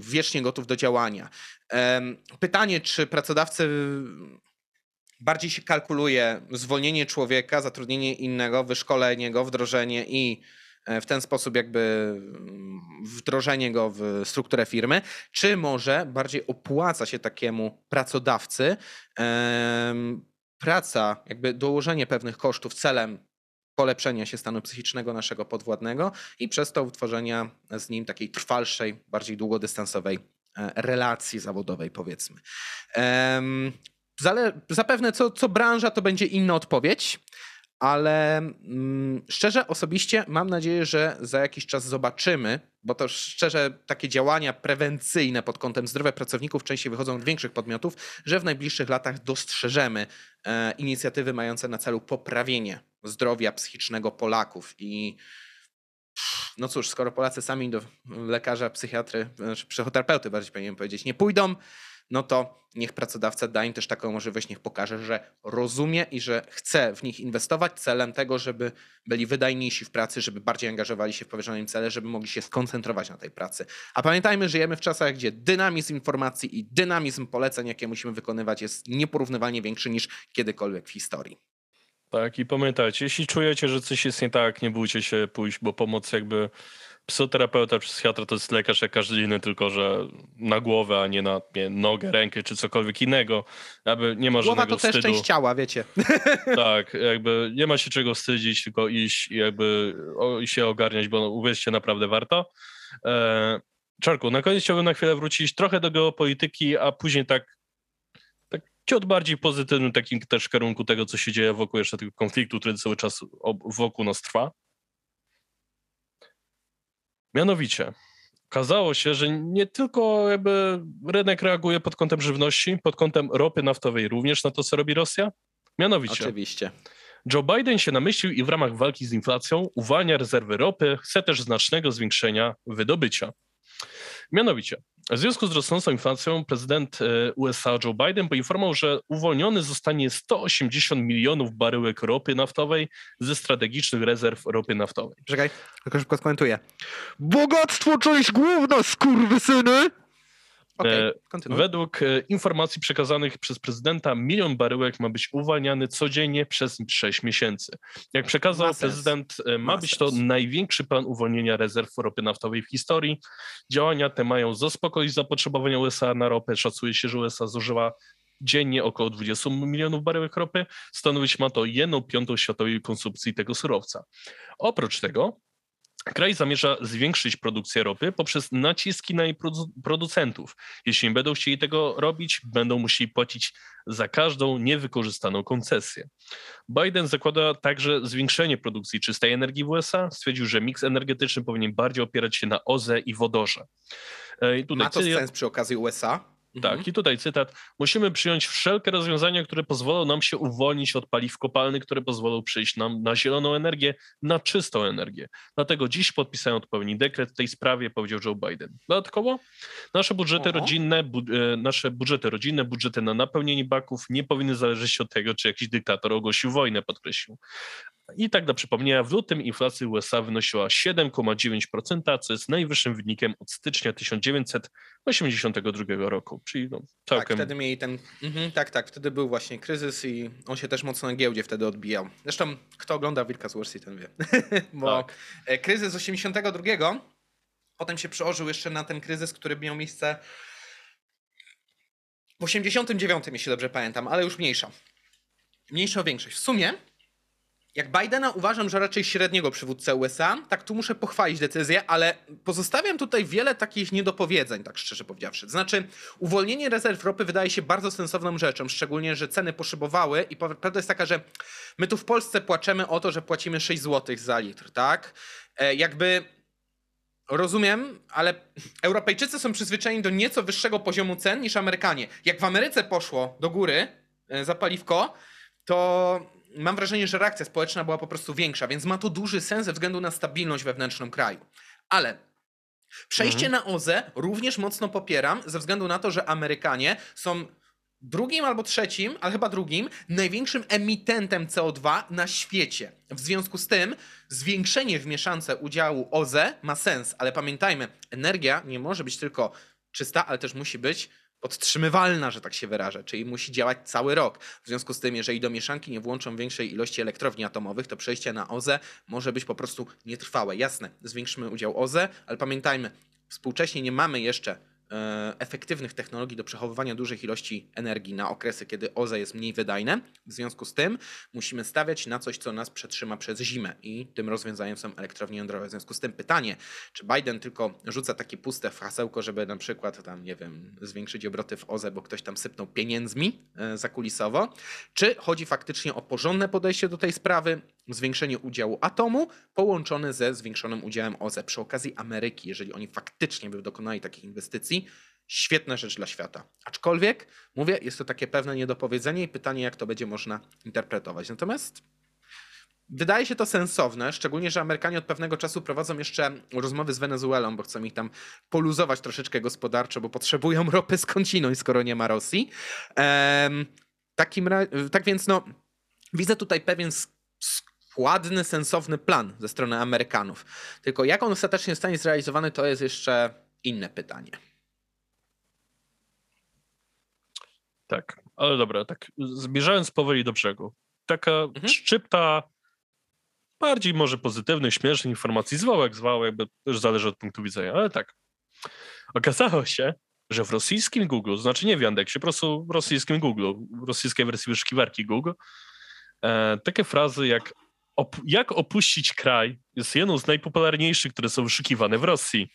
Speaker 1: wiecznie gotów do działania. Pytanie, czy pracodawcy bardziej się kalkuluje zwolnienie człowieka, zatrudnienie innego, wyszkolenie go, wdrożenie i w ten sposób jakby mm, wdrożenie go w strukturę firmy, czy może bardziej opłaca się takiemu pracodawcy praca, jakby dołożenie pewnych kosztów celem polepszenia się stanu psychicznego naszego podwładnego i przez to utworzenia z nim takiej trwalszej, bardziej długodystansowej e, relacji zawodowej, powiedzmy. Zapewne co, co branża to będzie inna odpowiedź, ale mm, szczerze, osobiście mam nadzieję, że za jakiś czas zobaczymy, bo to szczerze takie działania prewencyjne pod kątem zdrowia pracowników częściej wychodzą od większych podmiotów, że w najbliższych latach dostrzeżemy e, inicjatywy mające na celu poprawienie zdrowia psychicznego Polaków. I no cóż, skoro Polacy sami do lekarza, psychiatry, znaczy psychoterapeuty bardziej powinienem powiedzieć, nie pójdą, no to niech pracodawca da im też taką możliwość, niech pokaże, że rozumie i że chce w nich inwestować celem tego, żeby byli wydajniejsi w pracy, żeby bardziej angażowali się w powierzone im cele, żeby mogli się skoncentrować na tej pracy. A pamiętajmy, żyjemy w czasach, gdzie dynamizm informacji i dynamizm poleceń, jakie musimy wykonywać, jest nieporównywalnie większy niż kiedykolwiek w historii.
Speaker 2: Tak, i pamiętajcie, jeśli czujecie, że coś jest nie tak, nie bójcie się pójść, bo pomoc jakby psychoterapeuta czy psychiatra to jest lekarz jak każdy inny, tylko że na głowę, a nie na nie, nogę, rękę czy cokolwiek innego. Jakby nie ma
Speaker 1: Głowa
Speaker 2: żadnego
Speaker 1: to też część ciała, wiecie.
Speaker 2: Tak, jakby nie ma się czego wstydzić, tylko iść i jakby się ogarniać, bo uwierzcie, naprawdę warto. E, Czarku, na koniec chciałbym na chwilę wrócić trochę do geopolityki, a później tak, tak ciut bardziej pozytywnym takim też kierunku tego, co się dzieje wokół jeszcze tego konfliktu, który cały czas wokół nas trwa. Mianowicie, okazało się, że nie tylko jakby rynek reaguje pod kątem żywności, pod kątem ropy naftowej również na to, co robi Rosja. Mianowicie.
Speaker 1: Oczywiście.
Speaker 2: Joe Biden się namyślił i w ramach walki z inflacją uwalnia rezerwy ropy, chce też znacznego zwiększenia wydobycia. Mianowicie, w związku z rosnącą inflacją prezydent e, USA Joe Biden poinformował, że uwolniony zostanie 180 milionów baryłek ropy naftowej ze strategicznych rezerw ropy naftowej.
Speaker 1: Czekaj, tylko szybko skomentuję. Bogactwo część główna, skurwysyny!
Speaker 2: Okay, e, według e, informacji przekazanych przez prezydenta, milion baryłek ma być uwalniany codziennie przez 6 miesięcy. Jak przekazał ma prezydent, sens. ma, ma być sens. to największy plan uwolnienia rezerw ropy naftowej w historii. Działania te mają zaspokoić zapotrzebowanie USA na ropę. Szacuje się, że USA zużywa dziennie około 20 milionów baryłek ropy. Stanowić ma to jedną piątą światowej konsumpcji tego surowca. Oprócz tego Kraj zamierza zwiększyć produkcję ropy poprzez naciski na jej producentów. Jeśli nie będą chcieli tego robić, będą musieli płacić za każdą niewykorzystaną koncesję. Biden zakłada także zwiększenie produkcji czystej energii w USA. Stwierdził, że miks energetyczny powinien bardziej opierać się na OZE i wodorze.
Speaker 1: E, I tutaj Ma to sens przy okazji USA?
Speaker 2: Tak, mhm. i tutaj cytat. Musimy przyjąć wszelkie rozwiązania, które pozwolą nam się uwolnić od paliw kopalnych, które pozwolą przyjść nam na zieloną energię, na czystą energię. Dlatego dziś podpisałem odpowiedni dekret w tej sprawie, powiedział Joe Biden. Dodatkowo nasze budżety rodzinne, bu, e, nasze budżety rodzinne, budżety na napełnienie baków nie powinny zależeć od tego, czy jakiś dyktator ogłosił wojnę, podkreślił. I tak dla przypomnienia, w lutym inflacja USA wynosiła 7,9%, co jest najwyższym wynikiem od stycznia 1982 roku. Czyli no, całkiem...
Speaker 1: Tak, wtedy mieli ten. Mhm, tak, tak, wtedy był właśnie kryzys i on się też mocno na giełdzie wtedy odbijał. Zresztą, kto ogląda Wilka z Wall ten wie. Bo tak. E, kryzys 82 potem się przełożył jeszcze na ten kryzys, który miał miejsce w 89, jeśli dobrze pamiętam, ale już mniejsza. Mniejsza o większość. W sumie jak Bidena uważam, że raczej średniego przywódcę USA, tak tu muszę pochwalić decyzję, ale pozostawiam tutaj wiele takich niedopowiedzeń, tak szczerze powiedziawszy. Znaczy, uwolnienie rezerw ropy wydaje się bardzo sensowną rzeczą, szczególnie, że ceny poszybowały i prawda jest taka, że my tu w Polsce płaczemy o to, że płacimy 6 zł za litr, tak? E, jakby Rozumiem, ale Europejczycy są przyzwyczajeni do nieco wyższego poziomu cen niż Amerykanie. Jak w Ameryce poszło do góry e, za paliwko, to mam wrażenie, że reakcja społeczna była po prostu większa, więc ma to duży sens ze względu na stabilność wewnętrzną kraju. Ale przejście mhm. na OZE również mocno popieram, ze względu na to, że Amerykanie są drugim albo trzecim, ale chyba drugim, największym emitentem CO2 na świecie. W związku z tym zwiększenie w mieszance udziału OZE ma sens, ale pamiętajmy, energia nie może być tylko czysta, ale też musi być podtrzymywalna, że tak się wyrażę, czyli musi działać cały rok. W związku z tym, jeżeli do mieszanki nie włączą większej ilości elektrowni atomowych, to przejście na OZE może być po prostu nietrwałe. Jasne, zwiększymy udział OZE, ale pamiętajmy, współcześnie nie mamy jeszcze efektywnych technologii do przechowywania dużych ilości energii na okresy, kiedy OZE jest mniej wydajne. W związku z tym musimy stawiać na coś, co nas przetrzyma przez zimę i tym rozwiązaniem są elektrownie jądrowe. W związku z tym pytanie, czy Biden tylko rzuca takie puste hasełko, żeby na przykład tam, nie wiem, zwiększyć obroty w OZE, bo ktoś tam sypnął pieniędzmi e, zakulisowo, czy chodzi faktycznie o porządne podejście do tej sprawy, zwiększenie udziału atomu połączone ze zwiększonym udziałem OZE. Przy okazji Ameryki, jeżeli oni faktycznie by dokonali takich inwestycji, świetna rzecz dla świata. Aczkolwiek, mówię, jest to takie pewne niedopowiedzenie i pytanie, jak to będzie można interpretować. Natomiast Wydaje się to sensowne, szczególnie, że Amerykanie od pewnego czasu prowadzą jeszcze rozmowy z Wenezuelą, bo chcą ich tam poluzować troszeczkę gospodarczo, bo potrzebują ropy skądinąć, skoro nie ma Rosji. Ehm, takim tak więc, no, widzę tutaj pewien składny, sensowny plan ze strony Amerykanów. Tylko jak on ostatecznie zostanie zrealizowany, to jest jeszcze inne pytanie.
Speaker 2: Tak, ale dobra, tak zmierzając powoli do brzegu. Taka mhm. szczypta bardziej może pozytywnych, śmiesznych informacji, zwał jak zwał, jakby już zależy od punktu widzenia, ale tak. Okazało się, że w rosyjskim Google, znaczy nie w Yandexie, po prostu w rosyjskim Google, w rosyjskiej wersji wyszukiwarki Google, e, takie frazy jak op jak opuścić kraj jest jedną z najpopularniejszych, które są wyszukiwane w Rosji.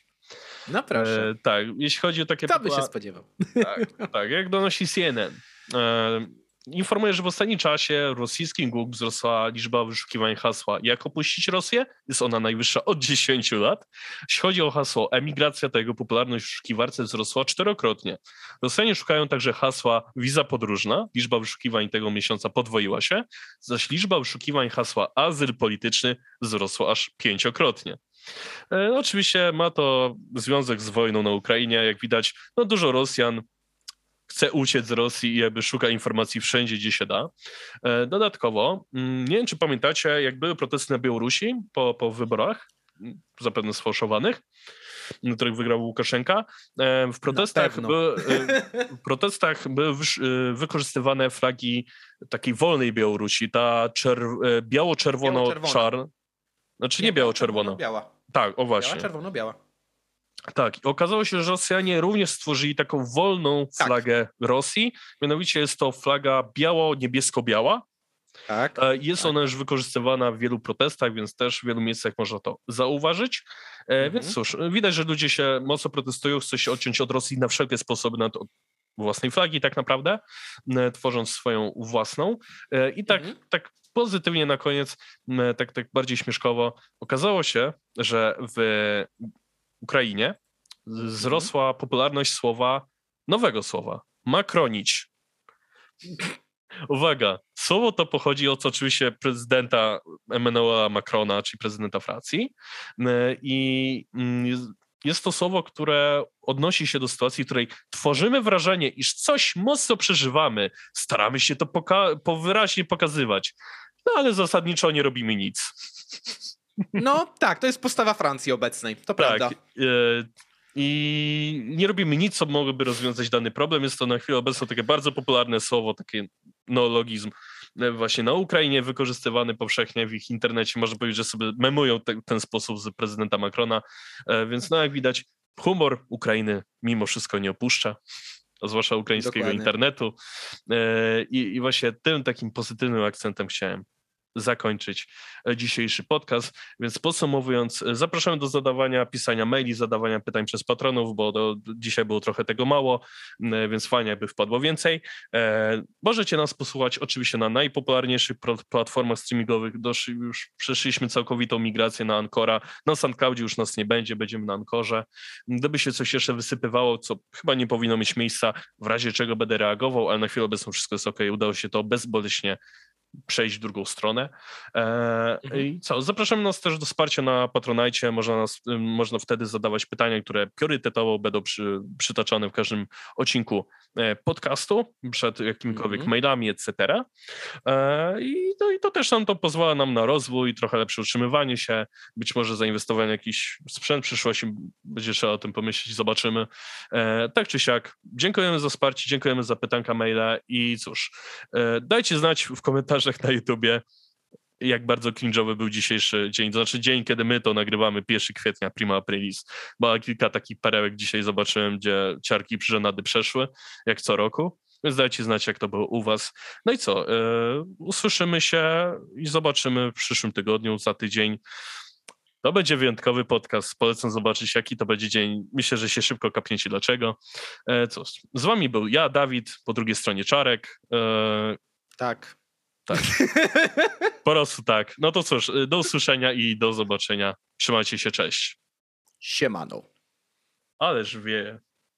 Speaker 1: No proszę. E,
Speaker 2: tak, jeśli chodzi o takie...
Speaker 1: Kto by się spodziewał?
Speaker 2: Tak, tak jak donosi CNN. E, informuje, że w ostatnim czasie rosyjskim Google wzrosła liczba wyszukiwań hasła jak opuścić Rosję. Jest ona najwyższa od 10 lat. Jeśli chodzi o hasło emigracja, to jego popularność w wyszukiwarce wzrosła czterokrotnie. Rosjanie szukają także hasła wiza podróżna. Liczba wyszukiwań tego miesiąca podwoiła się, zaś liczba wyszukiwań hasła azyl polityczny wzrosła aż pięciokrotnie. E, oczywiście ma to związek z wojną na Ukrainie. Jak widać, no dużo Rosjan chce uciec z Rosji i jakby szuka informacji wszędzie, gdzie się da. E, dodatkowo, mm, nie wiem, czy pamiętacie, jak były protesty na Białorusi po, po wyborach, mm, zapewne sfałszowanych, na których wygrał Łukaszenka. E, w protestach, by, w protestach były wykorzystywane flagi takiej wolnej Białorusi, ta czer- biało-czerwono-czarna. Znaczy nie, biało-czerwona.
Speaker 1: Biała.
Speaker 2: Tak, o właśnie.
Speaker 1: Biała, czerwono-biała.
Speaker 2: Tak, okazało się, że Rosjanie również stworzyli taką wolną tak. flagę. Rosji. Mianowicie jest to flaga biało-niebiesko-biała. Tak, e, jest tak. ona już wykorzystywana w wielu protestach, więc też w wielu miejscach można to zauważyć. E, mhm. Więc cóż, widać, że ludzie się mocno protestują, chcą się odciąć od Rosji na wszelkie sposoby, na to własnej flagi tak naprawdę, e, tworząc swoją własną. I tak, mhm. tak pozytywnie na koniec, tak, tak bardziej śmieszkowo, okazało się, że w Ukrainie wzrosła popularność słowa, nowego słowa, makronić. Uwaga, słowo to pochodzi od oczywiście prezydenta Emmanuela Macrona, czyli prezydenta Francji. I mm, jest to słowo, które odnosi się do sytuacji, w której tworzymy wrażenie, iż coś mocno przeżywamy, staramy się to poka- wyraźnie pokazywać, no ale zasadniczo nie robimy nic.
Speaker 1: No tak, to jest postawa Francji obecnej, to tak, prawda. E,
Speaker 2: I nie robimy nic, co mogłoby rozwiązać dany problem. Jest to na chwilę obecną takie bardzo popularne słowo, taki neologizm e, właśnie na Ukrainie wykorzystywany powszechnie w ich internecie. Można powiedzieć, że sobie memują te, ten sposób z prezydenta Macrona. E, więc no jak widać, humor Ukrainy mimo wszystko nie opuszcza zwłaszcza ukraińskiego Dokładnie. internetu. I, I, właśnie tym takim pozytywnym akcentem chciałem zakończyć e, dzisiejszy podcast. Więc podsumowując, e, zapraszamy do zadawania, pisania maili, zadawania pytań przez patronów, bo do, dzisiaj było trochę tego mało, więc fajnie jakby wpadło więcej. E, możecie nas posłuchać oczywiście na najpopularniejszych platformach streamingowych. Doszli, już przeszliśmy całkowitą migrację na Ancora. Na SoundCloudzie już nas nie będzie, będziemy na Ankorze. Gdyby się coś jeszcze wysypywało, co chyba nie powinno mieć miejsca, w razie czego będę reagował, ale na chwilę obecną wszystko jest ok. Udało się to bezboleśnie przejść w drugą stronę. E, mhm. I co? Zapraszamy nas też do wsparcia na Patronajcie. Można, nas, można wtedy zadawać pytania, które priorytetowo będą przy, przytaczane w każdym odcinku e, podcastu, przed jakimikolwiek mhm. mailami, etc. E, I, no, I to też nam to pozwala nam na rozwój, trochę lepsze utrzymywanie się, być może zainwestowanie w jakiś sprzęt w przyszłości, będzie trzeba o tym pomyśleć, zobaczymy. Tak czy siak, dziękujemy za wsparcie, dziękujemy za pytanka, maile i cóż, dajcie znać w komentarzach, komentarzach na YouTubie, jak bardzo cringe'owy był dzisiejszy dzień. To znaczy dzień, kiedy my to nagrywamy, 1 kwietnia, prima aprilis. Bo kilka takich perełek dzisiaj zobaczyłem, gdzie ciarki żenady przeszły, jak co roku. Więc dajcie znać, jak to było u was. No i co? Yy, usłyszymy się i zobaczymy w przyszłym tygodniu, za tydzień. To będzie wyjątkowy podcast. Polecam zobaczyć, jaki to będzie dzień. Myślę, że się szybko kapniecie dlaczego. E, cóż, z wami był ja, Dawid, po drugiej stronie Czarek. E,
Speaker 1: tak.
Speaker 2: Tak. Po prostu tak. No to cóż, do usłyszenia i do zobaczenia. Trzymajcie się, cześć.
Speaker 1: Siemano.
Speaker 2: Ależ wie.